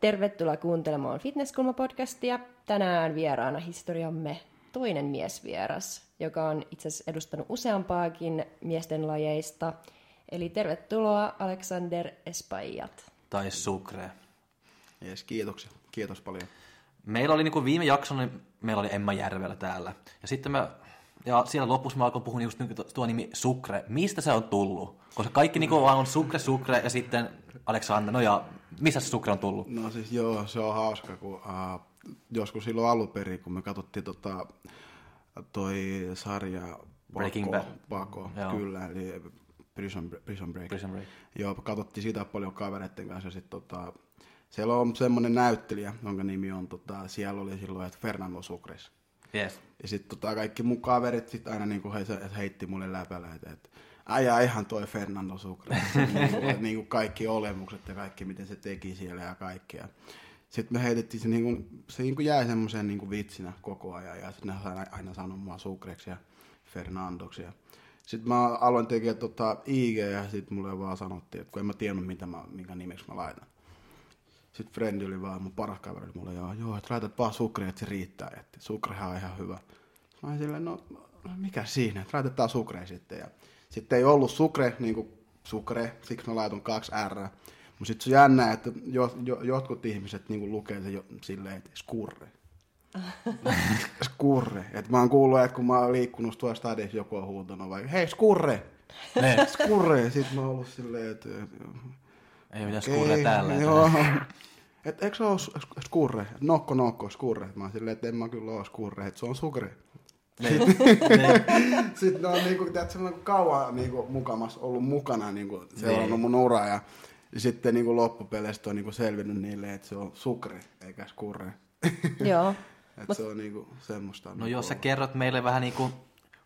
Tervetuloa kuuntelemaan Fitnesskulma-podcastia. Tänään vieraana historiamme toinen miesvieras, joka on itse asiassa edustanut useampaakin miesten lajeista. Eli tervetuloa Alexander Espajat. Tai Sukre. Jees, kiitoksia. Kiitos paljon. Meillä oli niin viime jakson, niin meillä oli Emma Järvelä täällä. Ja sitten mä, ja siellä lopussa mä alkoin puhua just niin tuo nimi Sukre. Mistä se on tullut? Koska kaikki niin vaan on Sukre, Sukre ja sitten Alexander. No ja missä se Sukre on tullut? No siis joo, se on hauska, kun uh, joskus silloin alun perin, kun me katsottiin tota, toi sarja Breaking Bad. Pako, joo. kyllä, eli Prison, Prison Break. Prison Break. Joo, katsottiin sitä paljon kavereiden kanssa ja sitten tota, siellä on semmoinen näyttelijä, jonka nimi on, tota, siellä oli silloin, että Fernando Sucres. Yes. Ja sitten tota, kaikki mun kaverit sit aina niinku he, heitti mulle läpällä, että, että äijä ihan toi Fernando Sucre. niin, kuin kaikki olemukset ja kaikki, miten se teki siellä ja kaikkea. Sitten me heitettiin se, niin kuin, se niin kuin jäi semmoisen niin kuin vitsinä koko ajan ja sitten ne aina, aina sanoi mua Sucreksi ja Fernandoksi. Ja sitten mä aloin tekemään tota IG ja sitten mulle vaan sanottiin, että kun en mä tiennyt, mitä mä, minkä nimeksi mä laitan. Sitten Frendi oli vaan, mun paras kaveri oli mulle, joo, joo että laitat vaan Sucre, että se riittää, että Sucrehan on ihan hyvä. Mä olin silleen, no mikä siinä, että laitetaan Sucre sitten. Ja sitten ei ollut Sucre, niin kuin Sucre, siksi mä laitan kaksi R. Mutta sitten se on jännä, että jo, jo, jotkut ihmiset niin kuin lukee se jo, silleen, että skurre. skurre. Et mä oon kuullut, että kun mä oon liikkunut tuolla stadissa, joku on huutanut vaikka, hei skurre! Ne. skurre! Sitten mä oon ollut silleen, että... Ei mitään skurre täällä. Joo. Et eikö se ole skurre? Nokko, nokko, skurre. Mä oon silleen, että en mä kyllä ole skurre, että se on sukre. Niin. Sitten ne on niinku, tiedätkö, kauan niinku, mukamas ollut mukana niinku, seurannut niin. mun uraa ja sitten niinku, loppupeleistä on niinku, selvinnyt niille, että se on sukre eikä skurre. Joo. että se on niinku, semmoista. No niinku, jos sä kerrot meille vähän niinku,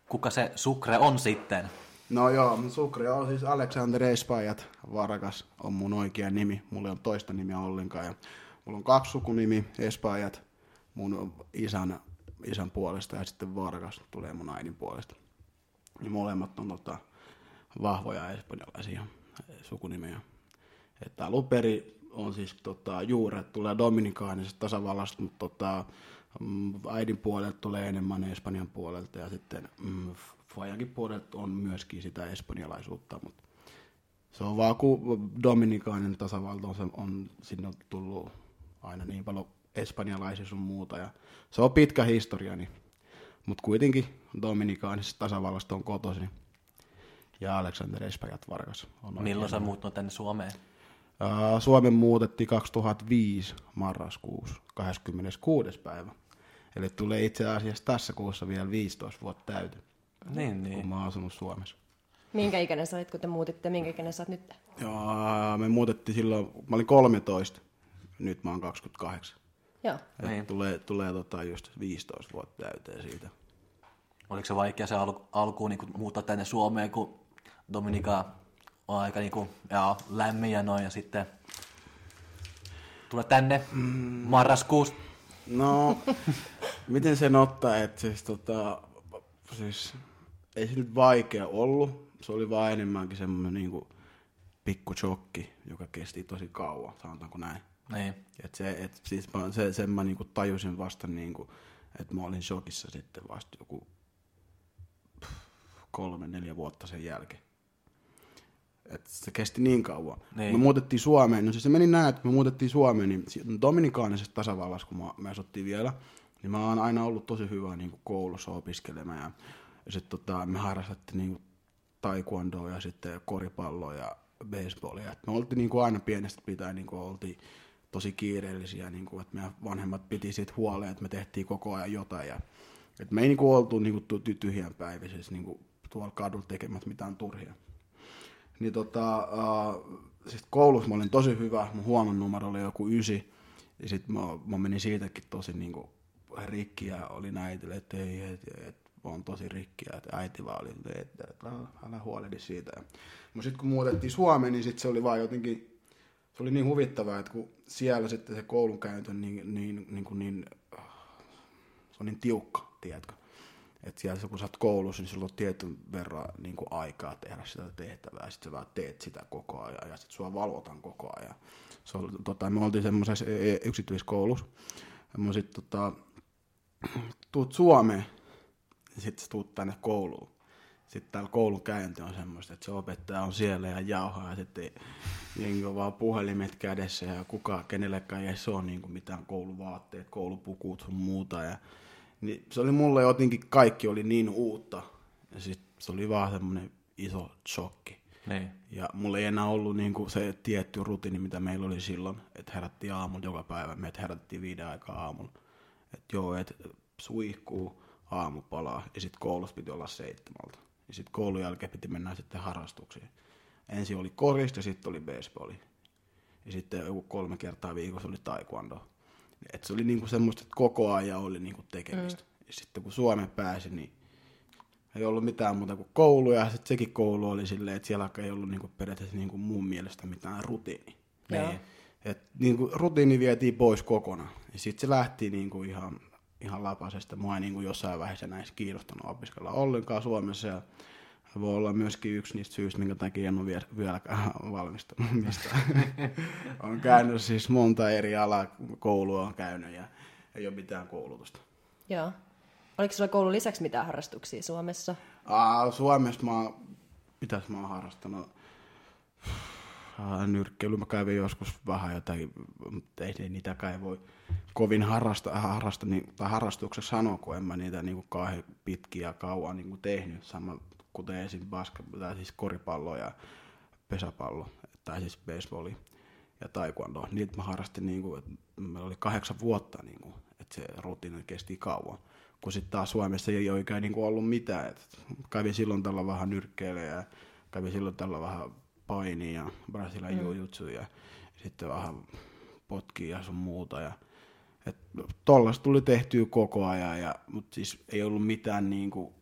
kuka se sukre on sitten. No joo, sukre on siis Alexander Espajat Vargas on mun oikea nimi. Mulla on toista nimiä ollenkaan. Ja mulla on kaksi sukunimi, Espajat, mun isän isän puolesta ja sitten Vargas tulee mun äidin puolesta. Ja molemmat on tota, vahvoja espanjalaisia sukunimiä. Että alun on siis tota, juuret tulee Dominikaanisesta tasavallasta, mutta tota, mm, äidin puolelta tulee enemmän Espanjan puolelta ja sitten mm, Fajankin puolelta on myöskin sitä espanjalaisuutta, mutta se on vaan kun Dominikaanin tasavalta on, on sinne on tullut aina niin paljon espanjalaisia sun muuta. Ja se on pitkä historia, niin, mutta kuitenkin Dominikaanisesta tasavallasta on kotoisin. Ja Alexander Espajat Vargas. On Milloin sä muuttunut tänne Suomeen? Uh, Suomen muutettiin 2005 marraskuussa 26. päivä. Eli tulee itse asiassa tässä kuussa vielä 15 vuotta täyty. Niin, niin. Kun mä oon asunut Suomessa. Minkä ikäinen sä olit, kun te muutitte? Minkä ikäinen sä oot nyt? Joo, me muutettiin silloin, mä olin 13. Nyt mä oon 28. Joo. Niin. Tulee, tulee tota just 15 vuotta täyteen siitä. Oliko se vaikea se al- alkuun niin muuttaa tänne Suomeen, kun Dominika on aika niin kuin, jaa, lämmin ja noin, ja sitten tulee tänne mm. marraskuussa? No, miten sen ottaa, että siis, tota, siis ei se nyt vaikea ollut. Se oli vaan enemmänkin semmoinen niin kuin, pikku chokki, joka kesti tosi kauan, sanotaanko näin. Niin. Et se, et siis mä, se, sen mä niinku tajusin vasta, niinku, että mä olin shokissa sitten vasta joku kolme, neljä vuotta sen jälkeen. Et se kesti niin kauan. Niin. Me muutettiin Suomeen, no siis se meni näin, että me muutettiin Suomeen, niin Dominikaanisessa tasavallassa, kun me asuttiin vielä, niin mä oon aina ollut tosi hyvä niin koulussa opiskelemaan. Ja, ja sitten tota, me harrastettiin niin kuin taekwondoa ja sitten koripalloa ja baseballia. Et me oltiin niin kuin aina pienestä pitäen, niin kuin oltiin tosi kiireellisiä, niin kuin, että meidän vanhemmat piti siitä huoleen, että me tehtiin koko ajan jotain. Ja, että me ei niin kuin, oltu niin kuin, tyhjän päiväisessä niin kuin, tuolla kadulla tekemät mitään turhia. Niin tota, uh, sit koulussa mä olin tosi hyvä, mun huonon numero oli joku ysi, ja sitten mä, mä, menin siitäkin tosi niin kuin, rikki ja oli äitille, että ei, et, et, oon tosi rikki, että äiti vaan oli, että, että älä huolehdi siitä. Mutta sitten kun muutettiin Suomeen, niin sit se oli vaan jotenkin se oli niin huvittavaa, että kun siellä sitten se koulunkäynti on niin, niin, niin, kuin niin se on niin tiukka, tiedätkö? Että siellä kun sä oot koulussa, niin sulla on tietyn verran niin kuin aikaa tehdä sitä tehtävää, sitten sä vaan teet sitä koko ajan ja sitten sua valvotaan koko ajan. Se oli, tota, me oltiin semmoisessa e- e- yksityiskoulussa, ja mä sit, tota, tuut Suomeen, ja sitten tuut tänne kouluun. Sitten täällä koulun käynti on semmoista, että se opettaja on siellä ja jauhaa ja sitten jengi vaan puhelimet kädessä ja kuka, kenellekään ei se ole niin kuin mitään kouluvaatteet, koulupukut sun muuta. Ja, niin se oli mulle jotenkin, kaikki oli niin uutta ja sitten se oli vaan semmoinen iso shokki. Niin. Ja mulla ei enää ollut niin kuin se tietty rutiini, mitä meillä oli silloin, että herättiin aamulla joka päivä, meitä herättiin viiden aikaa aamulla. Että joo, että suihkuu, aamu palaa ja sitten koulussa piti olla seitsemältä. Ja sitten koulun jälkeen piti mennä sitten harrastuksiin. Ensin oli korista ja sitten oli baseballi. Ja sitten joku kolme kertaa viikossa oli taekwondo. Et se oli niinku semmoista, että koko ajan oli niinku tekemistä. Mm. Ja sitten kun Suomeen pääsi, niin ei ollut mitään muuta kuin koulu. Ja sitten sekin koulu oli silleen, että siellä ei ollut niinku periaatteessa niinku mun mielestä mitään rutiini. Niin. Et niinku rutiini vietiin pois kokonaan. Ja sitten se lähti niinku ihan, ihan lapasesta. Mua ei niinku jossain vaiheessa näissä kiinnostanut opiskella ollenkaan Suomessa. Ja voi olla myöskin yksi niistä syistä, minkä takia en ole vielä, vieläkään valmistunut mistä. on käynyt siis monta eri alaa, koulua on käynyt ja ei ole mitään koulutusta. Joo. Oliko sulla koulun lisäksi mitään harrastuksia Suomessa? Aa, Suomessa mä mitäs mä oon harrastanut? Nyrkkeily mä kävin joskus vähän jotain, mutta ei, ei niitäkään voi kovin harrasta, harrasta, niin, tai harrastukseksi sanoa, kun en mä niitä niin kuin kauhean pitkiä kauan niin kuin tehnyt. Sama kuten esim. basket, siis koripallo ja pesäpallo, tai siis baseballi ja taekwondo. Niitä mä harrastin, niin kuin, että meillä oli kahdeksan vuotta, niin kuin, että se rutiini kesti kauan. Kun sitten taas Suomessa ei oikein niin kuin ollut mitään. Et kävin silloin tällä vähän nyrkkeillä ja kävin silloin tällä vähän painia ja Brasilian mm. jujutsu ja sitten vähän potkia ja sun muuta. Ja, et tollasta tuli tehtyä koko ajan, ja, mutta siis ei ollut mitään niin kuin,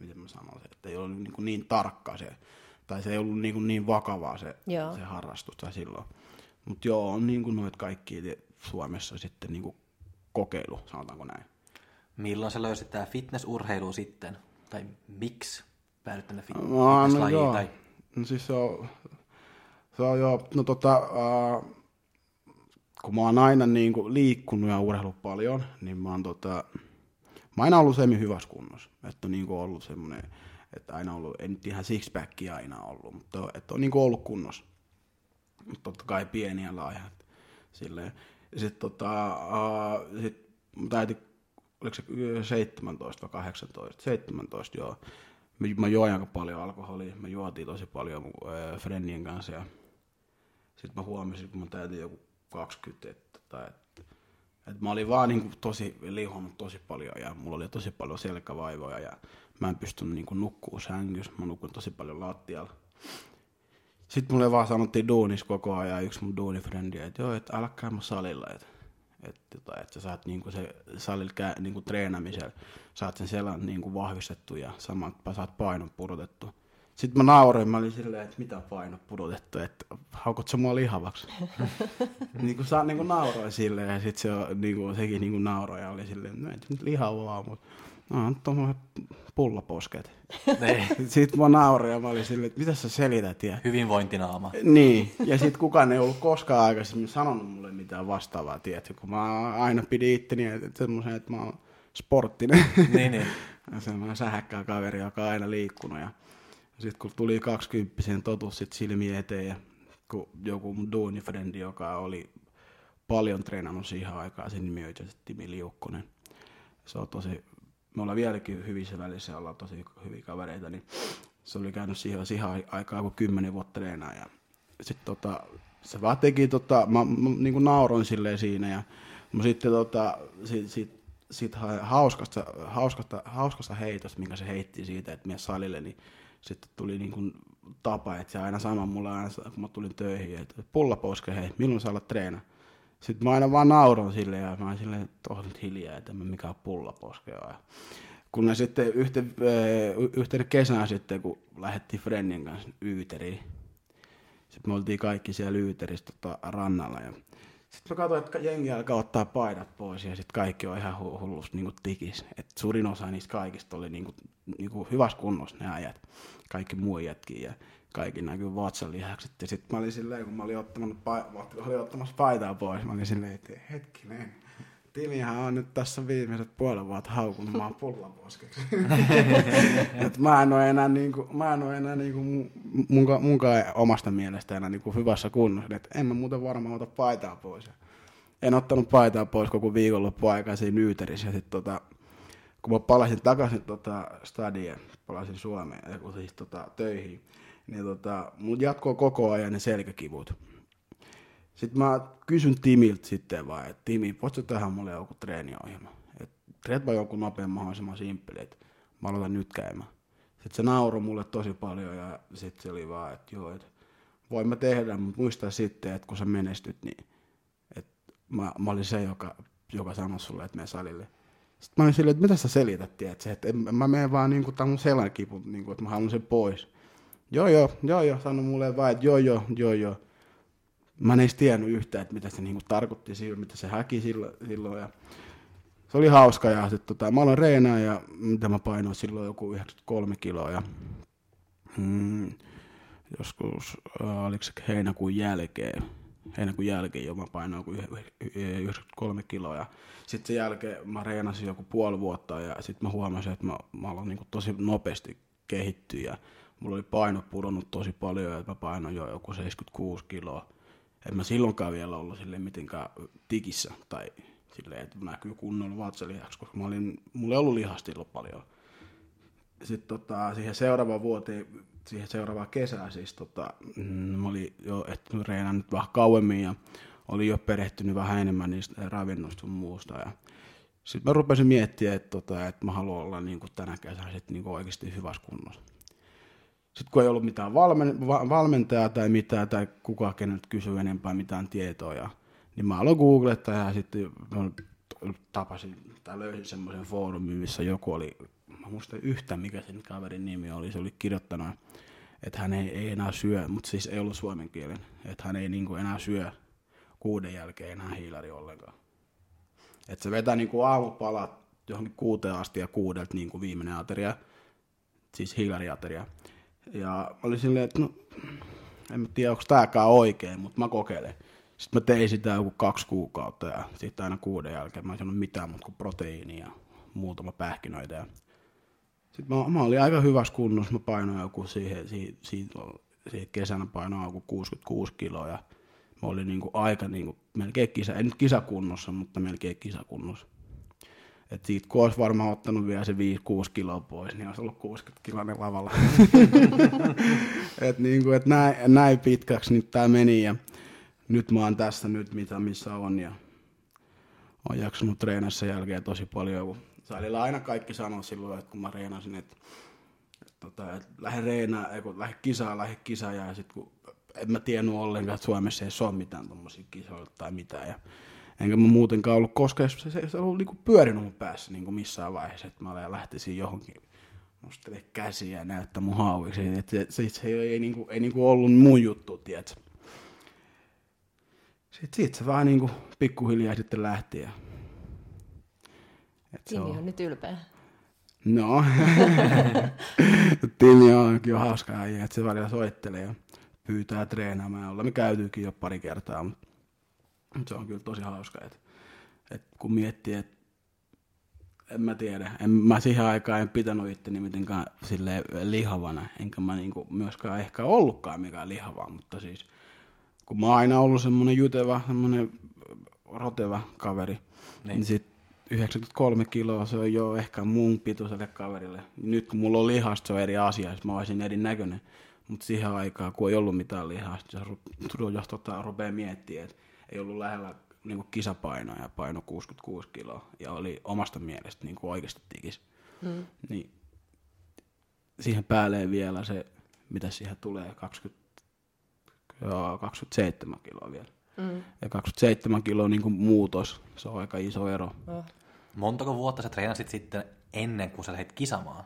miten mä sanoisin, että ei ollut niin, kuin niin tarkka se, tai se ei ollut niin, kuin niin vakavaa se, Joo. se harrastus tai silloin. Mutta joo, on niin kuin noit kaikki Suomessa sitten niin kuin kokeilu, sanotaanko näin. Milloin sä löysit tää fitnessurheilu sitten? Tai miksi päädyt tänne fit- No, no fitnesslajiin? joo. tai... No siis se on, se on joo, no tota, äh, kun mä oon aina niin kuin liikkunut ja urheillut paljon, niin mä oon tota, mä aina ollut semmin hyvässä kunnossa. Että on niin kuin ollut semmoinen, että aina ollut, en nyt ihan sixpackia aina ollut, mutta että on niin kuin ollut kunnossa. Mutta totta kai pieniä laaja. Silleen. Ja sit tota, äh, sit mun äiti, oliko se 17 vai 18? 17 joo. Mä, mä join aika paljon alkoholia, mä juotiin tosi paljon mun äh, friendien kanssa ja sitten mä huomasin, kun mä täytin joku 20, että, tai, että, että mä olin vaan niin kuin, tosi lihonnut tosi paljon ja mulla oli tosi paljon selkävaivoja ja mä en pystynyt niin nukkuu sängyssä, mä nukuin tosi paljon lattialla. Sitten mulle vaan sanottiin duunis koko ajan yksi mun duunifrendi, että joo, että älä käy salilla, että että, tota, että sä saat niinku se salilla niinku treenaamisella, saat sen selän niinku vahvistettu ja saman saat painon pudotettu. Sitten mä nauroin, mä olin silleen, että mitä paino pudotettu, että haukot sä mua lihavaksi. niin kuin saa niinku nauroin silleen ja sitten se on, niinku, sekin niinku nauroi ja oli silleen, no ei nyt mutta no on tuommoiset pullaposket. Niin. sitten mä nauroin ja mä olin silleen, että mitä sä selität ja Hyvinvointinaama. niin, ja sitten kukaan ei ollut koskaan aikaisemmin sanonut mulle mitään vastaavaa, tiedätkö, kun mä aina pidin itteni että semmoisen, että mä oon sporttinen. niin, niin. Ja semmoinen sähäkkää kaveri, joka on aina liikkunut. Ja sitten kun tuli 20 totuus sit silmiin eteen, ja kun joku mun duunifrendi, joka oli paljon treenannut siihen aikaan, sen nimi on itse asiassa Timi Liukkonen. Se on tosi, me ollaan vieläkin hyvissä välissä, ollaan tosi hyviä kavereita, niin se oli käynyt siihen, siihen ai- aikaan kuin kymmenen vuotta treenaa. Ja sitten tota, se vaan teki, tota, mä, mä niin kuin nauroin silleen siinä ja mä sitten tota, sit, sit, sit ha- hauskasta, hauskasta, hauskasta heitosta, minkä se heitti siitä, että mies salille, niin sitten tuli niin kuin tapa, että se aina sanoi mulle aina, kun mä tulin töihin, että pullaposke, hei, milloin sä alat treenaa? Sitten mä aina vaan nauron sille ja mä oon silleen, että nyt hiljaa, että mä mikään pullaposke ole. Kun ne sitten yhten, yhtenä kesänä sitten, kun lähdettiin Frennin kanssa Yyteriin, Sitten me oltiin kaikki siellä Lyyterissä tota, rannalla ja sitten mä katsoin, että jengi alkaa ottaa paidat pois ja sitten kaikki on ihan hu- hullusti niin tikis. Et suurin osa niistä kaikista oli niin kuin, niin kuin hyvässä kunnossa ne ajat. Kaikki muijatkin ja kaikki näkyy vatsalihakset. Ja sitten mä olin silleen, kun mä olin, ottamassa, pa- olin ottamassa paitaa pois, mä olin silleen, että hetkinen, Timihän on nyt tässä viimeiset puolen vuotta haukunut maan pullaposkeksi. Et mä en ole enää, niinku, mä en ole enää niinku munkaan, munkaan omasta mielestä enää niinku hyvässä kunnossa. Et en mä muuten varmaan ota paitaa pois. En ottanut paitaa pois koko viikonloppu aikaa siinä Nyyterissä. Sit tota, kun mä palasin takaisin tota stadien, palasin Suomeen, siis tota, töihin, niin tota, mun jatkoi koko ajan ne selkäkivut. Sitten mä kysyn Timiltä sitten vaan, että Timi, voitko tähän mulle joku treeniohjelma? Treet vaan joku nopean mahdollisimman simppeli, että mä aloitan nyt käymään. Sitten se nauroi mulle tosi paljon ja sitten se oli vaan, että joo, että voin mä tehdä, mutta muista sitten, että kun sä menestyt, niin että mä, mä olin se, joka, joka sanoi sulle, että mene salille. Sitten mä olin silleen, että mitä sä selität, tiedätkö? että mä menen vaan niin kuin, selän kipu, niin kuin, että mä haluan sen pois. Joo, joo, joo, joo, sanoi mulle vaan, että joo, joo, joo, joo mä en edes tiennyt yhtään, että mitä se niinku tarkoitti silloin, mitä se häki silloin. Ja se oli hauska ja sit, tota, mä aloin reenaa ja mitä mä painoin silloin joku 93 kiloa ja mm, joskus äh, oliko se heinäkuun jälkeen, heinäkuun jälkeen jo mä painoin joku 93 kiloa sitten sen jälkeen mä reenasin joku puoli vuotta ja sitten mä huomasin, että mä, mä aloin niinku tosi nopeasti kehittyä ja mulla oli paino pudonnut tosi paljon ja mä painoin jo joku 76 kiloa en mä silloinkaan vielä ollut sille mitenkään tikissä tai silleen, että näkyy kunnolla vatsalihaksi, koska mä olin, mulla ei ollut lihasta paljon. Sitten tota, siihen seuraavaan vuoteen, siihen seuraavaan kesään siis tota, mm, mä olin jo että reenannut vähän kauemmin ja oli jo perehtynyt vähän enemmän niistä ravinnosta sun muusta. Ja sitten mä rupesin miettimään, että, tota, että mä haluan olla niin kuin tänä kesänä sit, niin kuin oikeasti hyvässä kunnossa. Sitten kun ei ollut mitään valmen, va, valmentajaa tai mitään, tai kukaan keneltä kysyä enempää mitään tietoa, niin mä aloin googlettaa ja sitten tapasin tai löysin semmoisen foorumin, missä joku oli, mä muistan yhtä mikä sen kaverin nimi oli, se oli kirjoittanut, että hän ei, ei enää syö, mutta siis ei ollut suomen kielen, että hän ei niinku enää syö kuuden jälkeen enää hiilari ollenkaan. Että se vetää niinku aamupalat johonkin kuuteen asti ja kuudelta niinku viimeinen ateria, siis hiilariateria. Ja mä olin silleen, että no, en mä tiedä, onko tääkään oikein, mutta mä kokeilen. Sitten mä tein sitä joku kaksi kuukautta ja sitten aina kuuden jälkeen mä en sanonut mitään muuta kuin proteiinia ja muutama pähkinöitä. Ja sitten mä, mä, olin aika hyvässä kunnossa, mä painoin joku siihen, siihen, siihen, siihen kesänä painoin joku 66 kiloa ja mä olin niinku aika niinku, melkein kisa, en nyt kisakunnossa, mutta melkein kisakunnossa. Et siitä kun olisi varmaan ottanut vielä se 5-6 kiloa pois, niin olisi ollut 60 kiloinen lavalla. et niin kuin, et näin, näin, pitkäksi nyt tämä meni ja nyt mä oon tässä nyt mitä missä on ja oon jaksanut treenassa jälkeen tosi paljon. Salilla aina kaikki sanoo silloin, että kun mä reenasin, että, että, tota, että lähde reenaa, kun lähde kisaan, lähde kisaan ja sitten kun en mä tiennyt ollenkaan, että Suomessa ei ole mitään tuommoisia kisoja tai mitään. Ja enkä mä muutenkaan ollut koskaan, se, se, se ollut niinku pyörinyt mun päässä niinku missään vaiheessa, että mä lähtisin johonkin nostele käsiä ja näyttää mun hauviksi. Et se, se, se, ei, ei, niinku, ei niinku ollut mun juttu, tiedätkö. Sitten siitä se vaan niinku pikkuhiljaa sitten lähti. Ja... Et Timi on... on nyt ylpeä. No, Timi on kyllä hauska äijä, että se välillä soittelee ja pyytää treenaamaan. Me käytyykin jo pari kertaa, mutta se on kyllä tosi hauska, että, että kun miettii, että en mä tiedä, en, mä siihen aikaan en pitänyt itteni mitenkään lihavana, enkä mä niinku myöskään ehkä ollutkaan mikään lihava, mutta siis kun mä oon aina ollut semmonen juteva, semmonen roteva kaveri, niin, niin sit 93 kiloa, se on jo ehkä mun pituiselle kaverille. Nyt kun mulla on lihasta, se on eri asia, mä olisin eri näköinen. Mutta siihen aikaan, kun ei ollut mitään lihasta, jos tota, rupeaa miettimään, että ei ollut lähellä niin kuin kisapainoa ja paino 66 kiloa ja oli omasta mielestä niin kuin oikeasti tikis. Mm. Niin siihen päälle vielä se, mitä siihen tulee, 20, joo, 27 kiloa vielä. Mm. Ja 27 kiloa niin kuin muutos, se on aika iso ero. Oh. Montako vuotta sä treenasit sitten ennen kuin sä lähdit kisamaan?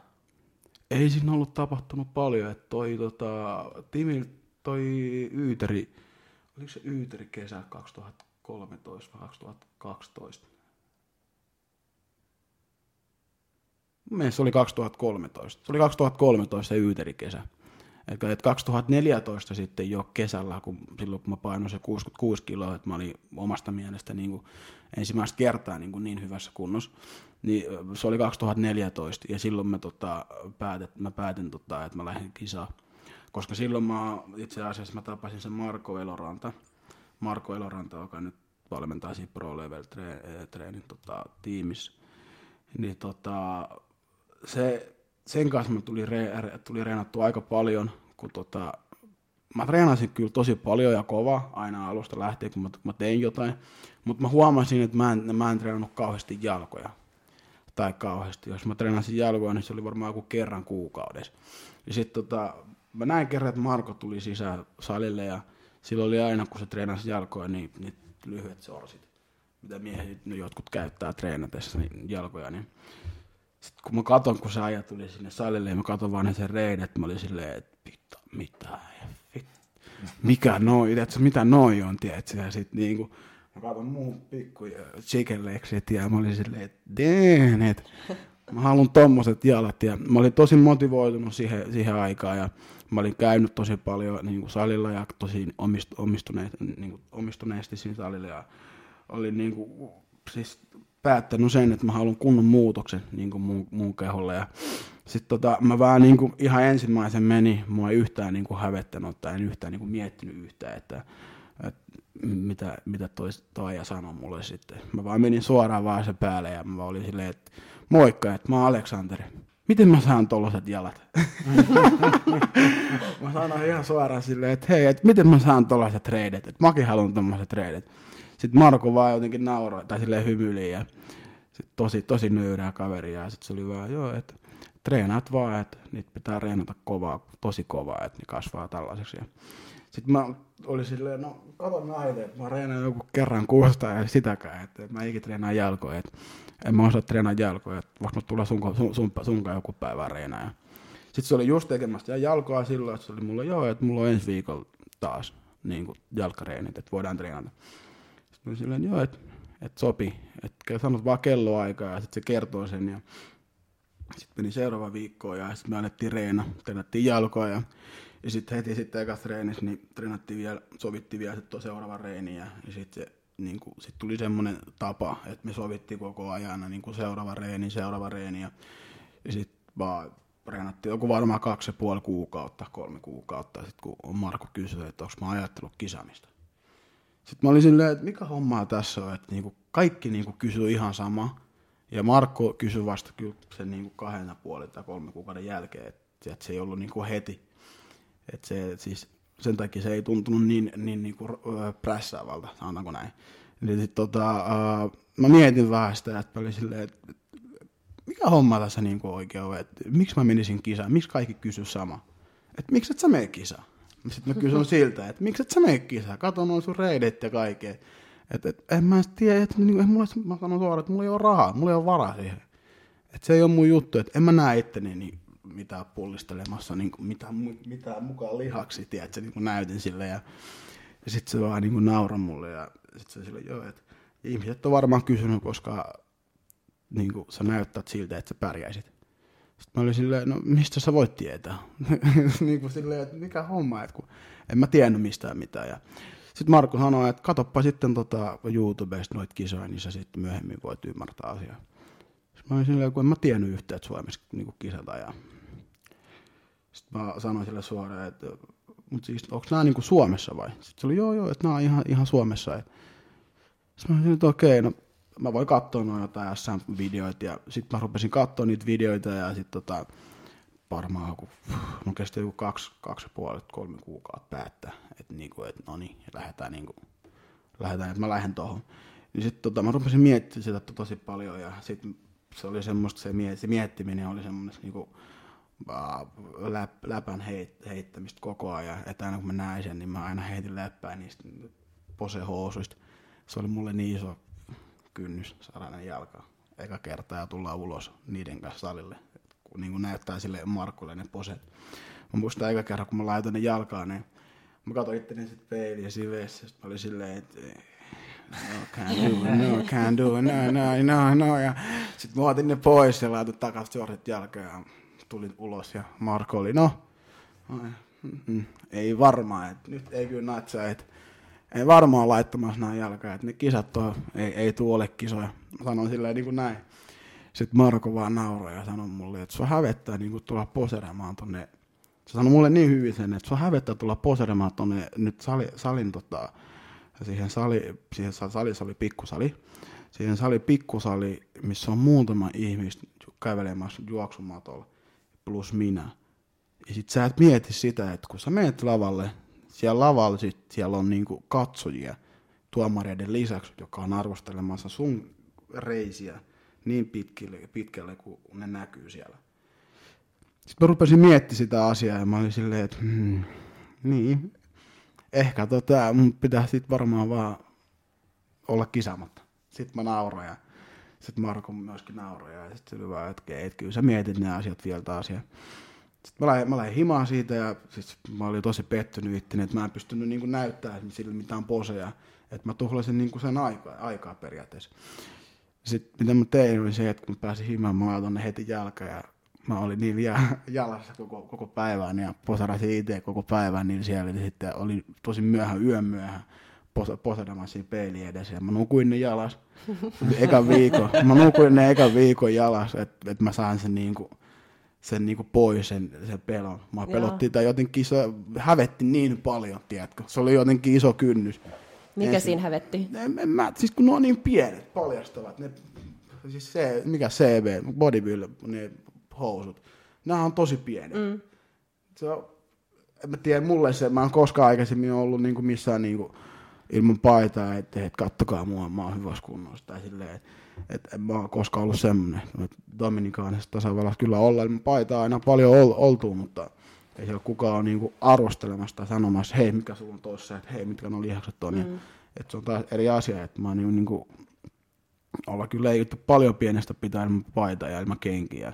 Ei siinä ollut tapahtunut paljon, että toi tota, Timil toi Yyteri, oliko se Yyteri kesä 2013 vai 2012? Mun mielestä se oli 2013. Se oli 2013 se Yyteri kesä. Eli 2014 sitten jo kesällä, kun silloin kun mä painoin se 66 kiloa, että mä olin omasta mielestä niin kuin ensimmäistä kertaa niin, kuin niin hyvässä kunnossa, niin se oli 2014 ja silloin mä, tota, päätin, mä päätin, tota, että mä lähdin kisaan. Koska silloin mä itse asiassa mä tapasin sen Marko Eloranta, Marko Eloranta, joka nyt valmentaa siinä Pro Level treenin tota, tiimissä. Niin tota, se, sen kanssa mä tuli, re, tuli reenattua aika paljon, kun tota, mä treenasin kyllä tosi paljon ja kova aina alusta lähtien, kun mä, mä tein jotain, mutta mä huomasin, että mä en, mä en treenannut kauheasti jalkoja. Tai kauheasti. Jos mä treenasin jalkoja, niin se oli varmaan joku kerran kuukaudessa. Ja sitten tota, mä näin kerran, että Marko tuli sisään salille ja silloin oli aina, kun se treenasi jalkoja, niin, niin lyhyet sorsit, mitä miehet no jotkut käyttää treenatessa niin jalkoja, niin sitten kun mä katon, kun se ajat tuli sinne salille, ja mä katon vaan sen reidet, mä olin silleen, että mitä, mitä, mikä noi, tiedätkö, mitä noi on, tiedätkö, ja sitten niinku, mä katon muun pikku chicken legsit, ja mä olin silleen, että damn, et, mä haluan tommoset jalat, ja mä olin tosi motivoitunut siihen, siihen aikaan, ja mä olin käynyt tosi paljon niin kuin salilla, ja tosi omist, omistuneet, niin kuin, omistuneesti siinä salilla, ja olin niin kuin, siis päättänyt sen, että mä haluan kunnon muutoksen niin kuin mun, mun keholle. Ja sitten tota, mä vaan niin kuin ihan ensimmäisen meni, mua ei yhtään niin kuin hävettänyt tai en yhtään niin kuin miettinyt yhtään, että, että mitä, mitä toi, toi ja sanoi mulle sitten. Mä vaan menin suoraan vaan se päälle ja mä olin silleen, että moikka, että mä oon Aleksanteri. Miten mä saan tollaset jalat? mä sanoin ihan suoraan silleen, että hei, että miten mä saan tollaset treidet, että mäkin haluan tommoset treidet. Sitten Marko vaan jotenkin nauroi tai silleen hymyili ja sit tosi, tosi nöyrää kaveria. Ja sitten se oli vaan, joo, että treenaat vaan, että niitä pitää reenata kovaa, tosi kovaa, että ne kasvaa tällaiseksi. Ja sitten mä olin silleen, no kato näitä, että mä reenaan joku kerran kuusta ja sitäkään, että mä ikinä treenaa jalkoja, että en mä osaa treenaa jalkoja, että mä tulla sun, sun, sun, sunkaan joku päivä reenaa. Sitten se oli just tekemästä ja jalkoa silloin, että se oli mulla, joo, että mulla on ensi viikolla taas niin kuin jalkareenit, että voidaan treenata. Sitten silleen, joo, että et sopi. Että sanot vaan kelloaikaa ja sitten se kertoo sen. Ja sitten meni seuraava viikko ja sitten me annettiin reena, treenattiin jalkoa ja, ja sitten heti sitten ekassa treenissä niin treenattiin vielä, sovittiin vielä sitten seuraava reeni ja, ja sitten se niin kuin, sit tuli semmoinen tapa, että me sovittiin koko ajan niin kuin seuraava reeni, seuraava reeni ja, ja sitten vaan treenattiin joku varmaan kaksi ja puoli kuukautta, kolme kuukautta, sitten kun Marko kysyi, että onko mä ajattellut kisamista. Sitten mä olin silleen, että mikä hommaa tässä on, että niinku kaikki niinku kysyy ihan sama. Ja Markko kysyi vasta kyllä sen niinku kahden ja puolen tai kolme kuukauden jälkeen, että, että se ei ollut niinku heti. Että se, siis sen takia se ei tuntunut niin, niin niinku prässäävältä, sanotaanko näin. Eli sit, tota, uh, mä mietin vähän sitä, että mä olin silleen, että mikä homma tässä niinku oikein on, että miksi mä menisin kisaan, miksi kaikki kysyy sama. Että miksi et sä mene kisaan? Sitten mä kysyn siltä, että miksi et sä mene kisaan? Kato noin sun reidet ja kaikkea. Että et, en mä tiedä, että niin, mulla, mä sanon suoraan, että mulla ei ole rahaa, mulla ei ole varaa siihen. Että se ei ole mun juttu, että en mä näe itteni niin mitään pullistelemassa niin kuin mitään, mitään mukaan lihaksi, tiedätkö, niin kuin näytin sille ja, ja sitten se vaan niin kuin mulle ja sitten se sille, joo, että ihmiset on varmaan kysynyt, koska niin kuin, sä näyttät siltä, että sä pärjäisit. Sitten mä olin silleen, no mistä sä voit tietää? niin kuin silleen, että mikä homma, että kun en mä tiennyt mistään mitään. Ja sitten Markku sanoi, että katoppa sitten tota YouTubesta noita kisoja, niin sä sitten myöhemmin voit ymmärtää asiaa. Sitten mä olin silleen, kun en mä tiennyt yhtään, että Suomessa niin kisata. Ja sitten mä sanoin sille suoraan, että mutta siis onko nämä niin Suomessa vai? Sitten se oli, joo joo, että nämä on ihan, ihan Suomessa. Sitten mä olin että okei, no mä voin katsoa noin jotain SM-videoita ja sitten mä rupesin katsoa niitä videoita ja sitten tota, varmaan joku, mun kesti joku kaksi, kaksi ja puoli, kolme kuukautta päättää, että niinku, et no niin, lähdetään niinku, lähdetään, että mä lähden tuohon. Niin sitten tota, mä rupesin miettimään sitä tosi paljon ja sitten se oli semmoista, se, miet, se miettiminen oli semmoista niinku, läp, läpän heit, heittämistä koko ajan, että aina kun mä näin sen, niin mä aina heitin läppää niistä posehousuista. Se oli mulle niin iso kynnys saada ne jalkaa eka kertaa ja tullaan ulos niiden kanssa salille. Kun niin kuin näyttää sille Markulle ne poset. Mä muistan eka kerran, kun mä laitoin ne jalkaan, niin Mä katsoin itteni sitten peiliä siinä vessassa. Mä olin silleen, että no can do, no can do, no, no, no, no. Ja sit mä otin ne pois ja laitoin takas jortit jalkaan ja tulin ulos ja Marko oli, no, ai, mm, ei varmaan, että nyt ei kyllä natsaa, että ei varmaan laittamassa näin jalkaa, että ne kisat tuo, ei, ei tuo ole kisoja. Sanoin silleen niin kuin näin. Sitten Marko vaan nauroi ja sanoi mulle, että sua hävettää niin kuin tulla poseremaan tonne. Se sanoi mulle niin hyvin sen, että sua hävettää tulla poseremaan tonne nyt sali, salin tota, siihen, sali, siihen salissa oli pikkusali. Siihen sali pikkusali, missä on muutama ihmistä kävelemässä juoksumatolla, plus minä. Ja sit sä et mieti sitä, että kun sä menet lavalle, siellä lavalla sit siellä on niinku katsojia tuomareiden lisäksi, joka on arvostelemassa sun reisiä niin pitkälle, pitkälle kuin ne näkyy siellä. Sitten mä rupesin miettimään sitä asiaa ja mä olin silleen, että hmm, niin, ehkä tota, mun pitää sit varmaan vaan olla kisaamatta. Sitten mä nauroin sitten Marko myöskin nauroi ja sitten oli vaan, että, että kyllä sä mietit ne asiat vielä taas. Ja sitten mä lähdin, mä lähdin himaan siitä ja siis mä olin tosi pettynyt itteni, että mä en pystynyt niin näyttämään sille mitään poseja. Että mä tuhlasin niin sen aikaa, aikaa periaatteessa. Sitten mitä mä tein oli se, että kun mä pääsin himaan, mä laitoin ne heti jalka ja mä olin niin vielä jalassa koko, koko päivän ja posarasin itse koko päivän, niin siellä sitten oli tosi myöhään, yön myöhään posadamaan siinä peilin edessä ja mä nukuin ne jalas eka viikon. Mä nukuin ne eka viikon jalas, että et mä saan sen niinku, sen niinku pois, sen, sen pelon. Mä pelottiin tai jotenkin se hävetti niin paljon, tiedätkö. Se oli jotenkin iso kynnys. Mikä Ensin, siinä hävetti? En, en mä, siis kun ne on niin pienet, paljastavat, ne, siis se, mikä CB, bodybuilder, ne housut, nämä on tosi pienet. Mm. Se on, en mä tiedä, mulle se, mä en koskaan aikaisemmin ollut niinku missään niinku, ilman paitaa, että et, kattokaa mua, mä oon hyvässä kunnossa. Tai silleen, että et, en mä oon koskaan ollut semmoinen. Dominikaanissa tasavallassa kyllä olla ilman paitaa aina paljon ol, oltu, mutta ei siellä kukaan ole niinku arvostelemassa tai sanomassa, hei mikä sulla on tossa, että hei mitkä nuo lihakset on. Mm. Ja, että se on taas eri asia, että mä oon niinku, niinku olla kyllä leikitty paljon pienestä pitää ilman paitaa ja ilman kenkiä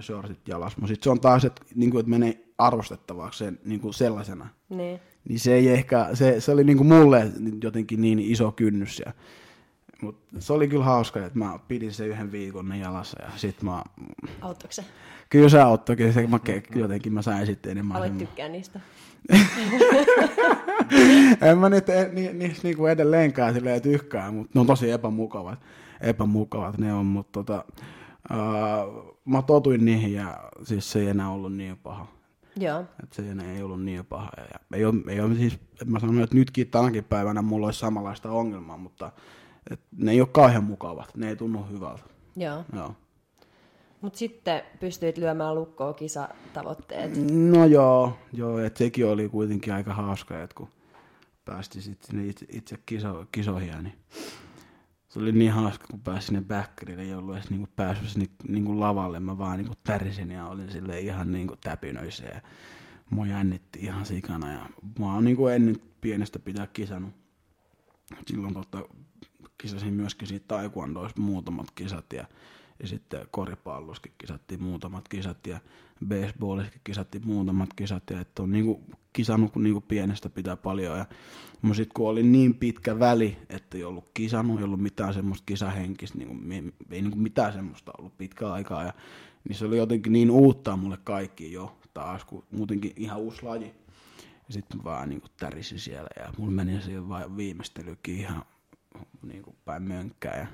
shortit jalas. Mutta sitten se on taas, että, niinku, että menee arvostettavaksi sen, niinku sellaisena. Niin. Niin se ei ehkä, se, se oli niinku mulle jotenkin niin iso kynnys. Ja, mutta se oli kyllä hauska, että mä pidin sen yhden viikon ne jalassa ja sit mä... Auttoiko se? Kyllä se auttoi, kyllä se, mä, jotenkin mä sain sitten enemmän. Aloit tykkää niistä. en mä niitä ni, ni, niinku edelleenkään silleen tykkää, mutta ne on tosi epämukavat. Epämukavat ne on, mutta tota, uh, mä totuin niihin ja siis se ei enää ollut niin paha. Joo. Et se ei ollut niin paha. Ja ei ole, ei ole siis, mä sanon, että nytkin tänäkin päivänä mulla olisi samanlaista ongelmaa, mutta et ne ei ole kauhean mukavat. Ne ei tunnu hyvältä. Joo. Joo. Mutta sitten pystyit lyömään lukkoon kisatavoitteet. No joo, joo että sekin oli kuitenkin aika hauska, että kun päästi sitten itse, itse kiso, kisoihin, niin se oli niin hauska, kun pääsin sinne backerille, ei ollut edes niinku päässyt sinne niinku lavalle. Mä vaan niinku tärisin ja olin sille ihan niinku täpinöissä ja mua jännitti ihan sikana. Ja mä oon niinku ennen pienestä pitää kisannut. Silloin tota, kisasin myöskin siitä taekwondoista muutamat kisat ja, ja sitten koripalloskin kisattiin muutamat kisat ja baseballissakin kisattiin muutamat kisat ja että on niinku kisannut kun niinku pienestä pitää paljon ja mutta sitten kun oli niin pitkä väli, että ei ollut kisannut, ei ollut mitään semmoista kisahenkistä, niinku, ei niinku mitään semmoista ollut pitkä aikaa ja niin se oli jotenkin niin uutta mulle kaikki jo taas, kun muutenkin ihan uusi laji. Ja sitten vaan niinku tärisin siellä ja mulla meni siihen vaan viimeistelykin ihan niinku päin mönkkää ja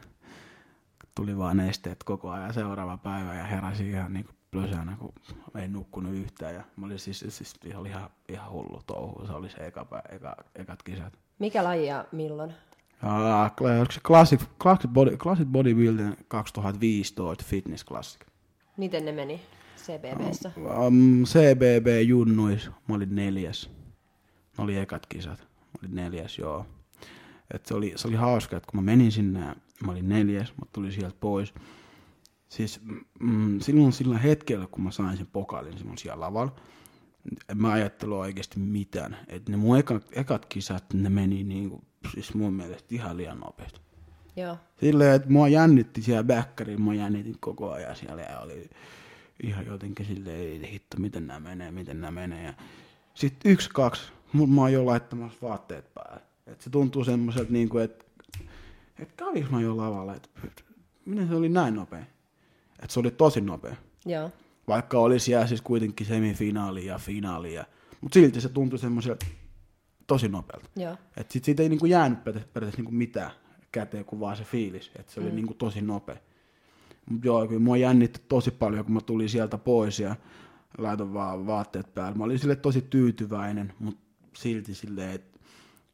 tuli vaan esteet koko ajan seuraava päivä ja heräsin ihan niinku plösänä, kun ei nukkunut yhtään. Ja mä olin siis, siis oli ihan, ihan hullu touhu. Se oli se eka, eka, ekat kisat. Mikä laji ja milloin? Uh, se Classic, Classic, Body, Classic Bodybuilding 2015 Fitness Classic. Miten ne meni CBBssä? Um, CBB junnuis, mä olin neljäs. Ne oli ekat kisat. Mä olin neljäs, joo. Et se, oli, se oli hauska, että kun mä menin sinne, mä olin neljäs, mä tulin sieltä pois. Siis mm, silloin sillä hetkellä, kun mä sain sen pokaalin silloin siellä lavalla, en mä ajattelu oikeasti mitään. Että ne mun ekat, ekat kisat, ne meni niinku, siis mun mielestä ihan liian nopeasti. Joo. Silleen, että mua jännitti siellä bäkkäriin, mua jännitin koko ajan siellä ja oli ihan jotenkin silleen, ei hitto, miten nämä menee, miten nämä menee. Ja sitten yksi, kaksi, mä oon jo laittamassa vaatteet päälle. Et se tuntuu semmoiselta, niinku, että et käviks mä jo lavalla, että miten se oli näin nopea. Et se oli tosi nopea. Joo. Vaikka oli siellä siis kuitenkin semifinaali ja finaali. Ja, mutta silti se tuntui semmoiselta tosi nopealta. Joo. Et sit siitä ei niinku jäänyt periaatteessa niinku mitään käteen kuin vaan se fiilis. Et se oli Mm. niinku tosi nopea. Mut joo, kyllä mua jännitti tosi paljon, kun mä tulin sieltä pois ja laitoin vaan vaatteet päälle. Mä olin sille tosi tyytyväinen, mutta silti silleen, että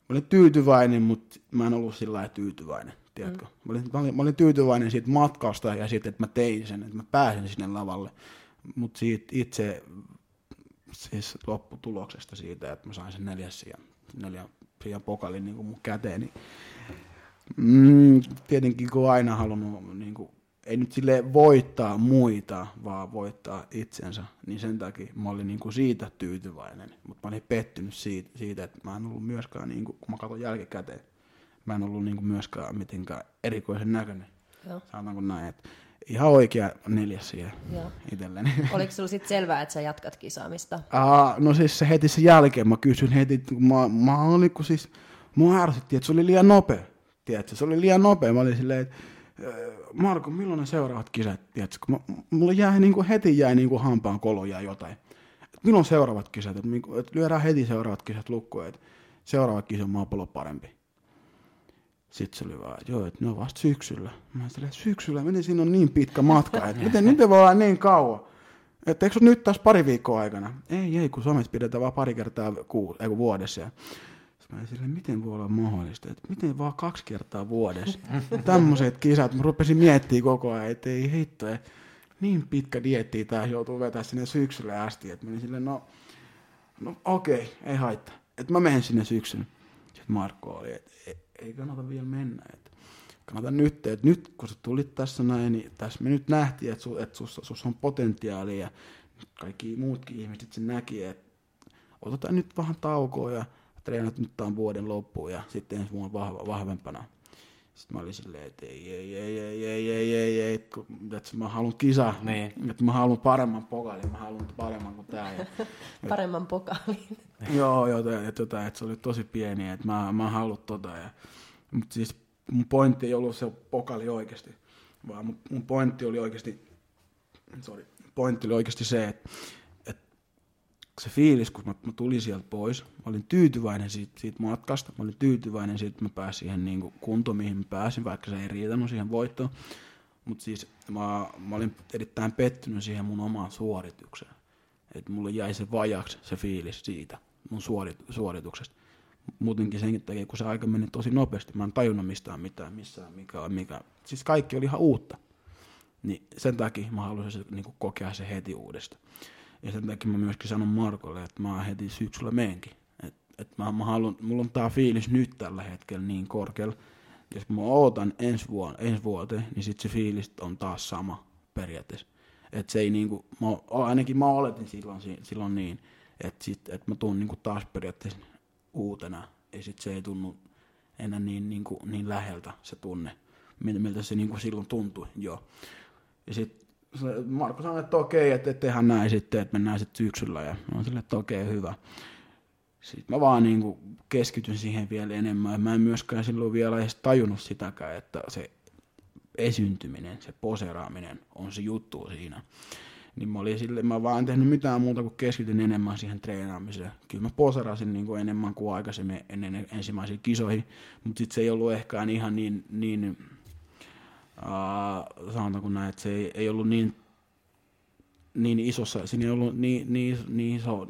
mä olin tyytyväinen, mutta mä en ollut sillä lailla tyytyväinen. Tiedätkö? Mm. Mä, olin, mä, olin, mä olin tyytyväinen siitä matkasta ja siitä, että mä tein sen, että mä pääsin sinne lavalle. Mutta siitä itse siis lopputuloksesta siitä, että mä sain sen neljäs sijan, neljän sijan pokalin niin mun käteen, niin mm, tietenkin kun aina halunnut niin kuin, ei nyt sille voittaa muita, vaan voittaa itsensä, niin sen takia mä olin niin kuin siitä tyytyväinen. Mutta mä olin pettynyt siitä, siitä, että mä en ollut myöskään, niin kuin, kun mä katson jälkikäteen, mä en ollut niin kuin myöskään mitenkään erikoisen näköinen. Joo. Sanotaanko näin, että ihan oikea neljäs siihen Joo. itselleni. Oliko sulla sitten selvää, että sä jatkat kisaamista? Aa, no siis se heti sen jälkeen mä kysyin heti, kun mä, mä olin, kun siis, mua ärsytti, että se oli liian nopea. Tiedätkö, se oli liian nopea. Mä olin silleen, että "Öö, Marko, milloin ne seuraavat kisat? Tiedätkö, kun mä, mulle jäi niin kuin, heti jäi niin kuin hampaan koloja jotain. Et milloin seuraavat kisat? Että niinku- et lyödään heti seuraavat kisat lukkoon, että seuraava kisa on maapallo parempi. Sitten se oli vaan, että joo, että ne on vasta syksyllä. Mä olin silleen, syksyllä, miten siinä on niin pitkä matka, että miten nyt voi olla niin kauan? Että eikö nyt taas pari viikkoa aikana? Ei, ei, kun Suomessa pidetään vaan pari kertaa kuu, ei, vuodessa. Sitten mä silleen, miten voi olla mahdollista, että miten vaan kaksi kertaa vuodessa. Tämmöiset kisat, mä rupesin miettimään koko ajan, että ei hitto, että niin pitkä dietti tää joutuu vetää sinne syksylle asti. Että mä olin silleen, no, no okei, ei haittaa. Että mä menen sinne syksyllä. Sitten Markko oli, että ei, kannata vielä mennä. Että kannata nyt, että nyt kun sä tulit tässä näin, niin tässä me nyt nähtiin, että, su, että sus, sus on potentiaalia ja kaikki muutkin ihmiset sen näki, että otetaan nyt vähän taukoa ja treenat nyt tämän vuoden loppuun ja sitten ensi vuonna vahva, vahvempana. Sitten mä olin silleen, että ei, ei, ei, ei, ei, ei, ei, ei, että mä haluan kisa, Niin. että mä haluan paremman pokalin, mä haluan paremman kuin tää. Ja, Paremman pokaalin. Joo, joo, ja, ja tota, että se oli tosi pieni, että mä, mä haluan tota. Ja, mutta siis mun pointti ei ollut se pokali oikeasti, vaan mun, mun pointti oli oikeasti, sorry, pointti oli oikeasti se, että, että se fiilis, kun mä, mä tulin sieltä pois, mä olin tyytyväinen siitä, siitä matkasta, mä olin tyytyväinen siitä, että mä pääsin siihen niin kuntoon, mihin mä pääsin, vaikka se ei riitänyt siihen voittoon. Mutta siis mä, mä olin erittäin pettynyt siihen mun omaan suoritukseen. Että mulle jäi se vajaksi se fiilis siitä mun suorit, suorituksesta. Muutenkin senkin takia, kun se aika meni tosi nopeasti. Mä en tajunnut mistään mitään, missään, mikä, mikä. Siis kaikki oli ihan uutta. Niin sen takia mä haluaisin niin kokea se heti uudestaan. Ja sen takia mä myöskin sanon Markolle, että mä heti syksyllä meenkin. Et, et mä, mä haluan, mulla on tää fiilis nyt tällä hetkellä niin korkealla. Jos mä ootan ensi, vuonna, ensi vuoteen, niin sit se fiilis on taas sama periaatteessa. Et se ei niinku, mä, ainakin mä oletin silloin, si- silloin niin, että sit, et mä tuun niinku taas periaatteessa uutena. Ja sit se ei tunnu enää niin, niinku, niin läheltä se tunne, miltä, se niinku silloin tuntui jo. Ja sitten Marko sanoi, että okei, että tehdään näin sitten, että mennään sitten syksyllä. Ja mä oon silleen, että okei, hyvä. Sitten mä vaan niin keskityn siihen vielä enemmän. Mä en myöskään silloin vielä edes tajunnut sitäkään, että se esiintyminen, se poseraaminen on se juttu siinä. Niin mä olin sille, mä vaan en tehnyt mitään muuta kuin keskityn enemmän siihen treenaamiseen. Kyllä mä poserasin niin kuin enemmän kuin aikaisemmin ennen ensimmäisiä kisoihin, mutta sitten se ei ollut ehkä ihan niin, niin uh, sanotaanko näin, että se ei, ei ollut niin, niin isossa, siinä ei ollut niin, niin, niin iso,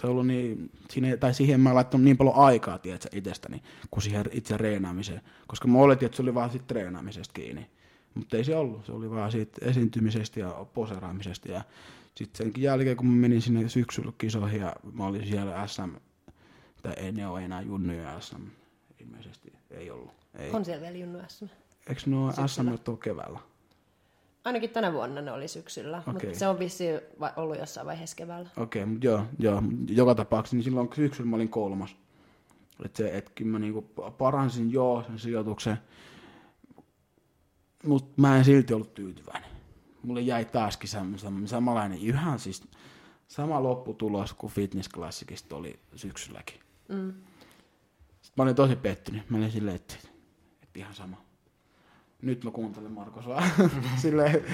se ollut niin, siinä, tai siihen mä laittanut niin paljon aikaa, tiedätkö, itsestäni, kuin siihen itse reenaamiseen, koska mä oletin, että se oli vaan siitä treenaamisesta kiinni, mutta ei se ollut, se oli vaan siitä esiintymisestä ja poseraamisesta, ja sitten senkin jälkeen, kun mä menin sinne syksyllä kisoihin, ja mä olin siellä SM, tai ei ne ole enää junnuja SM, ilmeisesti ei ollut. Ei. On siellä vielä Junnu SM. Eikö ne ole Syksyllä. SM ole keväällä? Ainakin tänä vuonna ne oli syksyllä, Okei. mutta se on vissiin ollut jossain vaiheessa keväällä. Okei, okay, joo, joo, joka tapauksessa, niin silloin syksyllä mä olin kolmas. Et se, et kyllä mä niinku paransin joo sen sijoituksen, mutta mä en silti ollut tyytyväinen. Mulle jäi taaskin sam- sam- samanlainen, ihan siis sama lopputulos kuin Fitness Classicista oli syksylläkin. Mm. Sitten mä olin tosi pettynyt. Mä olin silleen, että, että ihan sama. Nyt mä kuuntelen Marko sua. silleen,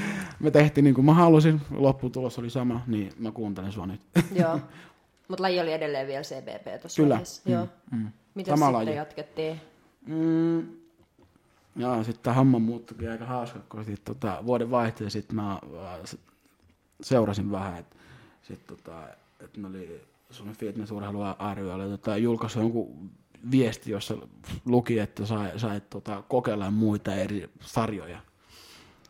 me tehtiin niin kuin mä halusin, lopputulos oli sama, niin mä kuuntelen sua nyt. Joo. Mutta laji oli edelleen vielä CBP tuossa Kyllä. vaiheessa. Joo. Mm. Miten Sama sitten laji. jatkettiin? Mm. Joo, sitten tämä homma muuttuikin aika hauska, kun sit, tota, vuoden vaihteen sitten mä äh, seurasin vähän, että sit, tota, et ne oli Suomen fitnessurheilu ry oli tota, julkaissut jonkun viesti, jossa luki, että sai, sai tota, kokeilla muita eri sarjoja.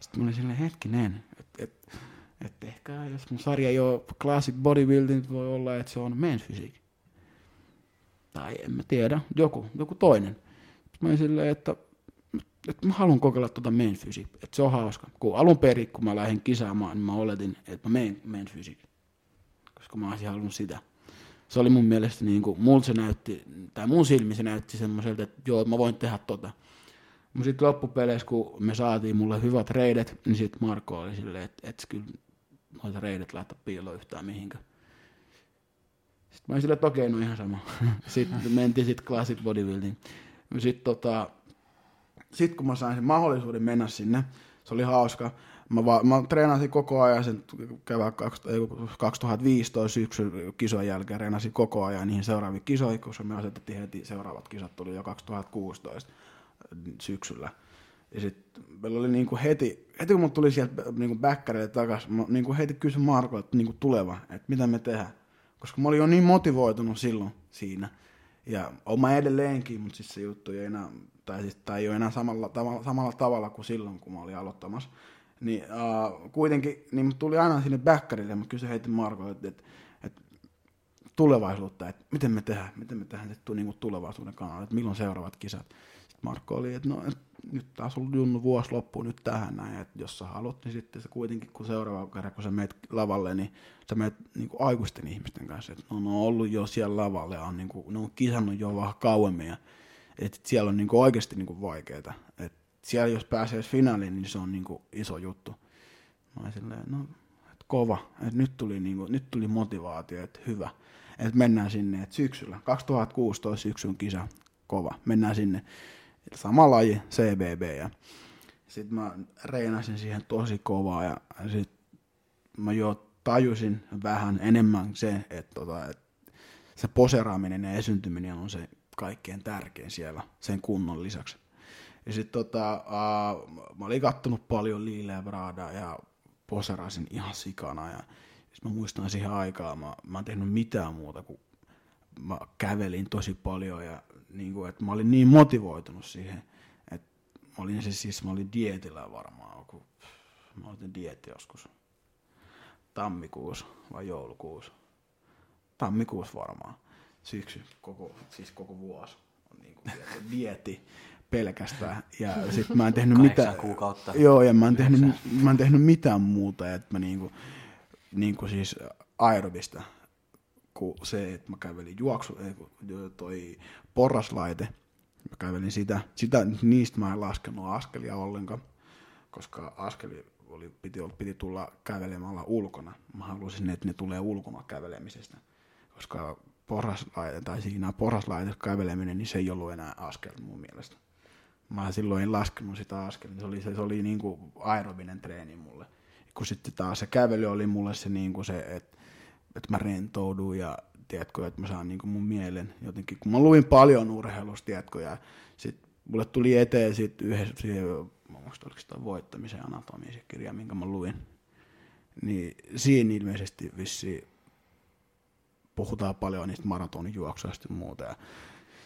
Sitten mä olin silleen, hetkinen, että et, et ehkä jos mun sarja ei ole classic bodybuilding, voi olla, että se on men's physique. Tai en mä tiedä, joku, joku toinen. Sitten mä olin silleen, että, että mä haluan kokeilla tuota main physique, että se on hauska. Kun alun perin, kun mä lähdin kisaamaan, niin mä oletin, että mä menen main physique, koska mä olisin halunnut sitä. Se oli mun mielestä, niin kuin, se näytti, tai mun silmissä näytti semmoiselta, että joo, mä voin tehdä tota. Mutta sitten loppupeleissä, kun me saatiin mulle hyvät reidet, niin sitten Marko oli silleen, että et kyllä noita reidet laittaa piiloon yhtään mihinkään. Sitten mä olin silleen, että okei, no ihan sama. sitten mentiin sitten classic bodybuilding. Sitten tota, sit kun mä sain sen mahdollisuuden mennä sinne, se oli hauska. Mä, va- mä treenasin koko ajan sen kevään kaks- ei, kun 2015 syksyn kisojen jälkeen, treenasin koko ajan niihin seuraaviin kisoihin, koska me asetettiin heti seuraavat kisat, tuli jo 2016 syksyllä. Ja sitten meillä oli niinku heti, heti kun mut tuli sieltä niinku backerille takaisin, mä niinku heti kysyin Marko, että niinku tuleva, että mitä me tehdään. Koska mä olin jo niin motivoitunut silloin siinä. Ja mä edelleenkin, mutta siis se juttu ei enää, tai siis tai ei ole enää samalla, tavalla, samalla tavalla kuin silloin, kun mä olin aloittamassa. Niin uh, kuitenkin, niin tuli aina sinne backerille ja mä kysyin heti Marko, että, että, että tulevaisuutta, että miten me tehdään, miten me tehdään että niin tulevaisuuden kannalta, että milloin seuraavat kisat. Sitten Markko oli, että no et, nyt taas on Junnu vuosi loppuu nyt tähän näin, että jos sä haluat, niin sitten se kuitenkin, kun seuraava kerran, kun sä meet lavalle, niin sä meet niin kuin aikuisten ihmisten kanssa, että no, ne on ollut jo siellä lavalla ja on, niin kuin, ne on kisannut jo vähän kauemmin ja että siellä on niin oikeasti niin kuin vaikeaa. Että siellä jos pääsee finaaliin, niin se on niin kuin iso juttu. Mä olin silleen, no, että kova, että nyt tuli, niin kuin, nyt tuli motivaatio, että hyvä, että mennään sinne, että syksyllä, 2016 syksyn kisa, kova, mennään sinne, sama laji, CBB, ja sitten mä reenasin siihen tosi kovaa, ja sitten mä jo tajusin vähän enemmän se, että, tota, se poseraaminen ja esiintyminen on se kaikkein tärkein siellä sen kunnon lisäksi. Ja sitten tota, uh, mä olin kattonut paljon Liileä Bradaa ja poserasin ihan sikana. Ja sit mä muistan siihen aikaan, mä, mä en tehnyt mitään muuta kuin mä kävelin tosi paljon ja niin kuin, että mä olin niin motivoitunut siihen, että mä olin se siis, mä olin dietillä varmaan, kun mä olin dietti joskus tammikuussa vai joulukuussa. Tammikuussa varmaan. Syksy, koko, siis koko vuosi on niin kuin dietti pelkästään. Ja sit mä en tehnyt mitään. kuukautta. Joo, ja mä en tehnyt, mä en tehnyt mitään muuta, että mä niinku, niinku siis aerobista kuin se, että mä kävelin juoksu, toi porraslaite, mä kävelin sitä, sitä, niistä mä en laskenut askelia ollenkaan, koska askeli oli, piti, piti tulla kävelemällä ulkona. Mä halusin, että ne tulee ulkona kävelemisestä, koska porraslaite, tai siinä porraslaite käveleminen, niin se ei ollut enää askel mun mielestä. Mä silloin en laskenut sitä askelta, se oli, se, se oli niin kuin aerobinen treeni mulle. Kun sitten taas se kävely oli mulle se, niin kuin se että, että mä rentoudun ja tiedätkö, että mä saan niin kuin mun mielen jotenkin, kun mä luin paljon urheilusta, tiedätkö, ja sitten mulle tuli eteen sitten yhdessä, siihen, muistan, oliko sitä voittamisen anatomia, se kirja, minkä mä luin, niin siinä ilmeisesti vissiin puhutaan paljon niistä maratonijuoksuista ja muuta. Ja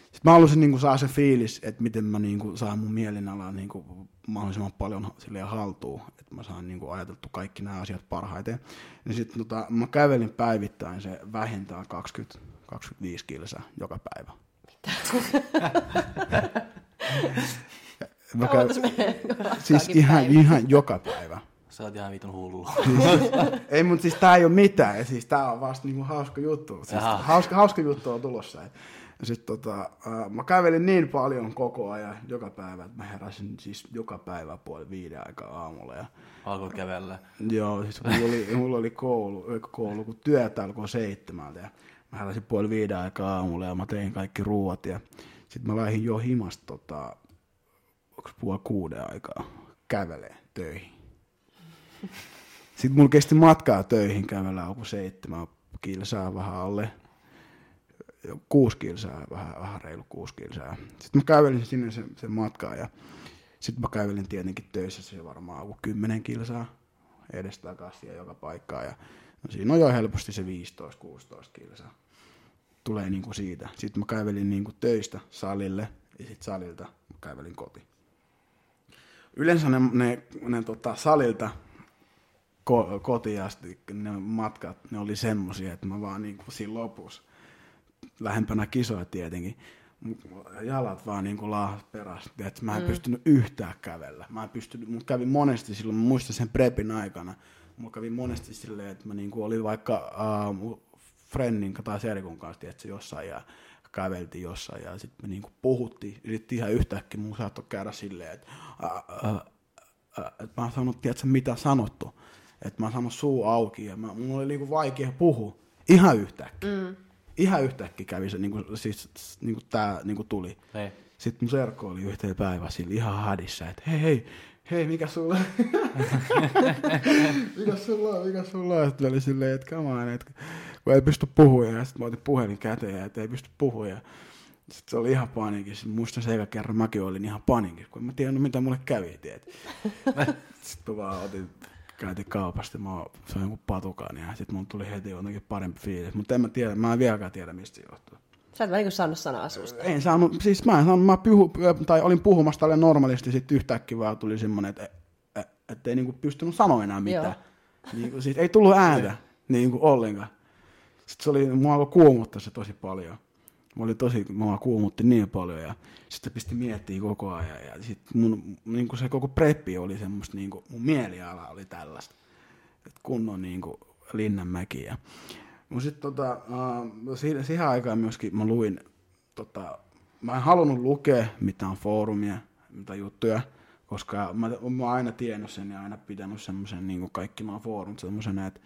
sitten mä halusin niin saada se fiilis, että miten mä niin saan mun mielialan niin kuin, mahdollisimman paljon silleen haltuun, että mä saan niin kuin, ajateltu kaikki nämä asiat parhaiten. Ja sitten tota, mä kävelin päivittäin se vähintään 20-25 kilsaa joka päivä. Mä käyn, tässä menee siis ihan, ihan joka päivä. Sä oot ihan vitun hullu. Ei, mutta siis tää ei ole mitään. Siis tää on vasta niinku hauska juttu. Siis Jaha. hauska, hauska juttu on tulossa. Et, Ja sit tota, ää, mä kävelin niin paljon koko ajan, joka päivä, että mä heräsin siis joka päivä puoli viiden aikaa aamulla. Ja, Alkoi kävellä. joo, siis mulla oli, mulla oli koulu, koulu, kun työtä alkoi seitsemältä. Ja mä heräsin puoli viiden aikaa aamulla ja mä tein kaikki ruuat. Ja sit mä lähdin jo himasta, tota, puoli kuuden aikaa, kävelee töihin. Sitten mulla kesti matkaa töihin kävellä joku seitsemän kilsaa vähän alle. Kuusi kilsaa, vähän, vähän reilu kuusi kilsaa. Sitten mä kävelin sinne sen, sen matkaa ja sitten mä kävelin tietenkin töissä se varmaan joku kymmenen kilsaa edestakaisin ja joka paikkaan. Ja no siinä on jo helposti se 15-16 kilsaa. Tulee niinku siitä. Sitten mä kävelin niinku töistä salille ja sitten salilta mä kävelin kotiin. Yleensä ne, ne, ne tota, salilta ko- kotiin asti ne matkat, ne oli semmosia, että mä vaan niinku siinä lopussa, lähempänä kisoja tietenkin, jalat vaan niinku laahas perässä, että mä en mm. pystynyt yhtään kävellä. Mä en pystynyt, mun kävi monesti silloin, mä muistan sen prepin aikana, mulla kävi monesti silleen, että mä niinku olin vaikka uh, mun friendin tai serkun kanssa, että jossain ja käveltiin jossain ja sitten me niinku puhuttiin. Ja sitten ihan yhtäkkiä mun saattoi käydä silleen, että että mä oon sanonut, tiedätkö, mitä sanottu. Että mä oon saanut suu auki ja mä, mulla oli niinku vaikea puhua. Ihan yhtäkkiä. Mm. Ihan yhtäkkiä kävi se, niinku, siis niinku tää niinku tuli. Ei. Sitten mun serkko oli yhteen päivä sillä ihan hadissa, että hei hei, hei mikä sulla on? mikä sulla on, mikä sulla on? Sitten oli silleen, että come on, että kun ei pysty puhumaan. Ja sitten mä otin puhelin käteen, että ei pysty puhumaan. Sitten se oli ihan paniikissa. Muistan se eka kerran mäkin olin ihan paniikissa, kun en mä tiennyt mitä mulle kävi, tiedät. sitten mä vaan otin, käytin kaupasta, mä sain jonkun patukan ja sitten mun tuli heti jotenkin parempi fiilis. Mutta en mä tiedä, mä en vieläkään tiedä mistä se johtuu. Sä et vähän niin saanut sanaa suusta. En saanut, siis mä en saanut, mä puhu, tai olin puhumassa tälle normaalisti, sitten yhtäkkiä vaan tuli semmoinen, että et, et ei niinku pystynyt sanoa enää mitään. Niinku, siis ei tullut ääntä niinku ollenkaan. Sitten se oli, mua alkoi kuumuttaa se tosi paljon. Mä oli tosi, mua kuumutti niin paljon ja sitten pisti miettiä koko ajan. Ja sitten mun, niinku se koko preppi oli semmoista, niinku, mun mieliala oli tällaista. Et kunnon niinku Linnanmäki. Ja, mutta sitten tota, uh, siihen, siihen aikaan myöskin mä luin, tota, mä en halunnut lukea mitään foorumia, mitään juttuja, koska mä, mä oon aina tiennyt sen ja aina pitänyt semmoisen, niin kuin kaikki maan foorumit semmoisena, että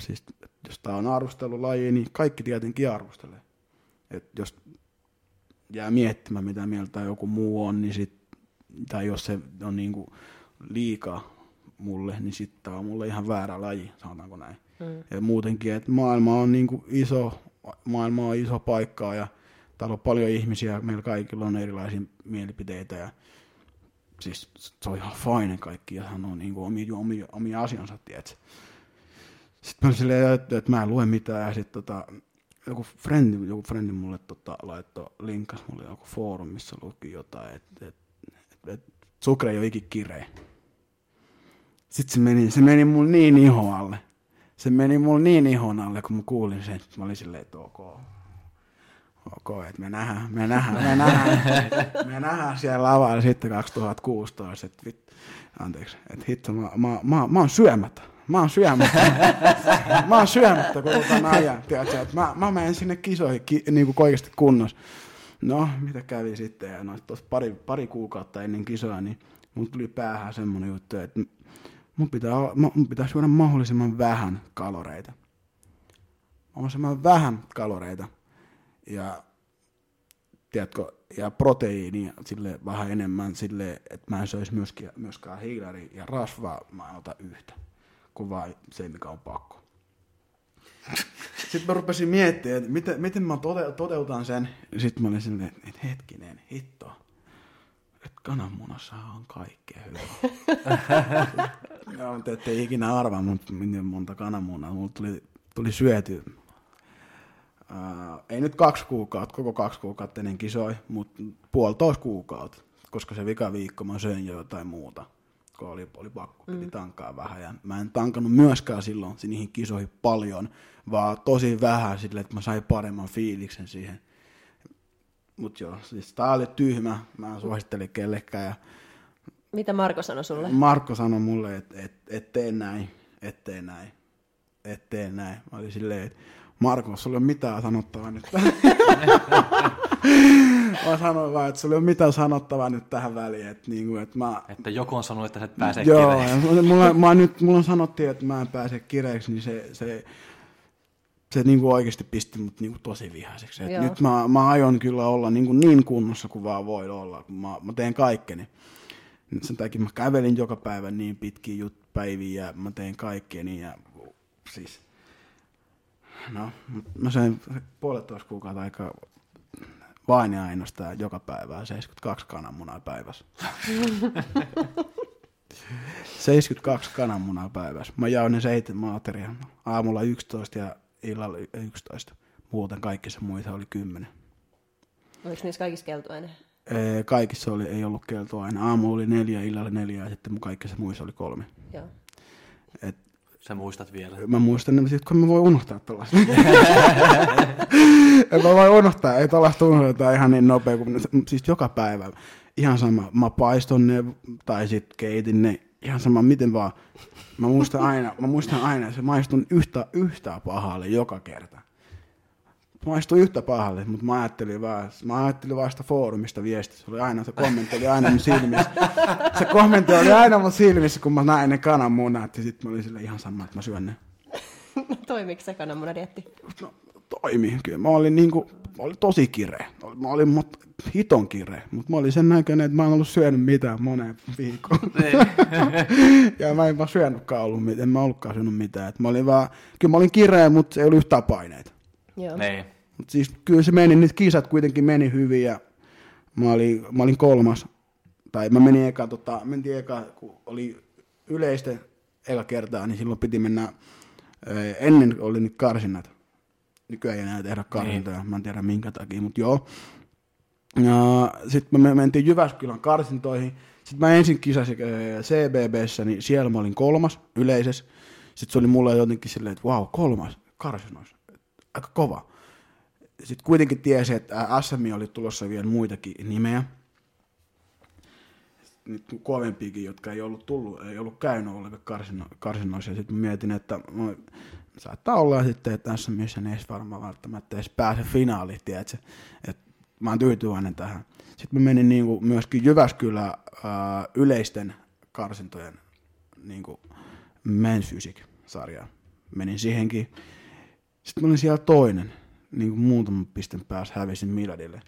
siis, jos tää on arvostelulaji, niin kaikki tietenkin arvostelee. Et jos jää miettimään, mitä mieltä joku muu on, niin sit, tai jos se on niin kuin liikaa mulle, niin sitten tämä on mulle ihan väärä laji, sanotaanko näin. Mm. Ja muutenkin, että maailma on niin kuin iso, maailma on iso paikka ja täällä on paljon ihmisiä, meillä kaikilla on erilaisia mielipiteitä ja siis se on ihan fine kaikki ja hän on niin kuin omia, omia, omia asiansa, tiedätkö. Sitten mä silleen, että, että mä en lue mitään ja sitten tota, joku frendi, joku frendi mulle tota, laittoi, linkas mulle joku forum, missä luki jotain, että et, et, et, sukre ei ole ikin kireä. Sitten se meni, se meni mulle niin ihon alle. Se meni mulle niin ihon alle, kun mä kuulin sen. Mä olin silleen, että ok. Ok, että me nähdään, me nähdään, me nähdään, me nähdään siellä lavalla sitten 2016, että vit, anteeksi, että hitto, mä, mä, mä, mä oon syömättä. Mä oon syömättä. mä oon syömättä koko tämän ajan, tiedätkö, että mä, mä menen sinne kisoihin ki, niin kuin oikeasti kunnossa. No, mitä kävi sitten, ja no, pari, pari kuukautta ennen kisoa, niin mun tuli päähän semmoinen juttu, että mun pitää, mun pitää syödä mahdollisimman vähän kaloreita. Mahdollisimman vähän kaloreita. Ja, tiedätkö, ja proteiinia sille vähän enemmän sille, että mä en söisi myöskään, myöskään hiilari ja rasvaa, mä en ota yhtä, kuin vaan se, mikä on pakko. Sitten mä rupesin miettimään, että miten, miten mä toteutan sen. Sitten mä olin silleen, että hetkinen, hitto. Että kananmunassa on kaikkea hyvää. Joo, te ette ikinä arvaa, mutta miten monta kananmunaa. Mulla tuli, tuli syöty. Uh, ei nyt kaksi kuukautta, koko kaksi kuukautta ennen kisoi, mutta puolitoista kuukautta, koska se vika viikko mä söin jo jotain muuta, kun oli, oli pakko, piti mm. tankkaa vähän. Ja mä en tankannut myöskään silloin niihin kisoihin paljon, vaan tosi vähän sille, että mä sain paremman fiiliksen siihen. Mutta joo, siis tää oli tyhmä, mä en suosittele kellekään. Ja Mitä Marko sanoi sulle? Marko sanoi mulle, että et, et tee näin, et tee näin, et tee näin. Mä olin silleen, että Marko, sulla ei ole mitään sanottavaa nyt. mä sanoin vaan, että sulla ei ole mitään sanottavaa nyt tähän väliin. Että, niin kuin, että mä, Että joku on sanonut, että sä et pääse Joo, kireen. ja mulla, mä nyt, mulla sanottiin, että mä en pääse kireeksi, niin se, se, se niin kuin oikeasti pisti mut niin kuin tosi vihaiseksi. Et Joo. nyt mä, mä aion kyllä olla niin, kuin niin kunnossa kuin vaan voi olla, kun mä, mä teen kaikkeni. Nyt sen takia mä kävelin joka päivä niin pitkiä jut, päiviä ja mä tein kaikkeni ja siis... No, mä söin puolentoista kuukautta aikaa vain ja ainoastaan joka päivä 72 kananmunaa päivässä. 72 kananmunaa päivässä. Mä jaoin ne seitsemän ateriaa. Aamulla 11 ja illalla 11. Muuten kaikissa muita oli 10. Oliko niissä kaikissa keltuaine? Ee, Kaikissa oli, ei ollut keltoa aina. Aamu oli neljä, illalla neljä ja sitten kaikissa muissa oli kolme. Joo. Et Sä muistat vielä. mä muistan, sit kun mä voi unohtaa tuollaista. en mä voi unohtaa, ei tuollaista unohdeta ihan niin nopea kuin, siis joka päivä. Ihan sama, mä paiston ne tai sit keitin ne, ihan sama miten vaan. Mä muistan aina, mä muistan aina, se maistun yhtä, yhtä pahalle joka kerta. Maistui yhtä pahalle, mutta mä ajattelin vaan, mä ajattelin vaan sitä foorumista viestiä. Se oli aina, se kommentti oli aina mun silmissä. Se kommentti oli aina mun silmissä, kun mä näin ne kananmunat, ja sitten mä olin sille ihan sama, että mä syön ne. Toimiiko se kananmunadietti? No, toimi. Kyllä mä olin, niinku, mä olin tosi kireä. Mä olin mut, hiton kireä, mutta mä olin sen näköinen, että mä en ollut syönyt mitään moneen viikkoon. ja mä en vaan syönytkään ollut mitään, en mä ollutkaan syönyt mitään. Et mä olin vaan, kyllä mä olin kireä, mutta se ei ollut yhtään paineita. Joo. Niin. Mut siis kyllä se meni, niitä kisat kuitenkin meni hyvin ja mä olin, mä olin kolmas. Tai mä menin eka, tota, mentiin eka, kun oli yleistä eka kertaa, niin silloin piti mennä, ö, ennen oli nyt karsinnat. Nykyään ei enää tehdä karsintoja, mä en tiedä minkä takia, mutta joo. Ja sitten me mentiin Jyväskylän karsintoihin. Sitten mä ensin kisasin ö, CBBssä, niin siellä mä olin kolmas yleisessä. Sitten se oli mulle jotenkin silleen, että vau, kolmas karsinoissa. Aika kova. Sitten kuitenkin tiesi, että SM oli tulossa vielä muitakin nimeä. Nyt kovempiakin, jotka ei ollut tullut, ei ollut käynyt ollenkaan karsino, karsinoissa. Sitten mietin, että mä, saattaa olla sitten, että SMissä ei edes varmaan välttämättä edes pääse finaaliin, tiedätkö? Että mä oon tyytyväinen tähän. Sitten mä menin niinku myöskin Jyväskylä ää, yleisten karsintojen niinku Men's Physique-sarjaan. Menin siihenkin. Sitten mä olin siellä toinen, niin kuin muutaman pisten päässä hävisin Miladille.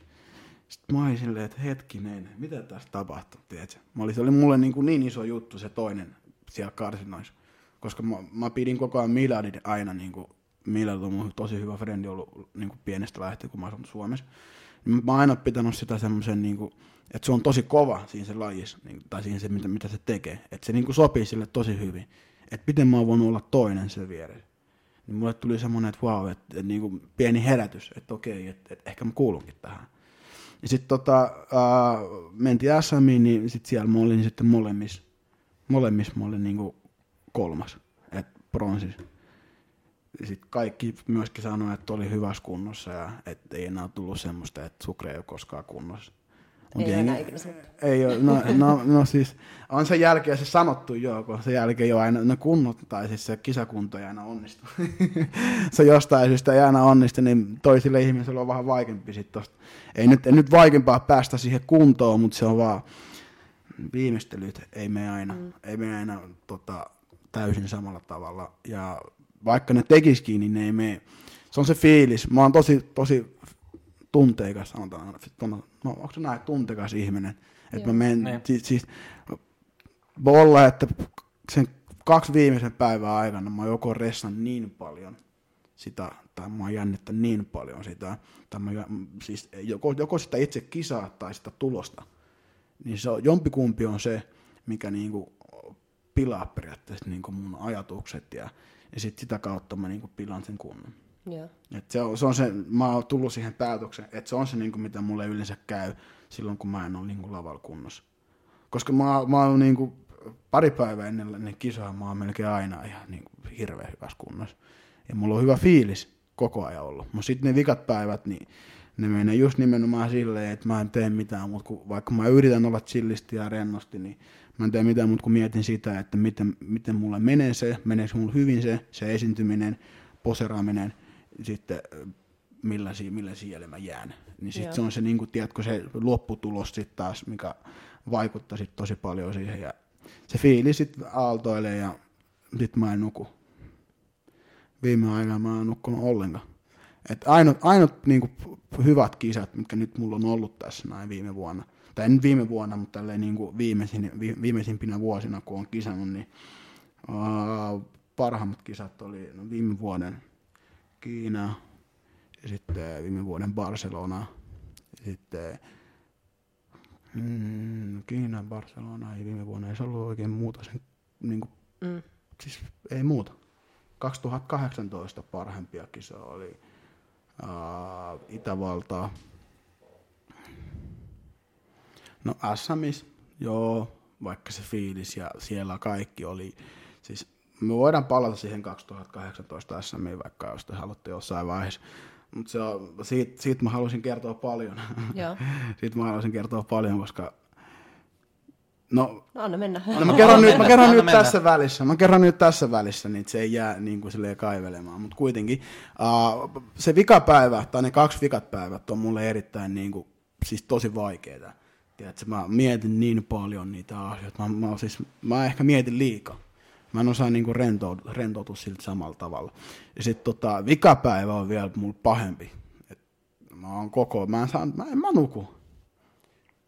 Sitten mä olin silleen, että hetkinen, mitä tässä tapahtuu, tiedätkö? Mä olin, se oli mulle niin, kuin niin iso juttu se toinen siellä karsinoissa. Koska mä, mä pidin koko ajan Miladin aina, niin kuin, Milad on mun tosi hyvä frendi ollut niin kuin pienestä lähtien, kun mä asun Suomessa. Niin Mä oon aina pitänyt sitä semmoisen, niin kuin, että se on tosi kova siinä se lajissa, niin, tai siinä se, mitä, mitä se tekee. Että se niin kuin sopii sille tosi hyvin. Että miten mä oon voinut olla toinen sen vieressä niin mulle tuli semmoinen, että vau, että, että niin kuin pieni herätys, että okei, että, että ehkä mä kuulunkin tähän. Ja sitten tota, äh, mentiin SMiin, niin sitten siellä mä olin sitten molemmissa, molemmissa mä olin niin kuin kolmas, että bronsis. Sitten kaikki myöskin sanoi, että oli hyvässä kunnossa ja että ei enää tullut semmoista, että sukre ei ole koskaan kunnossa. Mut Ei jengi- enää ikinä sanottu. ei ole, no, no, no siis, on sen jälkeen se sanottu joo, kun sen jälkeen jo aina ne kunnot, tai siis se kisakunto ei aina onnistu. se jostain syystä ei aina onnistu, niin toisille ihmisille on vähän vaikeampi sit tosta. Ei nyt, ei nyt vaikeampaa päästä siihen kuntoon, mutta se on vaan, viimeistelyt ei mene aina, mm. ei mene aina tota, täysin samalla tavalla. Ja vaikka ne tekisikin, niin ne ei mene. Se on se fiilis. Mä oon tosi, tosi tunteikas, sanotaan. No, onko se näin, tunteikas ihminen. Että mä menen, Niin. siis, siis, voi olla, että sen kaksi viimeisen päivän aikana mä oon joko ressan niin paljon sitä, tai mä oon jännittänyt niin paljon sitä, tai mä, siis joko, joko sitä itse kisaa tai sitä tulosta, niin se on, jompikumpi on se, mikä niinku pilaa periaatteessa niinku mun ajatukset ja, ja sit sitä kautta mä niinku pilan sen kunnon. Joo. Et se, on, se on se, mä oon tullut siihen päätökseen, että se on se, niinku, mitä mulle yleensä käy silloin, kun mä en ole niinku, lavalla kunnossa. Koska mä, mä oon niinku, pari päivää ennen ne kisoja, mä oon melkein aina ihan niinku, hirveän hyvässä kunnossa. Ja mulla on hyvä fiilis koko ajan ollut. Mutta sitten ne vikat päivät, niin ne menee just nimenomaan silleen, että mä en tee mitään muuta kuin, vaikka mä yritän olla chillisti ja rennosti, niin mä en tee mitään muuta kuin mietin sitä, että miten, miten mulle menee se, meneekö mulle hyvin se, se esiintyminen, poseraaminen, sitten millaisia, millaisia mä jään. niin sitten se on se, niin kuin, tiedätkö, se lopputulos sitten taas, mikä vaikuttaa sit tosi paljon siihen. Ja se fiilis sitten aaltoilee ja sitten mä en nuku. Viime aikana mä en nukkunut ollenkaan. Et ainut, ainut niinku hyvät kisat, mitkä nyt mulla on ollut tässä näin viime vuonna, tai en viime vuonna, mutta tälleen niinku viimeisin, vi, viimeisimpinä vuosina, kun on kisannut, niin uh, parhaimmat kisat oli no, viime vuoden Kiina, ja sitten viime vuoden Barcelona, ja sitten mm, Kiina, Barcelona, ei viime vuonna ei se ollut oikein muuta sen, niinku, Mm. siis ei muuta. 2018 parhaimpia kisoja oli uh, Itävaltaa. No SMIs, joo, vaikka se fiilis ja siellä kaikki oli, me voidaan palata siihen 2018 SMiin, vaikka jos te haluatte jossain vaiheessa. Mutta se on, siitä, siitä mä halusin kertoa paljon. Joo. siitä mä halusin kertoa paljon, koska no No anna mennä. No mä kerron nyt, mä kerron Anna nyt mennä. tässä välissä, mä kerron nyt tässä välissä, niin se ei jää niin kuin silleen kaivelemaan, mutta kuitenkin uh, se vikapäivä, tai ne kaksi vikat päivät on mulle erittäin niin kuin, siis tosi vaikeita. Tiedätkö, mä mietin niin paljon niitä asioita, mä, mä, siis, mä ehkä mietin liikaa. Mä en osaa niin rentoutua, rentoutua siltä samalla tavalla. Ja sitten tota, vikapäivä on vielä mulle pahempi. Et mä oon koko, mä en, saa, mä en mä nuku.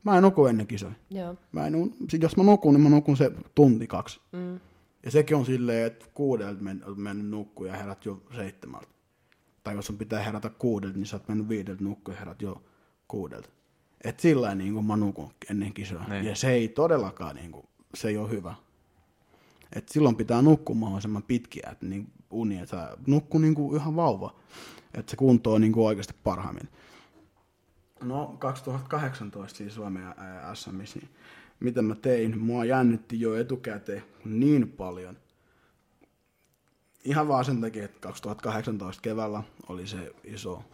Mä en nuku ennen kisoja. Joo. Mä en, un- sit jos mä nukun, niin mä nukun se tunti kaksi. Mm. Ja sekin on silleen, että kuudelta men, mennyt nukkuun ja herät jo seitsemältä. Tai jos sun pitää herätä kuudelta, niin sä oot mennyt viideltä nukkuun ja herät jo kuudelta. Et sillä niin kuin mä nukun ennen kisoa. Niin. Ja se ei todellakaan, niin kuin, se ei ole hyvä. Et silloin pitää nukkua mahdollisimman pitkiä, että niin uni, että sä nukku niin kuin ihan vauva. Että se kunto on niin kuin oikeasti parhaimmin. No 2018 siis Suomen SMissä, niin mitä mä tein? Mua jännitti jo etukäteen niin paljon. Ihan vaan sen takia, että 2018 keväällä oli se iso,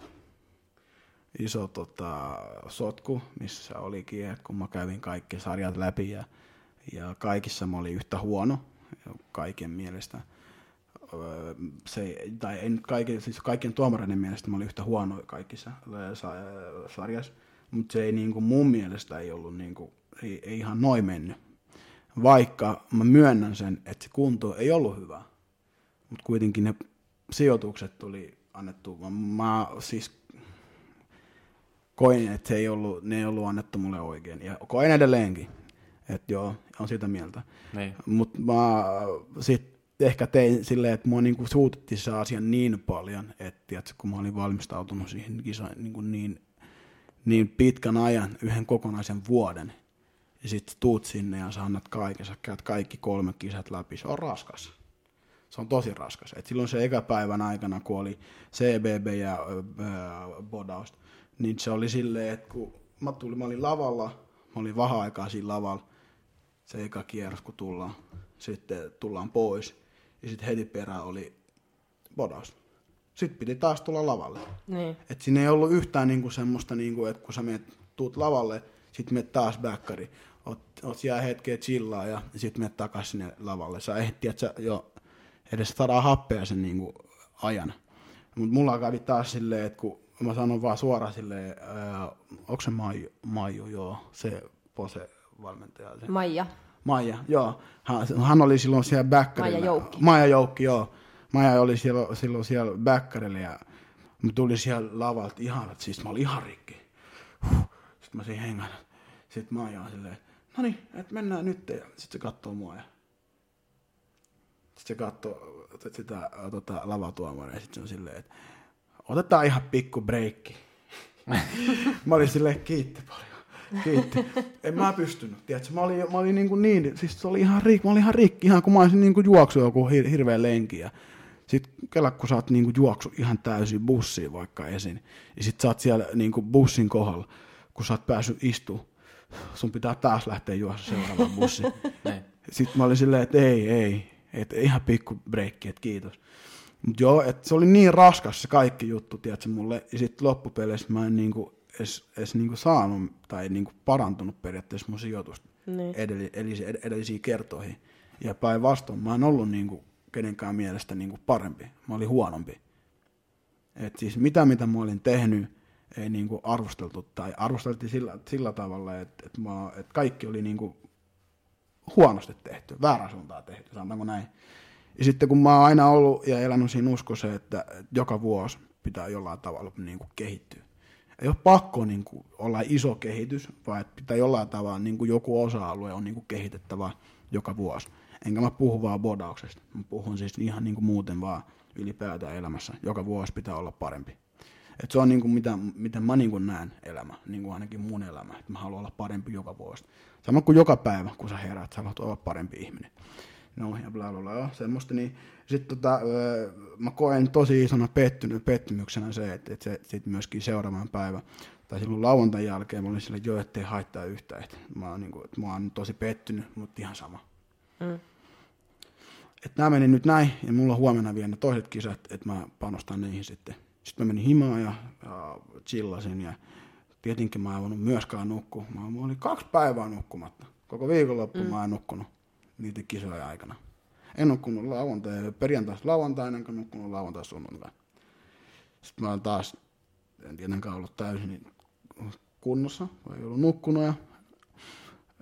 iso tota, sotku, missä olikin, että kun mä kävin kaikki sarjat läpi ja, ja kaikissa mä olin yhtä huono kaiken mielestä. Se, tai en kaiken, siis kaikkien tuomareiden mielestä mä olin yhtä huono kaikissa sa- sarjassa, mutta se ei niinku mun mielestä ei ollut niinku, ei, ei ihan noin mennyt. Vaikka mä myönnän sen, että se kunto ei ollut hyvä, mutta kuitenkin ne sijoitukset tuli annettu, mä, mä siis koin, että ei ollut, ne ei ollut annettu mulle oikein. Ja koen edelleenkin, että joo, on sitä mieltä. Niin. Mutta mä sitten ehkä tein silleen, että mua niinku suututti se asia niin paljon, että tiedätkö, kun mä olin valmistautunut siihen kisaan niinku niin, niin pitkän ajan, yhden kokonaisen vuoden, ja sitten tuut sinne ja sä annat kaiken, sä käyt kaikki kolme kisat läpi, se on raskas. Se on tosi raskas. Et silloin se eka päivän aikana, kun oli CBB ja äh, bodaus, niin se oli silleen, että kun mä, tulin, mä olin lavalla, mä olin vähän aikaa siinä lavalla, se eka kierros, kun tullaan, sitten tullaan pois, ja sitten heti perään oli bodaus. Sitten piti taas tulla lavalle. Niin. Et siinä ei ollut yhtään niinku semmoista, niinku, että kun sä menet, tuut lavalle, sitten menet taas backkari, oot, oot siellä hetkeä chillaa ja sitten menet takaisin sinne lavalle. Sä ehti, että sä jo edes saadaan happea sen niinku ajan. Mutta mulla kävi taas silleen, että kun mä sanon vaan suoraan silleen, ää, onko se Maiju, Maiju, joo, se Pose valmentaja. Se. Maija. Maija, joo. Hän, hän oli silloin siellä backerilla. Maija Joukki. Maija Joukki, joo. Maija oli siellä, silloin siellä backerilla ja mä tulin siellä lavalta ihan, että siis mä olin ihan rikki. Huh. Sitten mä siinä hengän. Sitten Maija on silleen, no niin, että mennään nyt. Ja sitten se katsoo mua ja sitten se katsoo sitä tota, lavatuomaria ja sitten se on silleen, että otetaan ihan pikku breikki. mä olin silleen, kiitti paljon. Kiitti. En mä pystynyt, tiedätkö? Mä olin, mä olin niin, kuin niin siis se oli ihan rikki, mä olin ihan rikki, ihan kun mä olisin niin kuin juoksu joku hir- hirveä lenki. Ja sit kela, kun sä oot niin kuin juoksu ihan täysin bussiin vaikka esiin, ja sit sä oot siellä niin kuin bussin kohdalla, kun sä oot päässyt istumaan, sun pitää taas lähteä juossa seuraavaan bussiin. Sitten mä olin silleen, että ei, ei, että ihan pikku breikki, että kiitos. Mut joo, että se oli niin raskas se kaikki juttu, tiedätkö, mulle. Ja sitten loppupeleissä mä en niinku edes, edes niinku saanut tai niinku parantunut periaatteessa mun sijoitusta Niin. edell, edellisiin, edellisiin kertoihin. Ja päinvastoin mä en ollut niinku kenenkään mielestä niinku parempi. Mä olin huonompi. Et siis mitä mitä mä olin tehnyt, ei niinku arvosteltu tai arvosteltiin sillä, sillä tavalla, että, että, mä, että kaikki oli niinku huonosti tehty, väärän suuntaan tehty, sanotaanko näin. Ja sitten kun mä oon aina ollut ja elänyt siinä uskossa, että, että joka vuosi pitää jollain tavalla niinku kehittyä. Ei ole pakko niinku olla iso kehitys, vaan että pitää jollain tavalla niinku joku osa-alue on niinku kehitettävä joka vuosi. Enkä mä puhu vaan bodauksesta, mä puhun siis ihan niinku muuten vaan ylipäätään elämässä. Joka vuosi pitää olla parempi. Et se on niinku mitä, miten mä niinku näen elämä, niinku ainakin mun elämä, että mä haluan olla parempi joka vuosi. Sama kuin joka päivä, kun sä heräät, sä haluat olla parempi ihminen. No ja bla bla bla, semmoista. Niin, sitten tota, mä koen tosi isona pettynyt, pettymyksenä se, että, että se sitten myöskin seuraavan päivän tai silloin lauantain jälkeen mä olin sille, joo, ettei haittaa yhtään. Että mä, oon, niin kuin, että mä oon tosi pettynyt, mutta ihan sama. Mm. Että nämä meni nyt näin, ja mulla on huomenna vielä ne toiset kisat, että mä panostan niihin sitten. Sitten mä menin himaan ja, ja chillasin, ja tietenkin mä en voinut myöskään nukkua. Mä, mä olin kaksi päivää nukkumatta. Koko viikonloppu mm. mä en nukkunut niiden kisojen aikana. En nukkunut lauantai, perjantaista lauantaina, enkä nukkunut lauantai sunnuntai. Sitten mä olen taas, en tietenkään ollut täysin kunnossa, ei ollut nukkunut ja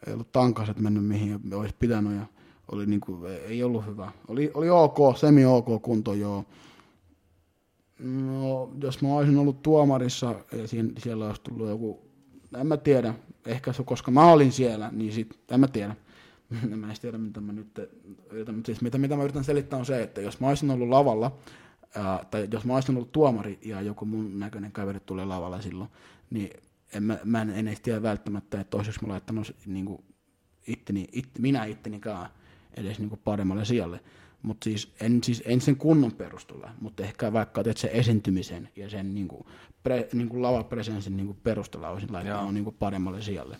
ei ollut tankaset mennyt mihin olisi pitänyt ja oli niin kuin, ei ollut hyvä. Oli, oli ok, semi-ok kunto joo. No, jos mä olisin ollut tuomarissa, siinä, siellä olisi tullut joku, en mä tiedä, ehkä se, koska mä olin siellä, niin sit, en mä tiedä. mä en tiedä, mitä mä nyt yritän, mutta siis mitä, mitä mä yritän selittää on se, että jos mä olisin ollut lavalla, ää, tai jos mä olisin ollut tuomari ja joku mun näköinen kaveri tulee lavalla silloin, niin en, mä, mä en, en edes tiedä välttämättä, että toiseksi mä laittanut niin kuin itteni, it, minä ittenikaan edes niin kuin paremmalle sijalle. Mutta siis en, siis en sen kunnon perustulla, mutta ehkä vaikka teet sen esiintymisen ja sen niin kuin, pre, niin kuin lavapresenssin niin kuin perusteella olisin laittanut niin kuin paremmalle sijalle.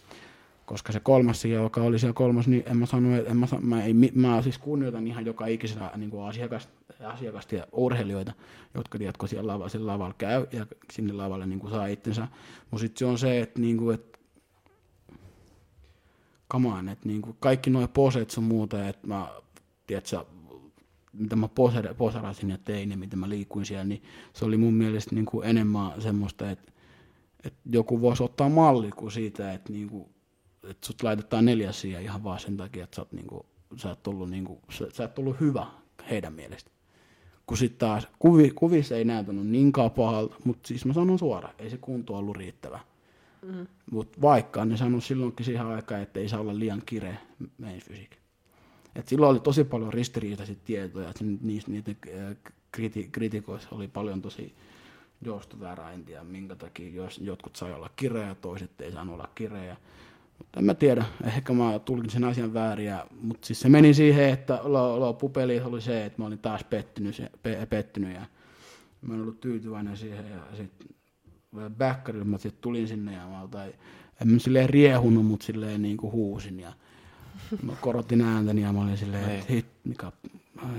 Koska se kolmas sija, joka oli siellä kolmas, niin en mä sano, en mä, mä, ei, mä siis kunnioitan ihan joka ikisellä niin kuin asiakas, asiakasta ja urheilijoita, jotka tiedätkö, siellä, lava, siellä lavalla käy ja sinne lavalle niin kuin saa itsensä. Mutta sitten se on se, että, niin kuin, että come on, että niin kuin kaikki nuo poseet sun muuta, että mä, tiedätkö, mitä mä poserasin ja tein ja miten mä liikuin siellä, niin se oli mun mielestä niin kuin enemmän semmoista, että, että joku voisi ottaa malli kuin siitä, että, niin kuin, että sut laitetaan neljäs siihen ihan vaan sen takia, että sä oot, niin kuin, sä oot, tullut, niin kuin, sä, sä oot tullut hyvä heidän mielestä. Kun sitten taas kuvi, kuvissa ei näytänyt niinkaan pahalta, mutta siis mä sanon suoraan, ei se kunto ollut riittävä. Mm. Mutta vaikka ne sanoi silloinkin siihen aikaan, että ei saa olla liian kireä meidän fysiikka. Et silloin oli tosi paljon ristiriitaisia tietoja, että niistä niitä kriti, kritikoissa oli paljon tosi joustoväärää, en tiedä minkä takia, jos jotkut sai olla kireä, toiset ei saanut olla kireä. En mä tiedä, ehkä mä tulkin sen asian vääriä, mutta siis se meni siihen, että loppupeli oli se, että mä olin taas pettynyt, pe, pettynyt ja mä en ollut tyytyväinen siihen ja sitten backerilla mä sitten tulin sinne ja mä tai, en mä silleen riehunut, mutta silleen niin kuin huusin ja mä korotin ääntäni ja mä olin silleen, että hit, mikä,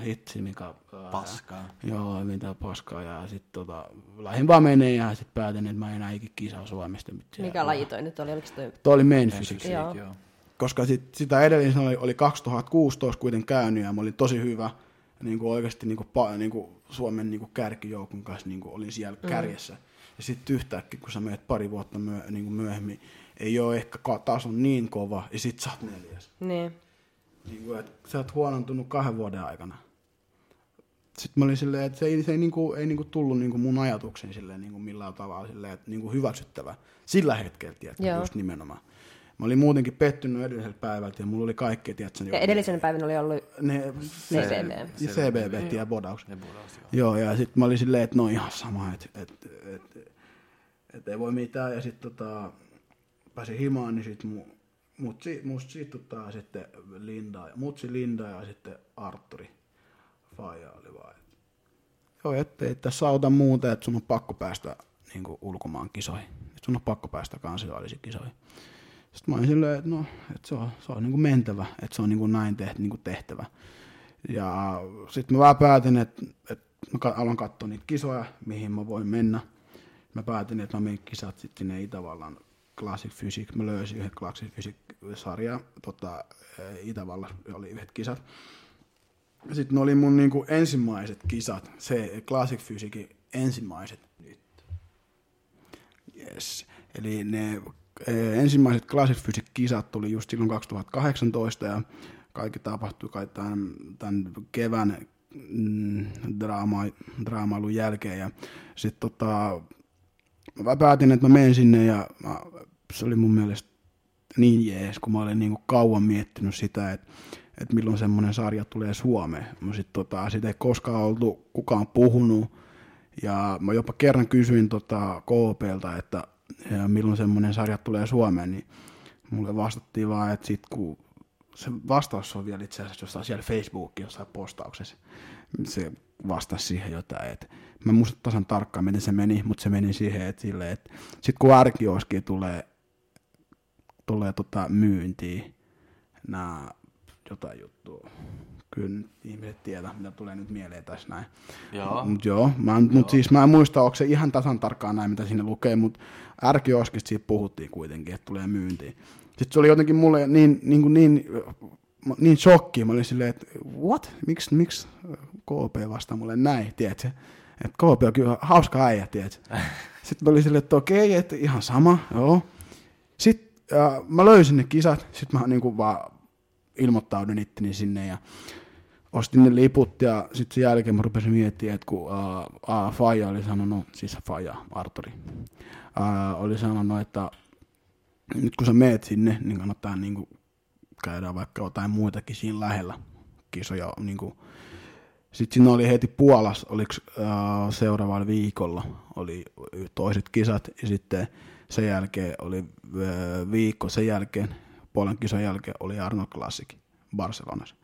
hitsi, mikä... Paskaa. Ää, joo, mitä paskaa. Ja sitten tota, lähdin vaan menee ja sitten päätin, että mä en enää ikinä kisaa Suomesta. Mikä laji toi nyt oli? Oliko toi... Toi oli main physics. Joo. Joo. Koska sit, sitä edellisen oli, oli 2016 kuitenkin käynyt ja mä olin tosi hyvä. Niin kuin oikeasti niin kuin, pa, niin kuin Suomen niin kuin kärkijoukon kanssa niin kuin olin siellä mm. kärjessä. Ja sitten yhtäkkiä, kun sä menet pari vuotta myö, niin kuin myöhemmin, ei ole ehkä taso niin kova, ja sit sä oot neljäs. Niin. Niin kuin, että sä oot huonontunut kahden vuoden aikana. Sitten mä olin silleen, että se ei, se ei, niinku, ei niinku tullut niinku mun ajatuksiin silleen, niinku millään tavalla silleen, että niinku hyväksyttävä. Sillä hetkellä, tiedätkö, just nimenomaan. Mä olin muutenkin pettynyt edellisellä päivältä ja mulla oli kaikkea, tiedätkö, Ja edellisen päivän oli ollut ne, CBB. ja CBB ja bodaus. Ne budaus, joo. Joo, ja sitten mä olin silleen, että no ihan sama, että et, et, et ei voi mitään. Ja sitten tota, pääsin himaan, niin sitten mu, mutsi, musta situttaa sitten Linda, mutsi Linda ja sitten Arturi Faija oli vaan. Joo, ettei tässä auta muuta, että sun on pakko päästä niin ulkomaan kisoihin. Et sun on pakko päästä kansainvälisiin kisoihin. Sitten mä olin silleen, että no, että se on, se on niin kuin mentävä, että se on niin kuin näin teht, niin kuin tehtävä. Ja sitten mä vaan päätin, että, että mä alan katsoa niitä kisoja, mihin mä voin mennä. Mä päätin, että mä menen kisat sitten sinne Itävallan Classic Physics. Mä löysin yhden Classic Physics-sarjan tota, eh, Itävallassa, oli yhdet kisat. Sitten ne oli mun niinku ensimmäiset kisat, se Classic Physicin ensimmäiset. Yes. Eli ne eh, ensimmäiset Classic Physics-kisat tuli just silloin 2018 ja kaikki tapahtui kai tämän, tämän kevään mm, draama, draamailun jälkeen. Ja sitten tota, mä päätin, että mä menen sinne ja mä, se oli mun mielestä niin jees, kun mä olin niin kuin kauan miettinyt sitä, että, että milloin semmoinen sarja tulee Suomeen. Mä sit, tota, sitä ei koskaan oltu kukaan puhunut ja mä jopa kerran kysyin tota KOPlta, että milloin semmoinen sarja tulee Suomeen, niin mulle vastattiin vaan, että sit kun se vastaus on vielä itse asiassa jossain siellä Facebookin jossain postauksessa. Se vastasi siihen jotain, että mä muistan tasan tarkkaan, miten se meni, mutta se meni siihen, että, sille, että sit kun arkioski tulee, tulee tota myyntiin, nämä jotain juttua, kyllä ihmiset tietää, mitä tulee nyt mieleen tässä näin. Joo. Mut joo, mä, mut siis mä en muista, onko se ihan tasan tarkkaan näin, mitä siinä lukee, mutta ärkioskista siitä puhuttiin kuitenkin, että tulee myyntiin. Sitten se oli jotenkin mulle niin, niin, kuin niin, niin shokki, mä olin silleen, että what, miksi, miksi KP vastaa mulle näin, tiedätkö? Että KP on kyllä hauska äijä, tiedätkö? Sitten mä olin silleen, että okei, että ihan sama, joo. Sitten äh, mä löysin ne kisat, sitten mä niin kuin vaan ilmoittaudun itteni sinne ja ostin ne liput ja sitten sen jälkeen mä rupesin miettimään, että kun uh, uh, Faija oli sanonut, siis Faija, Arturi, uh, oli sanonut, että nyt kun sä meet sinne, niin kannattaa niin kuin käydä vaikka jotain muitakin siinä lähellä kisoja. Niin kuin. Sitten siinä oli heti Puolas, oliko uh, seuraavalla viikolla oli toiset kisat ja sitten sen jälkeen oli viikko sen jälkeen, Puolan kisan jälkeen oli Arnold Classic Barcelonassa.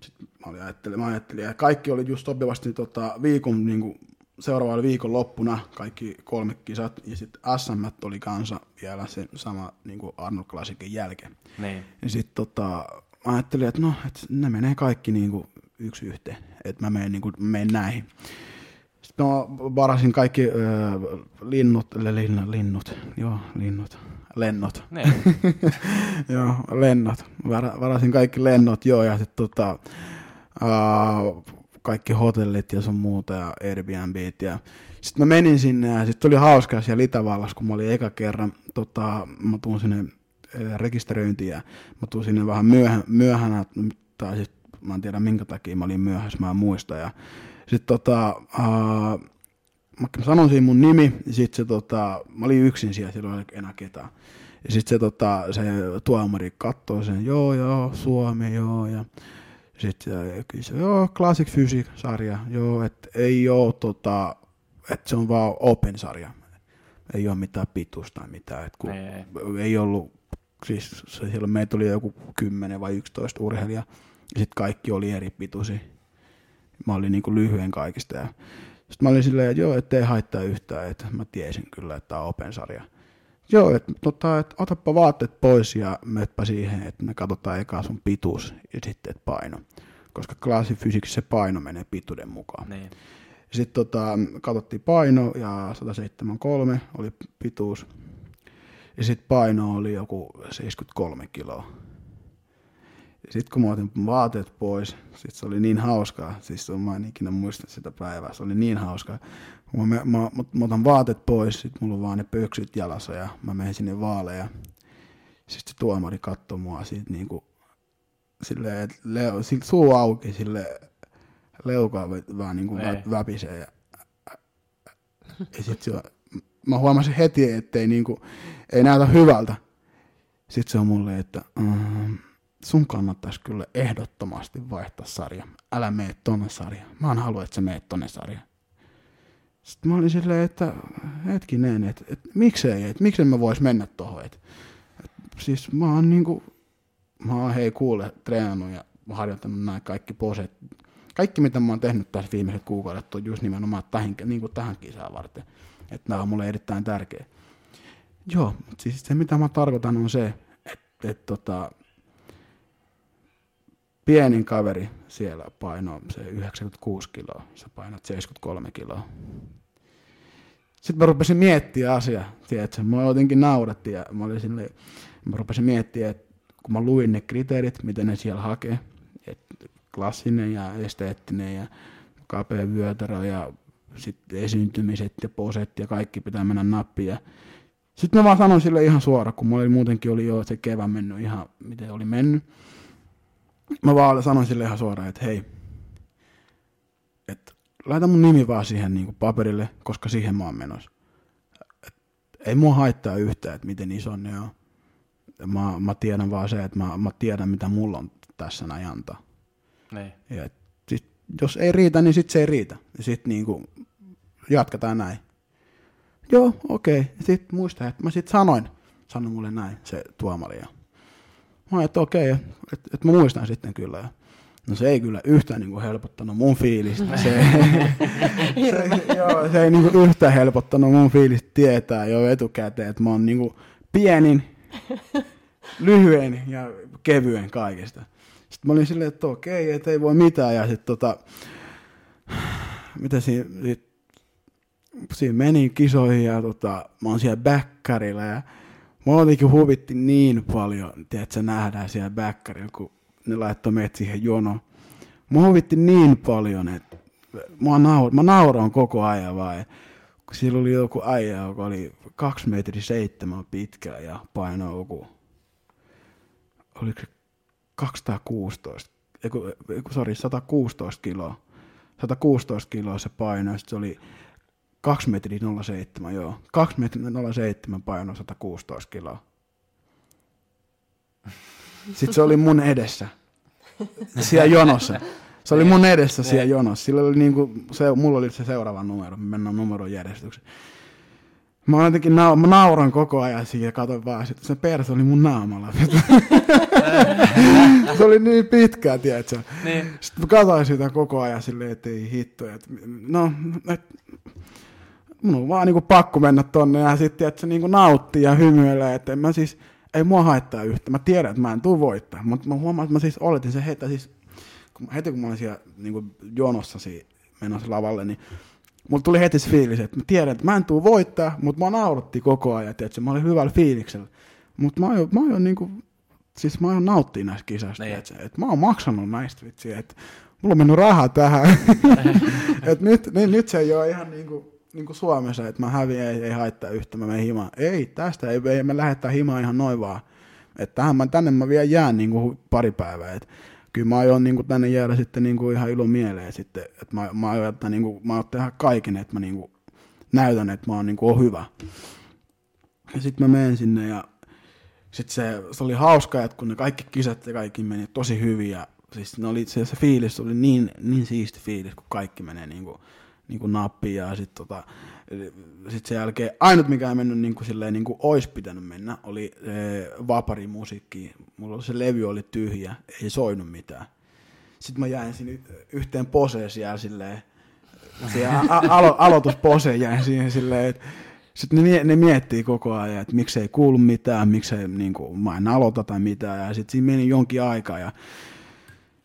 Sitten mä, ajattelin, mä ajattelin, ja kaikki oli just sopivasti tota, viikon niin kuin, seuraavalla viikon loppuna kaikki kolme kisat, ja sitten SM oli kanssa vielä se sama niin kuin Arnold Classicin jälkeen. Niin. Ja sitten tota, mä ajattelin, että no, että ne menee kaikki niin kuin yksi yhteen, että mä menen, niin kuin, menen näihin. Sitten mä varasin kaikki ö, linnut, linnut, linnut, joo, linnut, lennot. Niin. joo, lennot. Var, varasin kaikki lennot, joo, ja sitten tota, uh, kaikki hotellit ja sun muuta ja Airbnbit. Ja sitten mä menin sinne ja sitten oli hauskaa siellä Itävallassa, kun mä olin eka kerran, tota, mä tuun sinne rekisteröintiin ja mä tuun sinne vähän myöhä, myöhänä, tai sitten mä en tiedä minkä takia mä olin myöhässä, mä en muista. Ja sitten tota, uh, mä sanon siinä mun nimi, sitten se tota, mä olin yksin siellä, silloin ei enää ketään. Ja sitten se, tota, se tuomari katsoo sen, joo, joo, Suomi, joo, ja sitten se, joo, Classic Physics-sarja, joo, että ei ole, tota, että se on vaan open-sarja. Ei ole mitään pituusta tai mitään, että kun ei, ei ollut, siis siellä meitä oli joku 10 vai 11 urheilijaa, ja sitten kaikki oli eri pituisia. Mä olin niin kuin lyhyen kaikista, ja sitten mä olin silleen, että joo, ettei haittaa yhtään, että mä tiesin kyllä, että tämä on open-sarja. Joo, että tota, et otappa vaatteet pois ja möppä siihen, että me katsotaan eka sun pituus ja sitten paino. Koska klassifysiikissä se paino menee pituuden mukaan. Niin. Sitten tota, katsottiin paino ja 173 oli pituus. Ja sitten paino oli joku 73 kiloa. Sitten kun mä otin vaatteet pois, sit se oli niin hauskaa. Siis mä en ikinä muista sitä päivää. Se oli niin hauskaa. Kun mä, mä, mä, mä otan vaatteet pois, sit mulla on vaan ne pöksyt jalassa ja mä menen sinne vaaleja. Sitten se tuomari katsoi mua siitä niinku silleen, että leo, sille, suu auki sille leukaa vaan niinku vä, väpisee. Ja, ja sit se, mä huomasin heti, ettei niinku, ei näytä hyvältä. Sitten se on mulle, että mm, sun kannattaisi kyllä ehdottomasti vaihtaa sarja. Älä mene tonne sarja. Mä en halua, että sä meet tonne sarja. Sitten mä olin silleen, että hetkinen, että, että miksei, että miksen mä vois mennä tohon. Että, että, siis mä oon niinku, mä oon hei kuule treenannut ja harjoittanut nämä kaikki poset. Kaikki mitä mä oon tehnyt tässä viimeiset kuukaudet on just nimenomaan tähän, niin kuin tähän kisaan varten. Että nämä on mulle erittäin tärkeä. Joo, mutta siis se mitä mä tarkoitan on se, että, että tota, pienin kaveri siellä painoi se 96 kiloa, sä painat 73 kiloa. Sitten mä rupesin miettiä asiaa, tiedätkö, mä jotenkin nauratti ja mä, olin sille, mä rupesin miettiä, että kun mä luin ne kriteerit, mitä ne siellä hakee, että klassinen ja esteettinen ja kapea vyötärö ja sitten esiintymiset ja poset ja kaikki pitää mennä nappiin. Ja sitten mä vaan sanoin sille ihan suoraan, kun mulla oli muutenkin oli jo se kevään mennyt ihan miten oli mennyt. Mä vaan sanoin sille ihan suoraan, että hei, että laita mun nimi vaan siihen niin kuin paperille, koska siihen mä oon menossa. Et ei mua haittaa yhtään, että miten iso ne on. Mä, mä tiedän vaan se, että mä, mä tiedän, mitä mulla on tässä näin antaa. Niin. Ja et sit, jos ei riitä, niin sitten se ei riitä. Ja sitten niinku jatketaan näin. Joo, okei. Okay. Sitten muista, että mä sitten sanoin, sanoin mulle näin se tuomari. Ja mä että okei, okay, että et mä muistan sitten kyllä. Ja No se ei kyllä yhtään niinku helpottanut mun fiilistä. Se, se, joo, se ei niinku yhtään helpottanut mun fiilistä tietää jo etukäteen, että mä oon niinku pienin, lyhyen ja kevyen kaikesta. Sitten mä olin silleen, että okei, että ei voi mitään. Ja sitten tota, mitä siinä, sit, siinä meni kisoihin ja tota, mä oon siellä bäkkärillä ja mä jotenkin huvitti niin paljon, että nähdään siellä bäkkärillä, kun ne laittoi meidät siihen jonoon. Mä huvitti niin paljon, että mä, naur, mä nauroin koko ajan vaan. Kun siellä oli joku äijä, joka oli 2 metri seitsemän pitkä ja painoi joku, oliko se 216, eiku, eiku, sorry, 116 kiloa. 116 kiloa se paino, se oli 2 metri 07, joo. 2 metri 07 paino 116 kiloa. Sitten se oli mun edessä. Siellä jonossa. Se oli mun edessä siellä jonossa. Sillä oli niinku, se, mulla oli se seuraava numero. Me mennään numeron järjestykseen. Mä jotenkin nau- mä nauran koko ajan siihen ja katsoin vaan, että se perse oli mun naamalla. se oli niin pitkää, tiedätkö? Niin. Sitten mä katsoin sitä koko ajan silleen, että ei hitto. Et, no, et, mun on vaan niinku pakko mennä tonne ja sitten tiedätkö, niinku nauttii ja hymyilee, että mä siis, ei mua haittaa yhtä. Mä tiedän, että mä en tuu voittaa, mutta mä huomaan, että mä siis oletin se heti, siis kun, heti kun mä olin siellä niinku jonossa menossa lavalle, niin mulla tuli heti se fiilis, että mä tiedän, että mä en tuu voittaa, mutta mä nauratti koko ajan, että mä olin hyvällä fiiliksellä. Mutta mä oon, mä oon niinku, siis mä oon nauttia näistä kisoista, niin. että, että mä oon maksanut näistä vitsiä, että mulla on mennyt rahaa tähän. että nyt, niin, nyt se ei ole ihan niinku, niinku Suomessa, että mä häviän, ei, ei haittaa yhtä, mä menen himaan. Ei, tästä ei, ei me lähettää himaan ihan noin vaan. Että tähän mä, tänne mä vielä jään niinku pari päivää. Että kyllä mä aion niin kuin, tänne jäädä sitten niin kuin, ihan ilo mieleen sitten, että mä, mä aion, että niin kuin, mä aion tehdä kaiken, että mä niin kuin, näytän, että mä oon, niin kuin, hyvä. Ja sitten mä menen sinne ja sitten se, se, oli hauska, että kun ne kaikki kisat ja kaikki meni tosi hyvin ja siis ne oli, se, se fiilis oli niin, niin siisti fiilis, kun kaikki menee niin kuin, niin kuin nappiin ja sitten tota, sitten sen jälkeen ainut, mikä ei mennyt niin kuin, silleen, niin kuin olisi pitänyt mennä, oli e, vaparimusiikki. Mulla oli se levy oli tyhjä, ei soinut mitään. Sitten mä jäin sinne yhteen poseen siellä silleen, siihen alo- aloitusposeen jäin siihen silleen, että sitten ne, ne miettii koko ajan, että miksei kuulu mitään, miksei niin mä en aloita tai mitään, ja sitten siinä meni jonkin aikaa, ja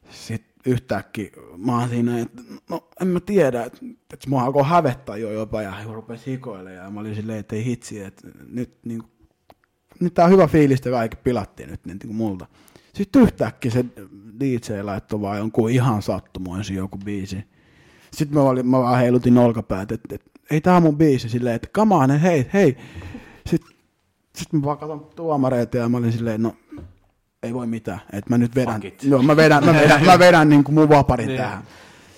sitten yhtäkkiä mä oon siinä, että no en mä tiedä, että, että mua alkoi hävettää jo jopa ja rupesi hikoilemaan ja mä olin silleen, että ei hitsi, että nyt, niin, nyt tää on hyvä fiilis ja kaikki pilattiin nyt niin, niin multa. Sitten yhtäkkiä se DJ laittoi vaan jonkun ihan sattumoisin joku biisi. Sitten mä, olin, mä vaan heilutin olkapäät, että, että ei tää on mun biisi silleen, että on, hei, hei. Sitten, sitten mä vaan katson tuomareita ja mä olin silleen, no ei voi mitään, että mä nyt vedän, joo, mä vedän, mä vedän, mä vedän niin kuin mun vaparin niin. tähän.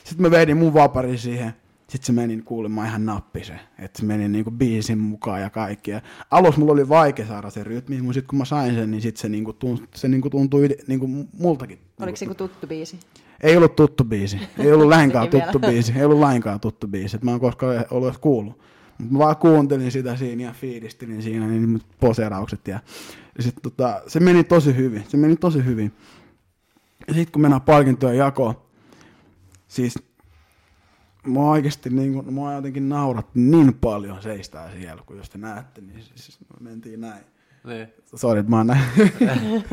Sitten mä vedin mun vaparin siihen, sitten se meni kuulemaan ihan nappise, että se meni niinku biisin mukaan ja kaikki. Ja alussa mulla oli vaikea saada se rytmi, mutta sitten kun mä sain sen, niin sit se, niinku tuntui, se niinku tuntui niinku multakin. Oliko se niinku tuttu biisi? Ei ollut tuttu biisi, ei ollut lainkaan tuttu biisi, ei ollut lainkaan tuttu biisi, että mä en koskaan ollut edes kuullut. Mä vaan kuuntelin sitä siinä ja fiilistelin siinä, niin poseraukset ja ja sit tota, se meni tosi hyvin, se meni tosi hyvin. Ja sitten kun mennään palkintojen jakoon, siis mua oikeasti niin kuin, mua jotenkin nauratti niin paljon seistää siellä, kun jos te näette, niin siis me mentiin näin. Niin. Että mä oon näin.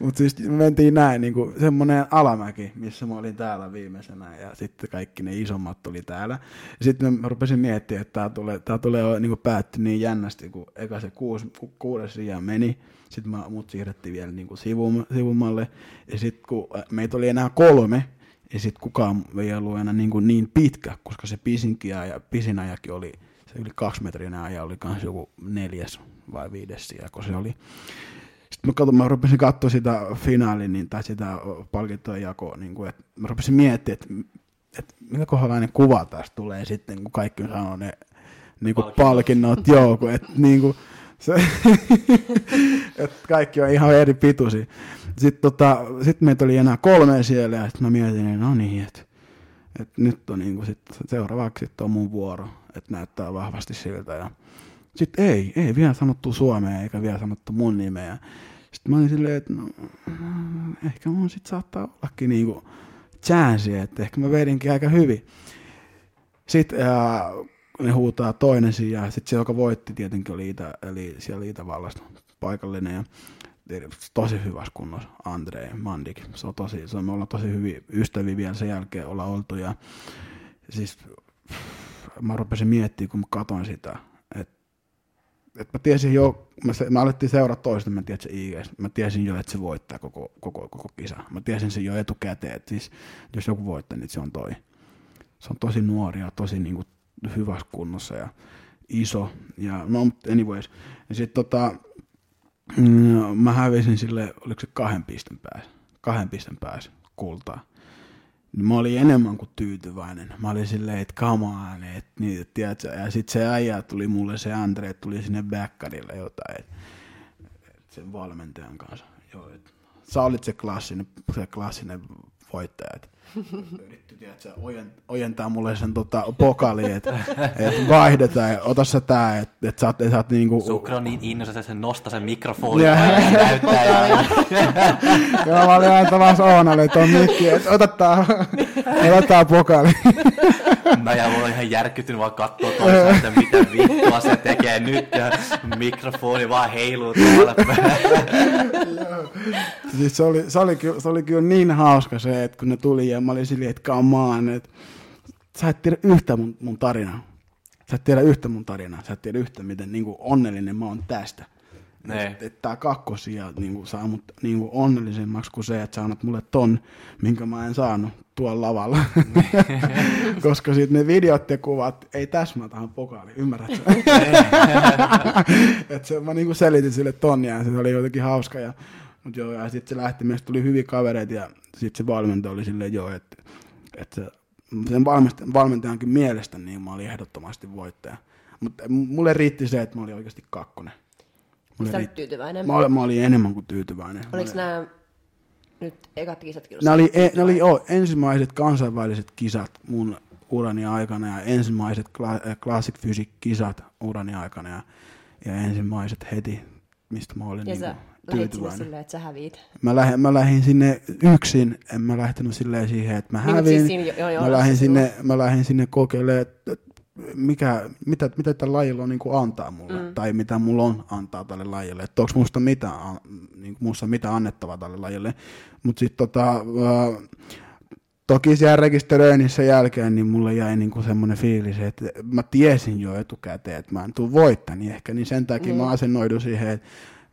Mutta siis me mentiin näin, niin kuin semmoinen alamäki, missä mä olin täällä viimeisenä, ja sitten kaikki ne isommat tuli täällä. Sitten mä rupesin miettimään, että tää tulee, tää tulee niin kuin päättyi niin jännästi, kun eka se kuusi, ku, kuudes sija meni, sitten mä, mut siirrettiin vielä niin kuin sivum, sivumalle, ja sitten kun meitä oli enää kolme, Ja sitten kukaan ei ollut enää niin, kuin niin pitkä, koska se pisinkin ja pisin ajakin oli, se yli kaksi metriä aja oli myös joku neljäs vai viides sija, kun se oli. Sitten mä, katson, mä rupesin katsoa sitä finaalin niin, tai sitä palkintojen jakoa, niin kuin, että mä rupesin miettimään, että, että minkä kohdalainen kuva tästä tulee sitten, kun kaikki sanonut ne niin kuin palkinnot, joo, kun, että niin kuin, se, että kaikki on ihan eri pituisia. Sitten tota, sit meitä oli enää kolme siellä ja sitten mä mietin, että no niin, että, että nyt on niin kuin sit, seuraavaksi sit on mun vuoro, että näyttää vahvasti siltä. Ja sitten ei, ei vielä sanottu Suomea eikä vielä sanottu mun nimeä. Sitten mä olin silleen, että no, ehkä mun sit saattaa ollakin niinku chanssi, että ehkä mä vedinkin aika hyvin. Sitten ää, ne huutaa toinen sija, ja sitten se, joka voitti tietenkin oli Itä, eli siellä Itävallasta paikallinen, ja tosi hyvässä kunnossa, Andre Mandik. Se on tosi, se on, me ollaan tosi hyviä ystäviä vielä sen jälkeen olla oltu, ja siis mä rupesin miettimään, kun mä katsoin sitä, että et mä tiesin jo, mä, se, mä alettiin seurata toista, mä tiesin, IG, mä tiesin jo, että se voittaa koko, koko, koko kisa. Mä tiesin sen jo etukäteen, että siis, jos joku voittaa, niin se on toi. Se on tosi nuori ja tosi niin kuin, hyvässä kunnossa ja iso. Ja no, anyways. Ja sit tota, mm, mä hävisin sille, oliko se kahden pisten päässä, kahden pisten päässä kultaa. Niin mä olin enemmän kuin tyytyväinen. Mä olin silleen, että on, että niin, tiedätkö? Ja sitten se äijä tuli mulle, se Andre, tuli sinne backarille jotain, että et sen valmentajan kanssa. Joo, et, sä olit se klassinen, se klassinen voittaja. Et, yritti, tiedätkö, ojentaa mulle sen tota, pokali, että et vaihdetaan ja ota sä tää, että et sä oot, et sä oot niinku... Sukra on niin innossa, että se nostaa sen mikrofoni ja näyttää. ja... Joo, mä olin antamassa Oonalle tuon mikki, että ota tää, ota tää pokali. Mä ja mulla on ihan järkyttynyt vaan katsoa toisaalta, että mitä vittua se tekee nyt ja mikrofoni vaan heiluu tuolla siis se oli, se, oli, kyllä, se oli kyllä niin hauska se, että kun ne tuli ja mä olin silleen, että come on, että sä et tiedä yhtä mun, mun tarinaa. Sä et tiedä yhtä mun tarinaa. Sä et tiedä yhtä, miten niin kuin onnellinen mä oon tästä. Että et tää kakkosia niin kuin, saa mut niin kuin onnellisemmaksi kuin se, että sä annat mulle ton, minkä mä en saanut tuolla lavalla. Koska sitten ne videot ja kuvat ei täsmää tähän pokaaliin, ymmärrätkö? Et se, mä niinku selitin sille tonnia ja se oli jotenkin hauska. Ja, mut joo, ja sitten se lähti, meistä tuli hyviä kavereita ja sitten se valmentaja oli silleen, joo, että et se, sen valmentajankin mielestä niin mä olin ehdottomasti voittaja. Mutta mulle riitti se, että mä olin oikeasti kakkonen. Mulle riitti, tyytyväinen? Mä olin, mä olin enemmän kuin tyytyväinen. Oliko nämä nyt ekat kisat Ne oli, e, oli oh, ensimmäiset kansainväliset kisat mun urani aikana ja ensimmäiset kla- Classic Physics-kisat urani aikana ja, ja ensimmäiset heti, mistä mä olin ja niin tyytyväinen. silleen, että sä häviit? Mä lähdin, mä lähdin sinne yksin, en mä lähtenyt silleen siihen, että mä niin, hävin. Siis jo, jo, mä, lähdin sinne, mä lähdin sinne kokeilemaan, mikä, mitä, mitä tällä lajilla on niin kuin antaa mulle, mm. tai mitä mulla on antaa tälle lajille, että onko musta mitä, niin kuin musta mitä annettavaa tälle lajille. Mutta sitten tota, äh, toki siellä rekisteröinnissä jälkeen, niin mulle jäi niinku semmoinen fiilis, että mä tiesin jo etukäteen, että mä en tule voittaa, niin ehkä niin sen takia mm. mä asennoidun siihen, että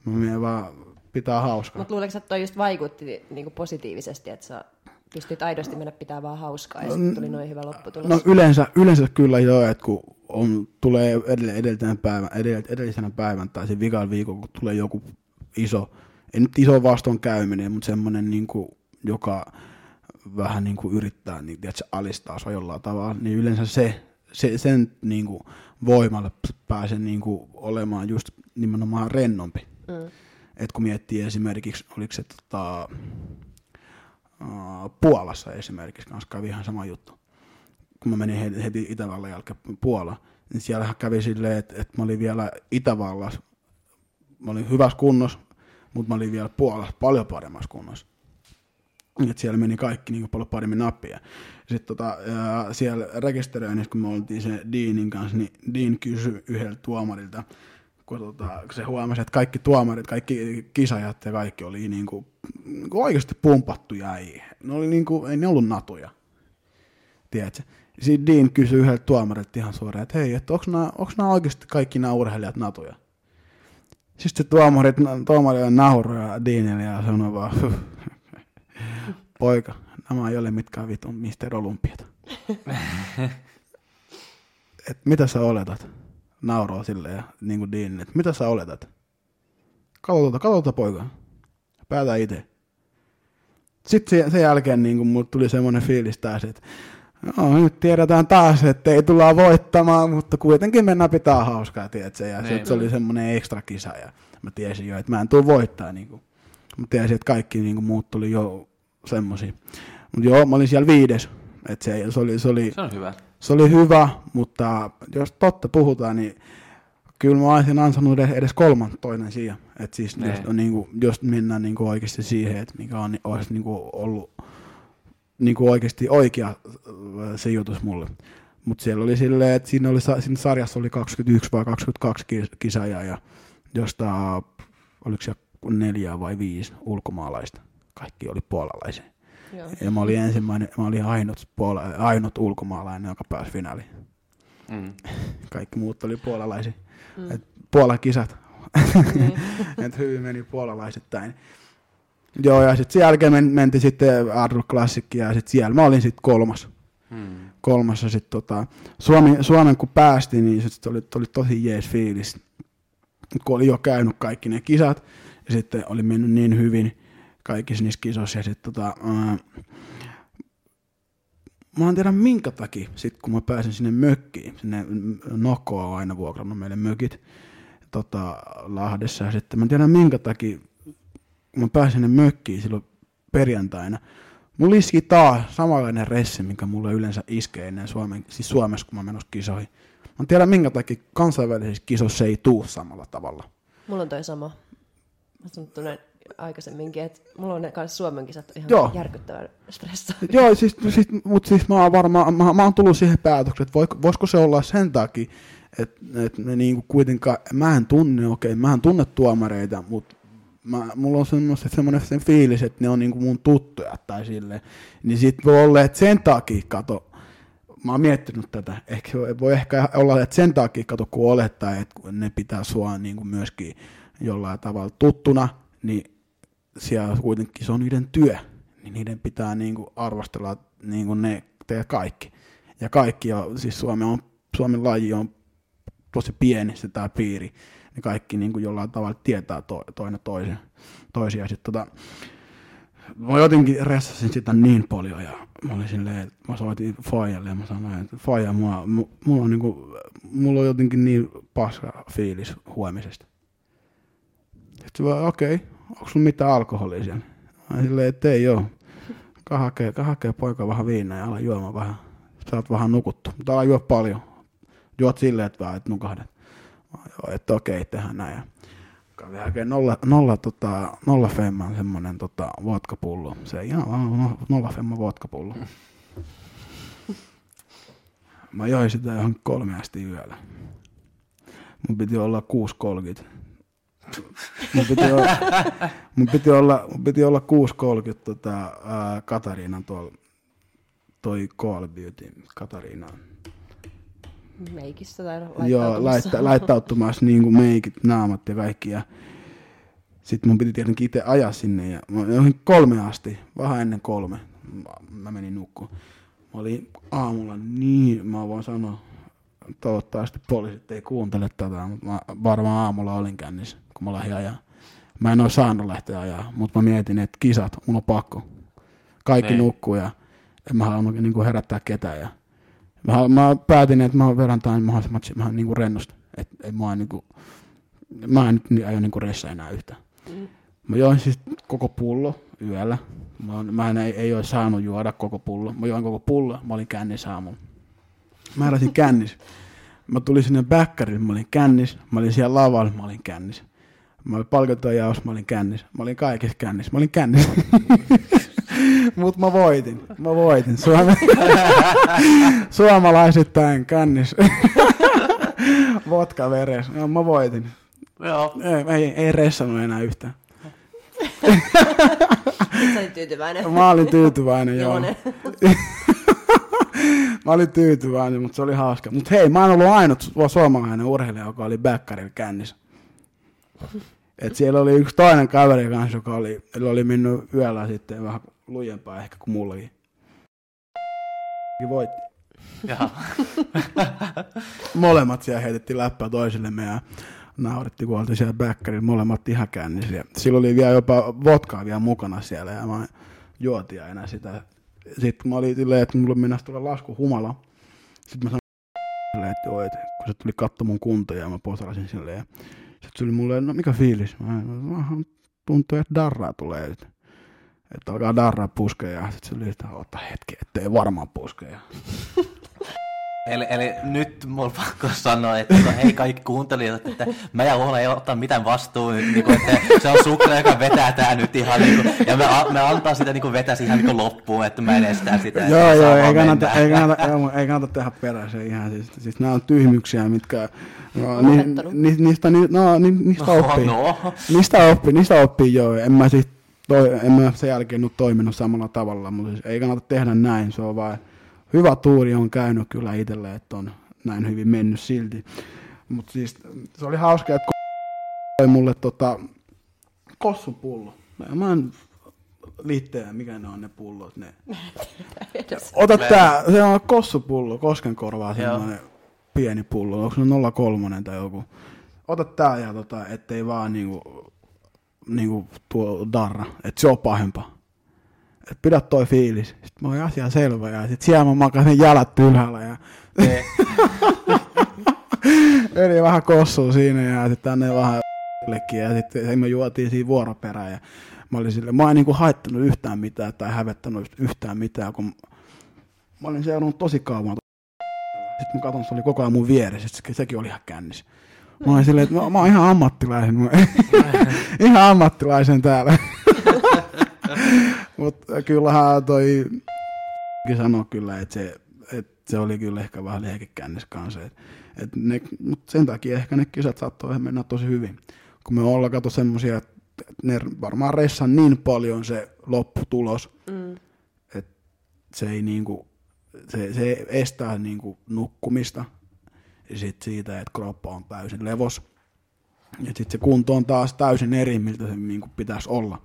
mä vaan pitää hauskaa. Mutta luuletko, että toi just vaikutti niinku positiivisesti, että sä pystyt aidosti mennä pitää vaan hauskaa ja sitten tuli noin hyvä lopputulos? No yleensä, yleensä kyllä joo, että kun on, tulee edellisenä päivän, edellisenä päivän tai sen vikan viikon, kun tulee joku iso, ei nyt iso vastoin käyminen, mutta semmoinen, niin kuin, joka vähän niin kuin yrittää niin, tiedätkö, alistaa sua jollain tavalla, niin yleensä se, se sen niin kuin, voimalle pääsee niin kuin, olemaan just nimenomaan rennompi. Mm. Et kun miettii esimerkiksi, oliko se tota, Puolassa esimerkiksi, kanssa kävi ihan sama juttu. Kun mä menin heti, heti Itävallan jälkeen Puola, niin siellä kävi silleen, että, että mä olin vielä Itävallassa, mä olin hyvässä kunnossa, mutta mä olin vielä Puolassa paljon paremmassa kunnossa. Et siellä meni kaikki niin paljon paremmin nappia. Sitten tota, siellä rekisteröinnissä, kun me oltiin se Deanin kanssa, niin Dean kysyi yhdeltä tuomarilta, kun, tota, kun se huomasi, että kaikki tuomarit, kaikki kisajat ja kaikki oli niin kuin, niin kuin oikeasti pumpattuja. Ei. Ne, oli niin kuin, ei ne ollut natuja. Tiedätkö? Sitten Dean kysyi yhdeltä tuomarilta ihan suoraan, että hei, että onko nämä, onko nämä oikeasti kaikki nämä urheilijat natuja? Sitten se tuomarit, tuomari on nauroja Deanille ja sanoi vaan, poika, nämä ei ole mitkään vitun Mr. Olympiat. et mitä sä oletat? Nauroo sille ja niin kuin Deanin, että mitä sä oletat? Kato tuota, kato tuota poika. Päätä itse. Sitten sen, jälkeen niin kuin mulle tuli semmoinen fiilis taas, että no, nyt tiedetään taas, että ei tulla voittamaan, mutta kuitenkin mennään pitää hauskaa, tiedätkö? Ja Niin. se, se oli semmoinen ekstra kisa ja mä tiesin jo, että mä en tule voittaa. Niin kuin. Mä tiesin, että kaikki niin kuin, muut tuli jo semmoisia. Mutta joo, mä olin siellä viides. Et se, se, oli, se, oli, Se on hyvä. Se oli hyvä, mutta jos totta puhutaan, niin kyllä mä olisin ansainnut edes, edes kolman toinen sija. Et siis Niin. jos, on niinku, jos mennään niinku oikeasti siihen, että mikä on, olisi niinku ollut niinku oikeasti oikea äh, sijoitus mulle. Mutta siellä oli silleen, että siinä, oli, siinä sarjassa oli 21 vai 22 kis- kisaajaa ja josta oliko se neljä vai viisi ulkomaalaista. Kaikki oli puolalaisia. Joo. Ja mä olin ensimmäinen, mä olin ainut, puola, ainut ulkomaalainen, joka pääsi finaaliin. Mm. Kaikki muut oli puolalaisia. Mm. Et Puolan kisat. Niin. Et hyvin meni puolalaisittain. Joo, ja sitten sen jälkeen men, mentiin sitten Adro Classickia, ja sitten siellä mä olin sitten kolmas. Mm. Kolmas, ja sitten tota, Suomi, Suomen kun päästi, niin sitten oli, oli tosi jees fiilis. Kun oli jo käynyt kaikki ne kisat, ja sitten oli mennyt niin hyvin kaikissa niissä kisoissa, ja sitten tota, ää, mä en tiedä minkä takia, sit kun mä pääsin sinne mökkiin, sinne Nokkoa on aina vuokrannut meille mökit tota, Lahdessa, ja sitten mä en tiedä minkä takia, kun mä pääsin sinne mökkiin silloin perjantaina, mulla iski taas samanlainen ressi, mikä mulle yleensä iskee ennen Suomen, siis Suomessa, kun mä menossa kisoihin. Mä en tiedä minkä takia kansainvälisissä kisoissa ei tuu samalla tavalla. Mulla on toi sama. Mä sanon aikaisemminkin, että mulla on ne kanssa Suomen kisat ihan Joo. järkyttävän stressa. Joo, siis, siis, mutta siis mä oon varmaan, mä, mä oon tullut siihen päätökseen, että voi, voisiko se olla sen takia, että, että ne niinku kuitenkaan, mä en tunne, okei, mä en tunne tuomareita, mutta mä, mulla on semmoinen, semmoinen sen fiilis, että ne on niinku mun tuttuja tai silleen, niin sit voi olla, että sen takia, kato, mä oon miettinyt tätä, ehkä voi- ehkä olla, että sen takia, kato, kun olettaa, että ne pitää sua niinku myöskin jollain tavalla tuttuna, niin siellä kuitenkin se on niiden työ, niin niiden pitää niinku arvostella niinku ne teet kaikki. Ja kaikki, on, siis Suomi on, Suomen laji on tosi pieni se tämä piiri, niin kaikki niinku jollain tavalla tietää to, toinen toisen, toisia. Sitten tota, mä jotenkin ressasin sitä niin paljon ja mä olin silleen, että mä soitin Fajalle ja mä sanoin, että Faja, mulla, mu- mulla, on niinku, mulla on jotenkin niin paska fiilis huomisesta. Sitten okei, okay, onko sulla mitään alkoholia siellä? Mä silleen, että ei oo. Kahakee, kahakee poika vähän viinaa ja ala juomaan vähän. Sä oot vähän nukuttu, mutta ala juo paljon. Juot silleen, että vähän, että nukahdat. Mä Joo, että okei, tehdään näin. Ja kävin hakemaan nolla, nolla, tota, nolla femman semmonen tota, vodkapullo. Se ihan vaan no- nolla femman vodkapullo. Mä join sitä johon kolme asti yöllä. Mun piti olla 6.30. Mun piti olla, mun piti olla, mun piti olla 6.30 tota, ää, Katariinan tuolla, toi Call of Duty Katariina. Meikissä tai Joo, laittautumassa. laittaa, laittautumassa niin kuin meikit, naamat ja kaikki. Ja sitten mun piti tietenkin itse ajaa sinne. Ja join kolme asti, vähän ennen kolme. Mä- Mä menin nukkuun. Mä olin aamulla niin, mä voin sanoa, toivottavasti poliisit ei kuuntele tätä, mutta mä varmaan aamulla olin kännissä, kun mä lähdin ajaa. Mä en oo saanut lähteä ajaa, mutta mä mietin, että kisat, mun on pakko. Kaikki Niin. nukkuu ja en mä halunnut niinku herättää ketään. Ja mä, mä päätin, että mä vedän tämän mahdollisimman mä niinku rennosti. Et, et mä, en niinku, mä en nyt aio niinku ressa enää yhtään. Mm. Mä join siis koko pullo yöllä. Mä, mä en, ei, ei ole saanut juoda koko pullo. Mä join koko pullo, mä olin kännis aamulla. Mä heräsin kännis. Mä tulin sinne bäkkärille, mä olin kännis. Mä olin siellä lavalla, mä olin kännis. Mä olin palkintojaos, mä olin kännis. Mä olin kaikessa kännis, mä olin kännis. Mut mä voitin, mä voitin. Suome... Suomalaisittain kännis. Vodka veres. No, mä voitin. Joo. Ei, ei, ei ressannut enää yhtään. Sä olit tyytyväinen. Mä olin tyytyväinen, joo. Mä olin tyytyväinen, mutta se oli hauska. Mutta hei, mä oon ollut ainut su- suomalainen urheilija, joka oli backarilla kännissä. Et siellä oli yksi toinen kaveri kanssa, joka oli, oli mennyt yöllä sitten vähän lujempaa ehkä kuin mullakin. Voitti. Molemmat siellä heitettiin läppää toisillemme ja naurettiin, kun oltiin siellä bäkkärillä molemmat ihan kännisiä. Silloin oli vielä jopa vodkaa vielä mukana siellä ja mä juotin aina sitä. Sitten mä olin silleen, että mulle mennäisi tulla lasku humala. Sitten mä sanoin että joo, että kun se tuli katto mun kuntoja ja mä potarasin silleen. Sitten oli mulle, no mikä fiilis? Mä, mä tuntuu, että darraa tulee. Että, että alkaa darraa puskea ja sitten se oli, että ota hetki, ettei varmaan puskea. Eli, eli nyt mulla on pakko sanoa, että hei kaikki kuuntelijat, että mä ja Uola ei ottaa mitään vastuun nyt, niin kuin, että se on Sukre, joka vetää tää nyt ihan niin kuin, ja me, me antaa sitä niin kuin vetäisi ihan niin kuin loppuun, että mä en estä sitä. joo, joo, ei kannata, ei, kannata, ei, ei kannata tehdä perässä ihan, siis, siis nämä on tyhmyksiä, mitkä, no, ni, ni, niistä, ni, no, ni, niistä no, oppii, no. niistä oppii, niistä oppii joo, en mä siis, toi, en mä sen jälkeen nyt toiminut samalla tavalla, mutta siis ei kannata tehdä näin, se on vaan, hyvä tuuri on käynyt kyllä itselle, että on näin hyvin mennyt silti. Mutta siis se oli hauska, että toi mulle tota, kossupullo. Mä en liitteen, mikä ne on ne pullot. Ne. Ota tää, se on kossupullo, koskenkorvaa semmoinen pieni pullo. Onko se 03 tai joku? Ota tää ja tota, ettei vaan niinku, niinku tuo darra, että se on pahempaa että pidä toi fiilis. Sitten mä oon asia selvä ja sitten siellä mä makasin jalat ylhäällä ja Eli vähän kossu siinä ja sitten tänne vähän ja sitten me juotiin siinä vuoroperään ja mä olin sille, mä en niinku haittanut yhtään mitään tai hävettänyt yhtään mitään, kun mä olin seurannut tosi kauan. Sitten mä katson, se oli koko ajan mun vieressä, se, sekin oli ihan kännis. Mä olin silleen, että mä, mä oon ihan ammattilaisen, ihan ammattilaisen täällä. Mutta kyllähän toi sanoi kyllä, että se, et se oli kyllä ehkä vähän liekekännis kanssa. Et, et ne, mut sen takia ehkä ne kisat saattoi mennä tosi hyvin. Kun me ollaan kato semmosia, että ne varmaan ressan niin paljon se lopputulos, mm. että se ei niinku, se, se estää niinku nukkumista ja sit siitä, että kroppa on täysin levos. Ja sitten se kunto on taas täysin eri, miltä se niinku pitäisi olla.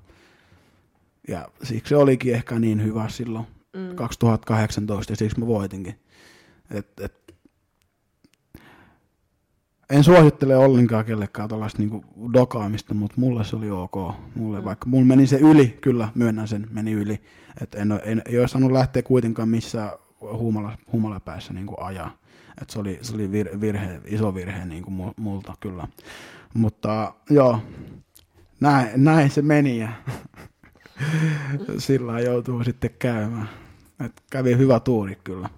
Ja siksi se olikin ehkä niin hyvä silloin mm. 2018 ja siksi mä voitinkin. Et, et, en suosittele ollenkaan kellekään tuollaista niinku dokaamista, mutta mulle se oli ok. Mulle, mm. Vaikka mulla meni se yli, kyllä myönnän sen, meni yli. Et en, en, ei olisi saanut lähteä kuitenkaan missään huumala, huumalapäissä niinku ajaa. Et se oli, se oli vir, virhe, iso virhe niinku multa kyllä. Mutta joo, näin, näin se meni. Ja sillä joutuu sitten käymään. Et kävi hyvä tuuri kyllä.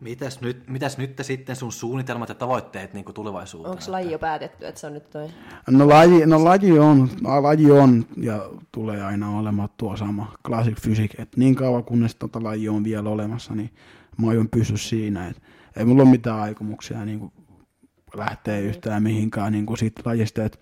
Mitäs nyt, mitäs nyt sitten sun suunnitelmat ja tavoitteet niin tulevaisuuteen? Onko laji jo päätetty, että se on nyt toi? No laji, no laji, on, laji on ja tulee aina olemaan tuo sama Classic Physics. Et niin kauan kunnes tota laji on vielä olemassa, niin mä aion pysyä siinä. Et ei mulla ole mitään aikomuksia niin lähteä yhtään mihinkään niin siitä lajista. Et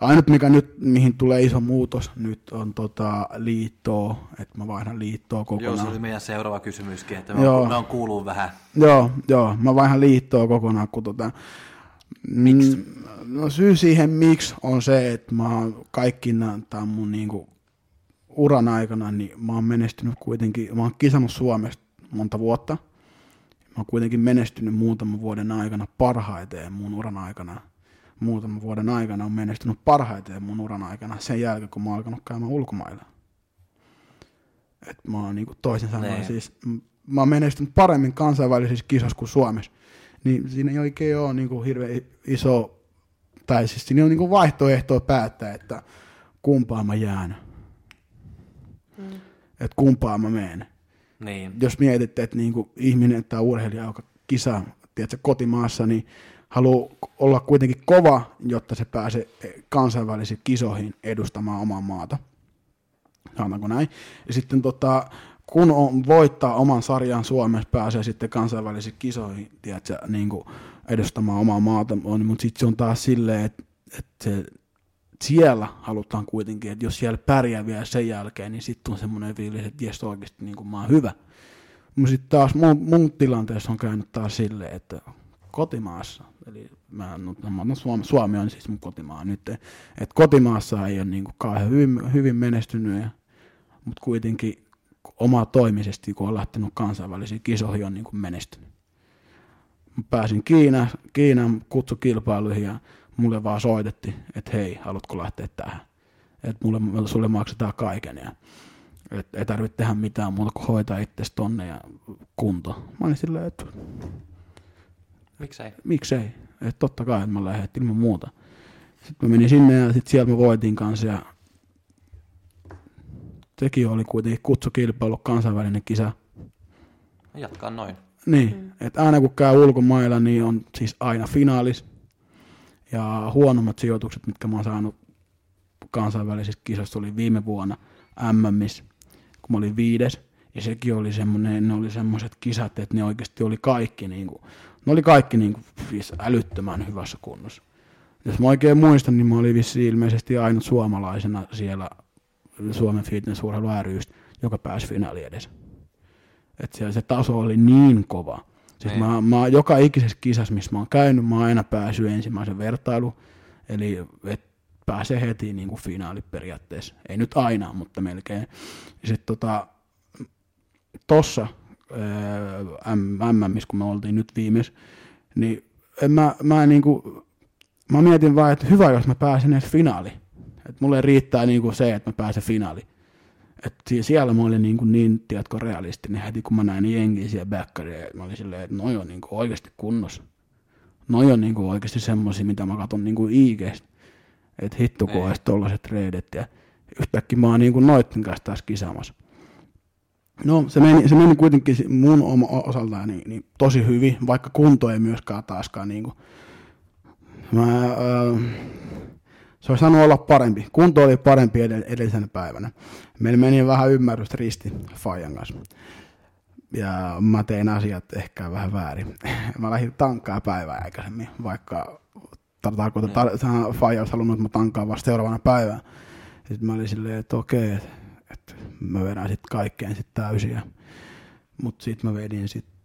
Ainut mikä nyt, mihin tulee iso muutos nyt on tota liittoa, että mä vaihdan liittoa kokonaan. Joo, se oli meidän seuraava kysymyskin, että me joo. on, on kuuluu vähän. Joo, joo, mä vaihdan liittoa kokonaan, kun tota, Miksi? No syy siihen miksi on se, että mä oon kaikkina tämän mun niinku uran aikana, niin mä oon menestynyt kuitenkin, mä oon kisannut Suomesta monta vuotta. Mä oon kuitenkin menestynyt muutaman vuoden aikana parhaiten mun uran aikana – muutaman vuoden aikana on menestynyt parhaiten mun uran aikana sen jälkeen, kun mä oon alkanut käymään ulkomailla. Et mä oon niin toisin sanoen nee. siis, mä oon menestynyt paremmin kansainvälisissä kisoissa kuin Suomessa. Niin siinä ei oikein ole niin hirveän iso, tai siis siinä on niin vaihtoehtoa päättää, että kumpaan mä jään. Mm. Että kumpaan mä menen. Niin. Jos mietitte, että niin ihminen tai urheilija, joka kisaa tiedätkö, kotimaassa, niin haluaa olla kuitenkin kova, jotta se pääsee kansainvälisiin kisoihin edustamaan omaa maata. Sanotaanko näin? Ja sitten tota, kun on, voittaa oman sarjan Suomessa, pääsee sitten kansainvälisiin kisoihin, tiedätkö, niin kuin edustamaan omaa maata, mutta sitten se on taas silleen, että, että se, siellä halutaan kuitenkin, että jos siellä pärjää vielä sen jälkeen, niin sitten on semmoinen fiilis, että jes oikeasti niin kuin mä oon hyvä. Mutta sitten taas mun, mun tilanteessa on käynyt taas silleen, että kotimaassa, eli mä, no Suomi, Suomi on siis mun kotimaa nyt, että kotimaassa ei ole niin kuin kauhean hyvin, hyvin menestynyt ja mutta kuitenkin oma toimisesti, kun on lähtenyt kansainvälisiin kisoihin, on niin kuin menestynyt. Mä pääsin Kiina, Kiinan kutsukilpailuihin ja mulle vaan soitettiin, että hei, haluatko lähteä tähän? Että mulle, sulle maksetaan kaiken ja et ei tarvitse tehdä mitään muuta kuin hoitaa itsesi tonne ja kunto. Mä olin silleen, että Miksei? miksei. Että totta kai, että mä lähden ilman muuta. Sitten mä menin sinne ja sitten siellä mä voitin kanssa ja sekin oli kuitenkin kutsukilpailu, kansainvälinen kisa. Jatkaa noin. Niin, mm. että aina kun käy ulkomailla, niin on siis aina finaalis. Ja huonommat sijoitukset, mitkä mä oon saanut kansainvälisistä kisoista, oli viime vuonna MMissä, kun mä olin viides. Ja sekin oli semmoinen, ne oli semmoiset kisat, että ne oikeasti oli kaikki, niin kuin, ne oli kaikki niin kuin, siis älyttömän hyvässä kunnossa. Jos mä oikein muistan, niin mä olin vissi ilmeisesti ainut suomalaisena siellä Suomen fitness urheilu rystä, joka pääsi finaali edes. Et siellä se taso oli niin kova. Siis Niin. mä, mä, joka ikisessä kisassa, missä mä oon käynyt, mä oon aina päässyt ensimmäisen vertailu. Eli et pääsee heti niin kuin finaali periaatteessa. Ei nyt aina, mutta melkein. Sitten tota, tossa MMissä, kun me oltiin nyt viimeis, niin en mä, mä, niin kuin, mä mietin vaan, että hyvä, jos mä pääsen edes finaaliin. Et mulle riittää niin kuin se, että mä pääsen finaaliin. Et si- siellä mä olin niin, kuin niin tiedätkö, realistinen heti, kun mä näin jengiä siellä backeria. Mä olin silleen, että noi on niin kuin oikeasti kunnossa. Noi on niin kuin oikeasti semmosia, mitä mä katson niin kuin IGstä. Että hitto, kun Niin. olisi tollaset reidet. Ja yhtäkkiä mä oon niin kuin noitten kanssa taas kisaamassa. No, se meni, se meni kuitenkin mun oma osaltaan niin, niin tosi hyvin, vaikka kunto ei myöskään taaskaan niin kuin, mä, äh, se olisi saanut olla parempi. Kunto oli parempi edell- edellisenä päivänä. Meillä meni vähän ymmärrystä risti Fajan kanssa. Ja mä tein asiat ehkä vähän väärin. Mä lähdin tankkaa päivää aikaisemmin, vaikka tar- tarkoitan, tar- Faija olisi halunnut, että mä tankkaan vasta seuraavana päivänä. Sitten mä olin silleen, että okei, että, että mä vedän sitten kaikkeen sitten täysin. Mutta sitten mä vedin sitten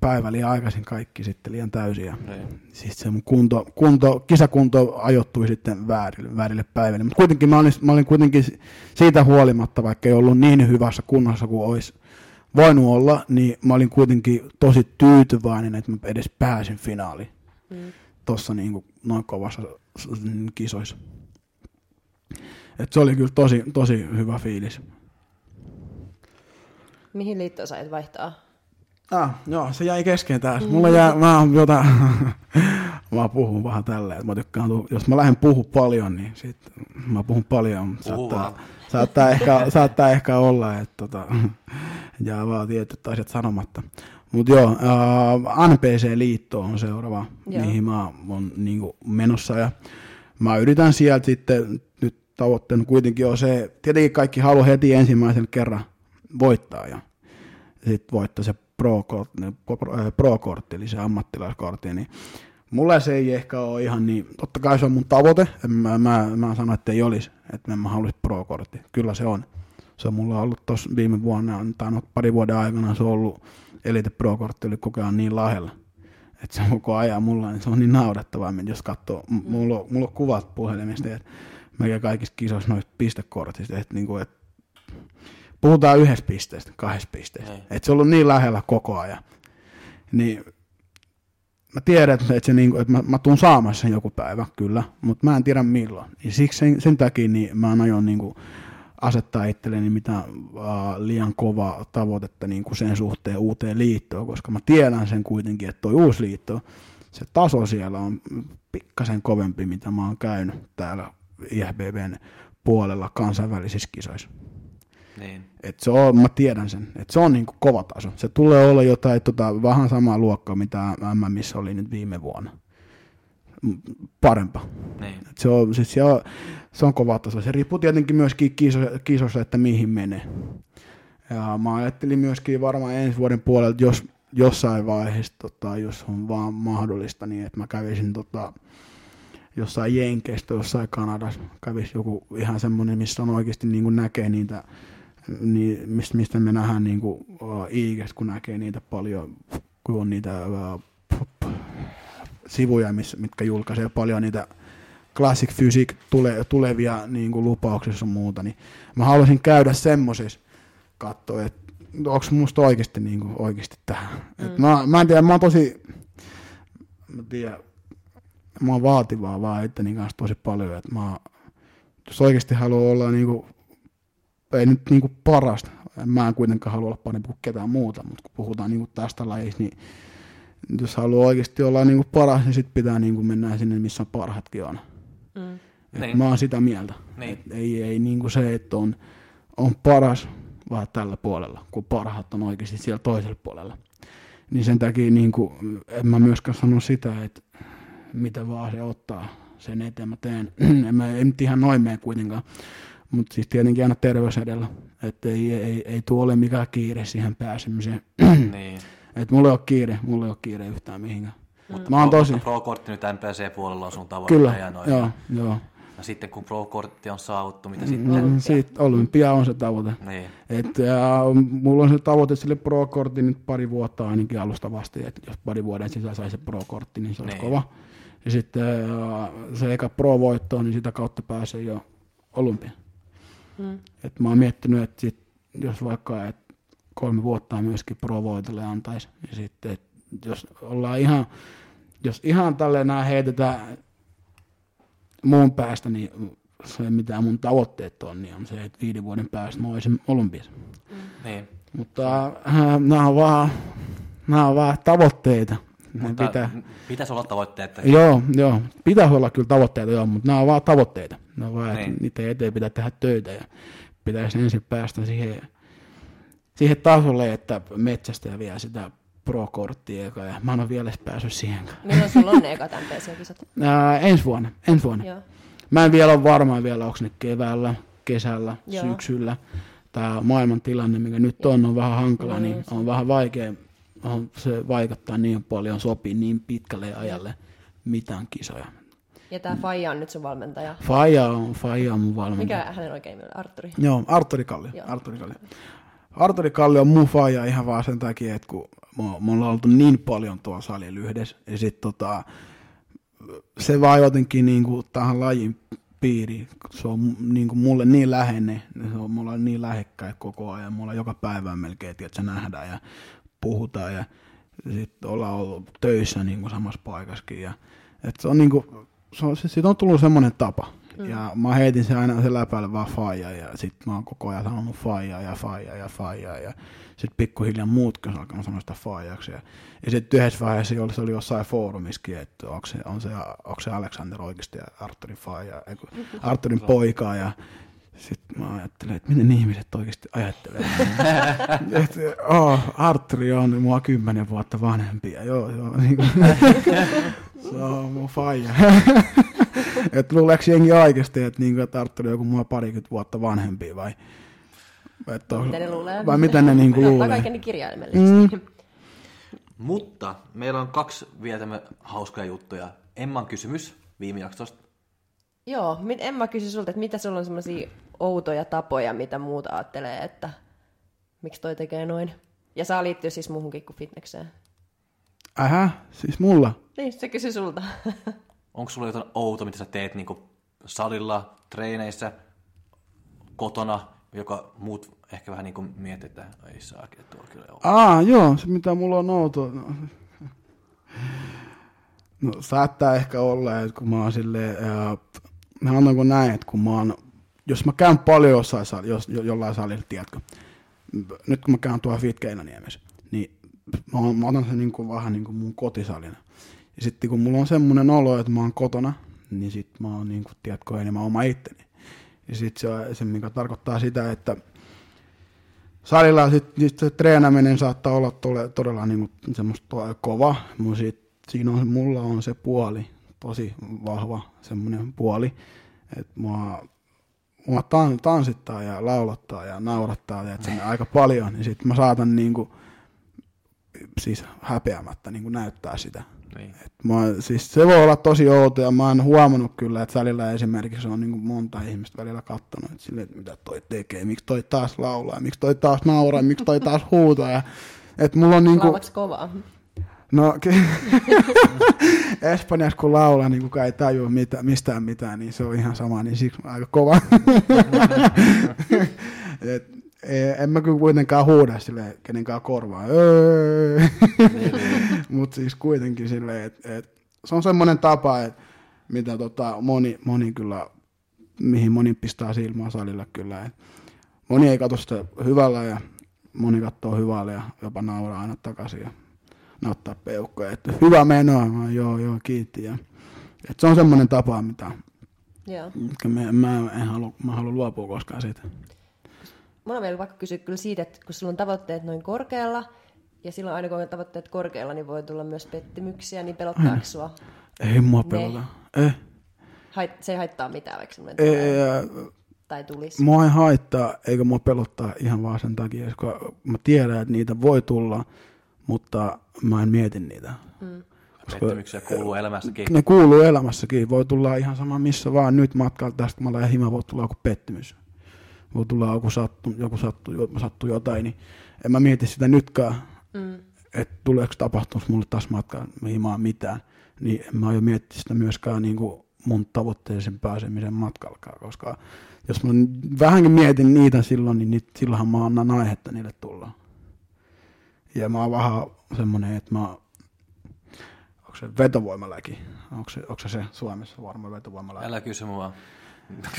päivä liian aikaisin kaikki sitten liian täysin. Ja Niin. siis se mun kunto, kunto, kisakunto ajoittui sitten väärille, väärille päiville. Mutta kuitenkin mä olin, mä olin kuitenkin siitä huolimatta, vaikka ei ollut niin hyvässä kunnossa kuin olisi voinut olla, niin mä olin kuitenkin tosi tyytyväinen, että mä edes pääsin finaaliin Mm. tuossa niin noin kovassa kisoissa. Et se oli kyllä tosi, tosi hyvä fiilis. Mihin liittoon sait vaihtaa? Ah, joo, se jäi kesken taas. Mulla jää, mä jota, mä puhun vähän tälleen, että mä tykkään, jos mä lähden puhu paljon, niin sit mä puhun paljon. Puhu Saattaa, saattaa, ehkä, saattaa ehkä olla, että tota, jää vaan tietyt asiat sanomatta. Mutta joo, äh, NPC-liitto on seuraava, Joo. mihin mä oon niinku menossa. Ja mä yritän sieltä sitten, tavoitteena kuitenkin on se, tietenkin kaikki haluaa heti ensimmäisen kerran voittaa. Ja sitten voittaa se pro-kortti, pro- pro-kortti, eli se ammattilaiskortti, niin mulla se ei ehkä ole ihan niin, totta kai se on mun tavoite, mä, mä, mä sano, että ei olisi, että mä haluaisin pro-kortti, kyllä se on. Se on mulla ollut tuossa viime vuonna, tai no, pari vuoden aikana se on ollut Elite Pro-kortti, oli koko ajan niin lähellä. Että se on koko ajan mulla, niin se on niin naurettavaa, jos katsoo, mulla, on, mulla on kuvat puhelimista, että melkein kaikissa kisoissa noista pistekortista, että niinku, et puhutaan yhdestä pisteestä, kahdesta pisteestä. Niin. Että se on ollut niin lähellä koko ajan. Niin mä tiedän, että, se niinku, että mä, mä tuun saamaan sen joku päivä, kyllä, mutta mä en tiedä milloin. Ja siksi sen, sen takia niin mä en aion niinku asettaa itselleni mitään uh, liian kovaa tavoitetta niinku sen suhteen uuteen liittoon, koska mä tiedän sen kuitenkin, että toi uusi liitto, se taso siellä on pikkasen kovempi, mitä mä oon käynyt täällä IFBBn puolella kansainvälisissä kisoissa. Niin. Et se on, mä tiedän sen, että se on niinku kova taso. Se tulee olla jotain tota, vähän samaa luokkaa, mitä MMissä oli nyt viime vuonna. Parempaa. Niin. Et se, on, siis se, on, se on kova taso. Se riippuu tietenkin myöskin kiso, kisossa, että mihin menee. Ja mä ajattelin myöskin varmaan ensi vuoden puolelta, jos jossain vaiheessa, tota, jos on vaan mahdollista, niin että mä kävisin tota, jossain Jenkeistä, jossain Kanadassa, kävisi joku ihan semmoinen, missä on oikeasti niin kuin näkee niitä, niin, mistä, mistä me nähdään niin kuin, uh, IGstä, kun näkee niitä paljon, kun on niitä uh, sivuja, missä, mitkä julkaisee paljon niitä Classic Physique tule, tulevia niin kuin lupauksissa ja muuta, niin mä haluaisin käydä semmoisissa katsoa, että onko musta oikeasti, niin kuin, oikeasti tähän. Mm. Et mä, mä en tiedä, mä oon tosi, mä tiedän, mä oon vaativaa vaan itteni kanssa tosi paljon, että mä, jos oikeasti haluaa olla niin kuin, ei nyt niin kuin parasta, mä en kuitenkaan halua olla parempi kuin ketään muuta, mutta kun puhutaan niin kuin tästä lajista, niin jos haluaa oikeasti olla niin kuin paras, niin sitten pitää niin kuin mennä sinne, missä parhaatkin on. Mm. Et niin. Mä oon sitä mieltä. Niin. Et ei, ei niin kuin se, että on, on paras vaan tällä puolella, kun parhaat on oikeasti siellä toisella puolella. Niin sen takia niin kuin, en mä myöskään sano sitä, että mitä vaan se ottaa sen eteen mä teen. en mä en nyt ihan noin mene kuitenkaan, mutta siis tietenkin aina terveys edellä. Että ei, ei, ei, tuo ole mikään kiire siihen pääsemiseen. niin. Että mulla ei ole kiire, mulla ei ole kiire yhtään mihinkään. Mm. Mutta mä oon tosi... Pro-kortti nyt NPC-puolella on sun tavoite. Kyllä, ja noin. joo, joo. Ja sitten kun Pro-kortti on saavuttu, mitä mm, sitten? No, sitten Olympia on se tavoite. Niin. Et, ja, mulla on se tavoite sille Pro-kortti nyt pari vuotta ainakin alustavasti, että jos pari vuoden sisällä saisi se Pro-kortti, niin se olisi niin. kova. Ja sitten se eka Pro-voitto, niin sitä kautta pääsee jo Olympia. Mm. Et mä oon miettinyt, että sit, jos vaikka et kolme vuotta myöskin Pro-voitolle antaisi, niin sitten, jos ollaan ihan, jos ihan tälleen nämä heitetään muun päästä, niin se mitä mun tavoitteet on, niin on se, että viiden vuoden päästä mä olisin olympiassa. Mm. Niin. Mutta äh, nämä on vaan, nämä on vaan tavoitteita. Mutta pitää, pitäisi olla tavoitteita. Joo, joo, pitäisi olla kyllä tavoitteita, joo, mutta nämä on vaan tavoitteita. Ne on vaan, niin. että niiden eteen pitää tehdä töitä ja pitäisi ensin päästä siihen, siihen tasolle, että metsästä vie sitä pro-korttia eka, ja mä en ole vielä päässyt siihen. Milloin sulla on ne ekat MPC-kisat? ensi vuonna, ensi vuonna. Joo. Mä en vielä ole varma vielä, onko ne keväällä, kesällä, Joo. syksyllä. Tämä maailman tilanne, mikä nyt on, on vähän hankala, no, niin on vähän vaikea. On, se vaikuttaa niin paljon, sopii niin pitkälle ajalle mitään kisoja. Ja tämä Faija on nyt sun valmentaja? Faija on, Faija on mun valmentaja. Mikä hänen oikein nimi Arturi? Joo, Arturi Kalli. Joo. Arturi Kalli. Arturi Kalli on mun faija ihan vaan sen takia, että kun me ollaan oltu niin paljon tuolla salilla yhdessä, ja sitten tota, se vaan jotenkin niin kuin tähän lajin piiri, se on niin kuin mulle niin läheinen, se on mulla niin lähekkäin koko ajan, mulla joka päivä melkein, että se nähdään ja puhutaan ja sitten ollaan ollut töissä niin kuin samassa paikassakin ja että se on niin kuin, se on, siitä on tullut semmoinen tapa, Mm. Ja mä heitin sen aina sen läpälle vaan faija ja sit mä oon koko ajan sanonut faija ja faija ja faija ja sit pikkuhiljaa muutkin on alkanut sanoa sitä faijaksi. Ja, ja sitten yhdessä vaiheessa oli, se oli jossain foorumiskin, että onko se, on se, onko se Alexander oikeasti ja Arturin faija, Arturin poika ja sitten mä ajattelin, että miten ihmiset oikeasti ajattelee. että oh, Arturi on mua kymmenen vuotta vanhempi. Ja joo, joo. Niin kuin, se on mun faija. että luuleeko jengi oikeasti, että, niin kuin, että Arturi on joku mua parikymmentä vuotta vanhempi vai? Että, mitä ne luulee? Vai mitä ne niin kuin luulee? kaiken kirjaimellisesti. Mm. Mutta meillä on kaksi vielä hauskoja juttuja. Emman kysymys viime jaksosta. Joo, Emma kysyi sulta, että mitä sulla on semmoisia outoja tapoja, mitä muut ajattelee, että miksi toi tekee noin. Ja saa liittyä siis muuhunkin kuin fitnekseen. Ähä, siis mulla? Niin, se kysyi sulta. Onko sulla jotain outoa, mitä sä teet niin salilla, treeneissä, kotona, joka muut ehkä vähän niin kuin miettii, että ei saa, että tuo kyllä outo. Aa, joo, se mitä mulla on outo. No, saattaa ehkä olla, että kun mä oon silleen, äh, mä annanko näin, että kun mä oon, jos mä käyn paljon jossain sali, jos, jollain salilla, tiedätkö, nyt kun mä käyn tuolla Fitkeinäniemessä, niin mä, mä otan sen niin kuin, vähän niin kuin mun kotisalina. Ja sitten kun mulla on semmoinen olo, että mä oon kotona, niin sit mä oon, niin kuin, tiedätkö, enemmän oma itteni. Ja sitten se, se, mikä tarkoittaa sitä, että salilla sit, sit se treenäminen saattaa olla tole, todella niin kuin, semmoista kova, mutta sit, siinä on, mulla on se puoli, tosi vahva semmoinen puoli, että mua, mua tanssittaa ja laulattaa ja naurattaa ja että aika paljon, niin sitten mä saatan niin kuin, siis häpeämättä niin kuin näyttää sitä. Niin. Et mä, siis se voi olla tosi outo ja mä oon huomannut kyllä, että välillä esimerkiksi on niin kuin monta ihmistä välillä katsonut, että, sille, että mitä toi tekee, miksi toi taas laulaa, miksi toi taas nauraa, miksi toi taas huutaa. Ja, että mulla on niin kuin, kovaa? No, Espanjassa kun laulaa, niin kukaan ei tajua mitä, mistään mitään, niin se on ihan sama, niin siksi aika kova. Et, e- en mä kyllä kuitenkaan huuda sille kenenkään korvaa. Öö. Mutta siis kuitenkin silleen, että et, se on semmoinen tapa, että mitä tota, moni, moni kyllä, mihin moni pistää silmää salilla kyllä. Et moni ei katso sitä hyvällä ja moni katsoo hyvällä ja jopa nauraa aina takaisin ja nauttaa peukkoja. Että hyvä menoa, mä, joo, joo, kiitti. Ja, et se on semmoinen tapa, mitä Joo. mitkä mä, mä en halua, mä haluan luopua koskaan siitä. Mun on vielä vaikka kysyä kyllä siitä, että kun sulla on tavoitteet noin korkealla, ja silloin aina kun on tavoitteet korkealla, niin voi tulla myös pettymyksiä, niin pelottaako sua? Ei mua pelota. Eh, Hait, se ei haittaa mitään, vaikka semmoinen ei, tulee, äh, tai tulisi. mua ei haittaa, eikä mua pelottaa ihan vaan sen takia, koska mä tiedän, että niitä voi tulla, mutta mä en mieti niitä. Pettymyksiä kuuluu elämässäkin. Ne kuuluu elämässäkin. Voi tulla ihan sama missä vaan nyt matkalla tästä, kun mä lähden himaan, voi tulla joku pettymys. Voi tulla joku sattu, joku sattu, sattu jotain, niin en mä mieti sitä nytkään, Mm. että tuleeko tapahtuisi mulle taas matkalla himaan mitään. Niin en mä aio miettiä sitä myöskään niin kuin mun tavoitteeseen pääsemisen matkalkaan, koska jos mä vähänkin mietin niitä silloin, niin niit, silloinhan mä annan aihetta niille tulla. Ja mä oon vähän semmonen, että mä onko se vetovoimaläki? Onko se, onko se, se Suomessa varmaan vetovoimaläki? Älä kysy mua.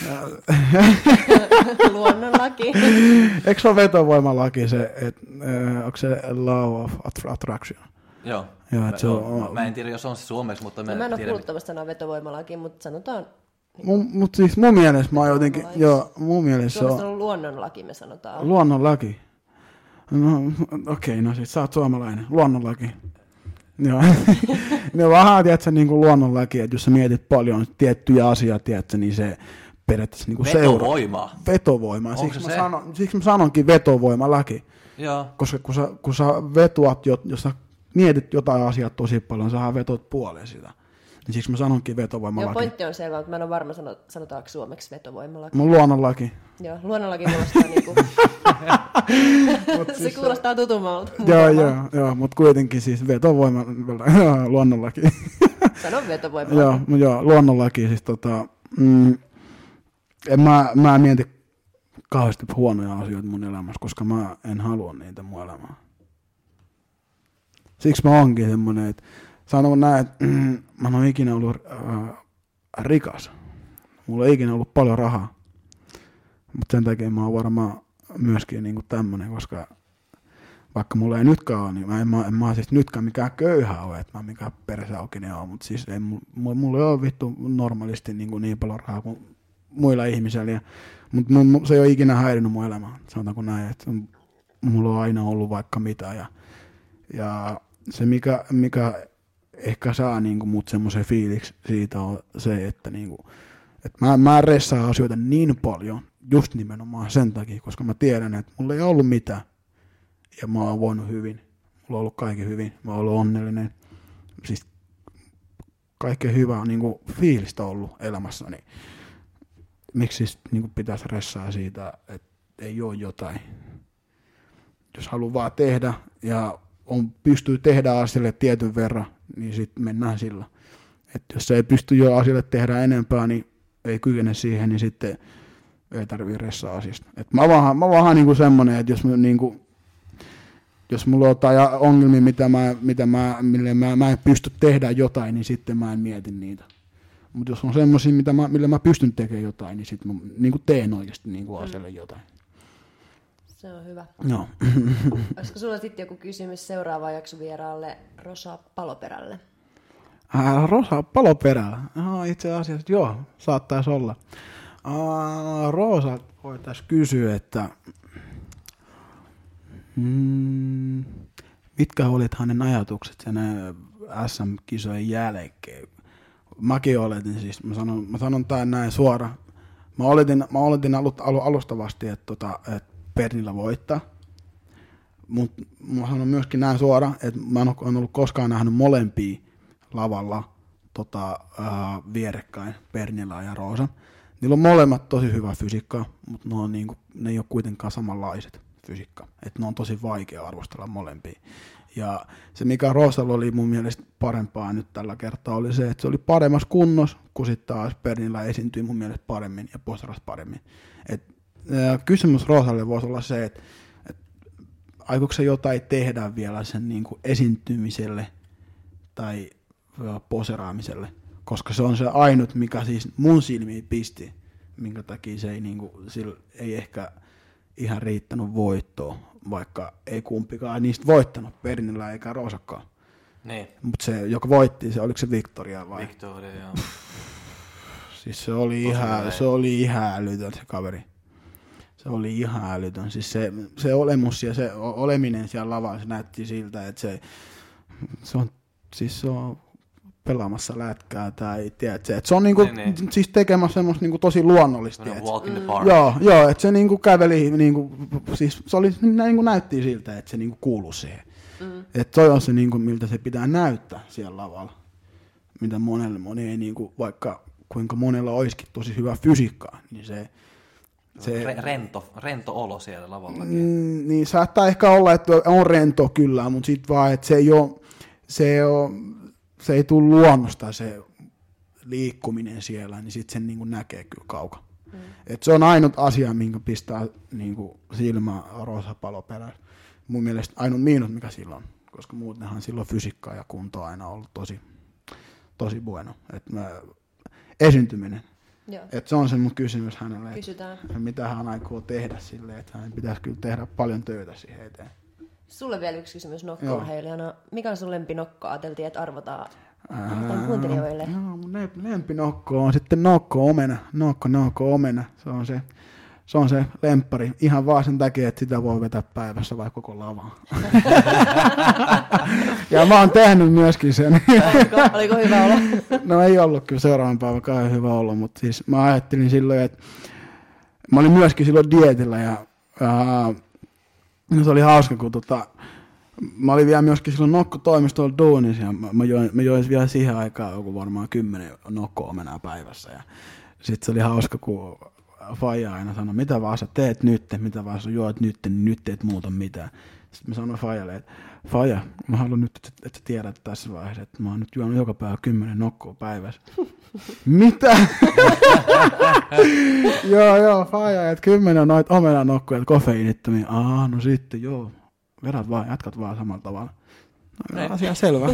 Luonnonlaki. Eikö se ole vetovoimalaki se, että äh, onko se law of Attra- attraction? Joo. Joo, mä, se on- mä, mä en tiedä, jos on se suomeksi, mutta mä, mä en ole kuullut tämmöistä sanaa vetovoimalaki, mutta sanotaan, Mun, mut siis mun mielestä mä oon jotenkin, joo, mun mielestä se Suomessa on on luonnonlaki, me sanotaan. luonnonlaki. No, okei, okay, no sit sä oot suomalainen. Luonnonlaki. Joo. ne vähän, tiedätkö, niin kuin luonnonlaki, että jos sä mietit paljon tiettyjä asioita, tiedätkö, niin se periaatteessa niin kuin. Vetovoimaa. Vetovoima. Onko Siksi se mä, se? sanon, siksi mä sanonkin vetovoimalaki. Joo. Koska kun sä, kun sä vetuat, jo- jos sä mietit jotain asiaa tosi paljon, sä vetot puoleen sitä. Niin siksi mä sanonkin Joo, vetovoimalaki. pointti on selvä, mutta mä en ole varma, sano, sanotaanko suomeksi vetovoimalaki. Mun luonnonlaki. Joo, luonnonlaki kuulostaa niinku... se kuulostaa tutummalta. Joo, joo, joo, mutta kuitenkin siis vetovoima, luonnonlaki. Sano vetovoimalaki. joo, joo, luonnonlaki siis tota, mm, en mä, mä en mieti kauheasti huonoja asioita mun elämässä, koska mä en halua niitä mun elämään. Siksi mä oonkin semmonen, että sanon näin, että mm, mä en ole ikinä ollut äh, rikas. Mulla ei ikinä ollut paljon rahaa. Mutta sen takia mä oon varmaan myöskin niinku tämmönen, koska vaikka mulla ei nytkään ole, niin mä en, mä, en mä siis nytkään mikään köyhä ole, että mä mikään perseaukinen ole, mutta siis ei, mulla, mulla ei ole vittu normaalisti niin, kuin niin paljon rahaa kuin muilla ihmisillä, mutta se ei ole ikinä häirinyt mun elämää, sanotaanko näin, että mulla on aina ollut vaikka mitä, ja, ja se mikä, mikä ehkä saa niin kuin mut semmoisen fiiliksi siitä on se, että niin kuin, että mä, mä ressaan asioita niin paljon, just nimenomaan sen takia, koska mä tiedän, että mulla ei ollut mitään, ja mä oon voinut hyvin. Mulla on ollut kaikki hyvin. Mä oon ollut onnellinen. Siis kaikkea hyvää niin kuin fiilistä ollut elämässä. Niin miksi siis niin kuin pitäisi ressaa siitä, että ei ole jotain. Jos haluaa vaan tehdä ja on, pystyy tehdä asialle tietyn verran, niin sitten mennään sillä. Et jos ei pysty jo asialle tehdä enempää, niin ei kykene siihen, niin sitten ei tarvii ressaa asiasta. Et mä vaan, mä vaan niinku semmonen, että jos niinku, jos mulla on jotain ongelmia, mitä mä, mitä mä, mille mä, mä en pysty tehdä jotain, niin sitten mä en mieti niitä. Mutta jos on semmoisia, mitä mä, millä mä pystyn tekemään jotain, niin sitten mä niin kuin teen oikeasti niin kuin asialle jotain. Se on hyvä. Joo. Olisiko sulla sitten joku kysymys seuraavaan jaksovieraalle Rosa Paloperälle? Äh, Rosa paloperä. No, itse asiassa joo, saattaisi olla. Äh, Rosa voitaisiin kysyä, että mm, mitkä olit hänen ajatukset sen äh, SM-kisojen jälkeen? Mäkin oletin siis, mä sanon, mä sanon tämän näin suoraan. Mä oletin, mä oletin alustavasti, että, tota, että Pernillä voittaa. Mutta mä sanon myöskin näin suoraan, että mä en ole ollut koskaan nähnyt molempia lavalla tota, ää, vierekkäin, Pernilla ja Roosa. Niillä on molemmat tosi hyvä fysiikkaa, mutta ne, on niinku, ne ei ole kuitenkaan samanlaiset. fysiikka. Että ne on tosi vaikea arvostella molempia. Ja se, mikä Rosalla oli mun mielestä parempaa nyt tällä kertaa, oli se, että se oli paremmassa kunnossa, kun sitten taas Pernillä esiintyi mun mielestä paremmin ja Posteras paremmin. Et, kysymys Rosalle voisi olla se, että et, aikooko se jotain tehdä vielä sen niin kuin esiintymiselle tai poseraamiselle, koska se on se ainut, mikä siis mun silmiin pisti, minkä takia se ei, niin kuin, sillä ei ehkä ihan riittänyt voittoa, vaikka ei kumpikaan niistä voittanut, Pernillä eikä Rosakaan. Niin, Mutta se, joka voitti, se oliko se Victoria vai? Victoria, joo. Siis se oli, ihan, se oli ihan älytön se kaveri. Se oli ihan älytön. Siis se, se olemus ja se oleminen siellä lavalla, se näytti siltä, että se, se on, siis se on pelaamassa lätkää tai tiedätkö, että se on niinku, Niin, niin. siis tekemässä semmoista niinku tosi luonnollista. Walk in the park. Joo, joo, että se niinku käveli, niinku, siis se oli, niinku näytti siltä, että se niinku kuului siihen. Mm. Että toi on se, niinku, miltä se pitää näyttää siellä lavalla. Mitä monelle, moni ei niinku, vaikka kuinka monella olisikin tosi hyvä fysiikka, niin se, se Re- rento, rento olo siellä lavalla. mm, niin saattaa ehkä olla, että on rento kyllä, mutta sitten vaan, että se ei ole, se ei, ole, se ei tule luonnosta se liikkuminen siellä, niin sitten sen niinku näkee kyllä kaukaa. Mm. Et se on ainut asia, minkä pistää niinku silmä Rosa paloperä. Mun mielestä ainut miinus, mikä sillä on, koska muutenhan silloin fysiikkaa ja kunto on aina ollut tosi, tosi bueno. Et mä, esiintyminen. Joo. Et se on se mun kysymys hänelle, että mitä hän aikoo tehdä sille, että hän pitäisi kyllä tehdä paljon töitä siihen eteen. Sulle vielä yksi kysymys Joo. nokko-urheilijana. Mikä on sun lempinokko? Ajateltiin, että arvotaan, kuuntelijoille. Joo, mun lem- lempinokko on sitten nokko omena, nokko nokko omena. Se on se, se on se lemppari. Ihan vaan sen takia, että sitä voi vetää päivässä vai koko lavaa. ja mä oon tehnyt myöskin sen. Oliko, oliko hyvä olo? no ei ollut kyllä seuraavan päivän kauhean hyvä olla, mutta siis mä ajattelin silloin, että mä olin myöskin silloin dietillä ja ää, se oli hauska, kun tota, mä olin vielä myöskin silloin nokkotoimistolla duunissa ja mä, mä, join, mä join vielä siihen aikaan joku varmaan kymmenen nokko menää päivässä ja sitten se oli hauska, kun Faija aina sanoi, mitä vaan sä teet nyt, mitä vaan sä juot nyt, niin nyt teet muuta mitään. Sitten mä sanoin Fajalle, että Faja, mä haluan nyt, että, että tiedät tässä vaiheessa, että mä oon nyt juonut joka päivä kymmenen nokkoa päivässä. mitä? joo, joo, Faja, että kymmenen noita omenanokkoja, että kofeiinittomia. Aa, no sitten joo, vedät vaan, jatkat vaan samalla tavalla. Niin. asia selvä.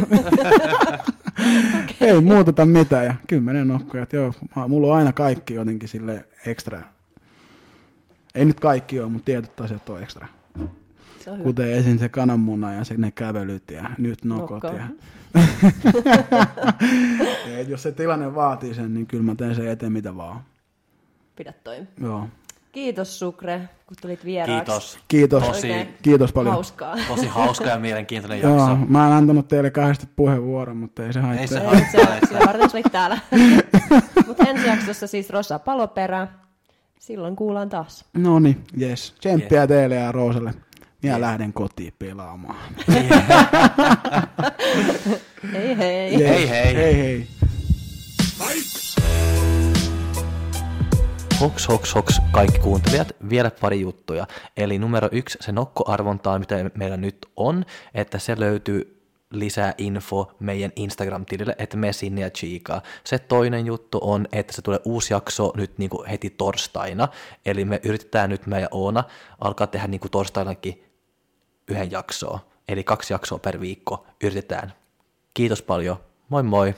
Ei muuteta mitään ja kymmenen nokkoja, joo, mulla on aina kaikki jotenkin sille ekstra. Ei nyt kaikki ole, mutta tietyt asiat on ekstra. Se on hyvä. Kuten esim. se kananmuna ja se ne kävelyt ja nyt nokot. Nokko. Ja... ja jos se tilanne vaatii sen, niin kyllä mä teen sen eteen mitä vaan. Pidä toi. Joo. Kiitos Sukre, kun tulit vieraaksi. Kiitos. Kiitos. Tosi, Oikein. Kiitos paljon. Hauskaa. tosi hauska ja mielenkiintoinen Joo, jakso. mä en antanut teille kahdesti puheenvuoron, mutta ei se haittaa. Ei se haittaa. se, sillä varten olit täällä. Mutta ensi jaksossa siis Rosa Paloperä. Silloin kuullaan taas. No niin, jes. Tsemppiä teille ja Rooselle. Minä lähden kotiin pelaamaan. Hei hei. Jes. Hei, hei. Hei hei. Hoks, hoks, hoks, kaikki kuuntelijat, vielä pari juttuja. Eli numero yksi, se nokkoarvontaa, mitä meillä nyt on, että se löytyy lisää info meidän Instagram-tilille, että me sinne ja chiikaa. Se toinen juttu on, että se tulee uusi jakso nyt niin kuin heti torstaina, eli me yritetään nyt mä ja Oona alkaa tehdä niin kuin torstainakin yhden jaksoa, eli kaksi jaksoa per viikko yritetään. Kiitos paljon, moi moi!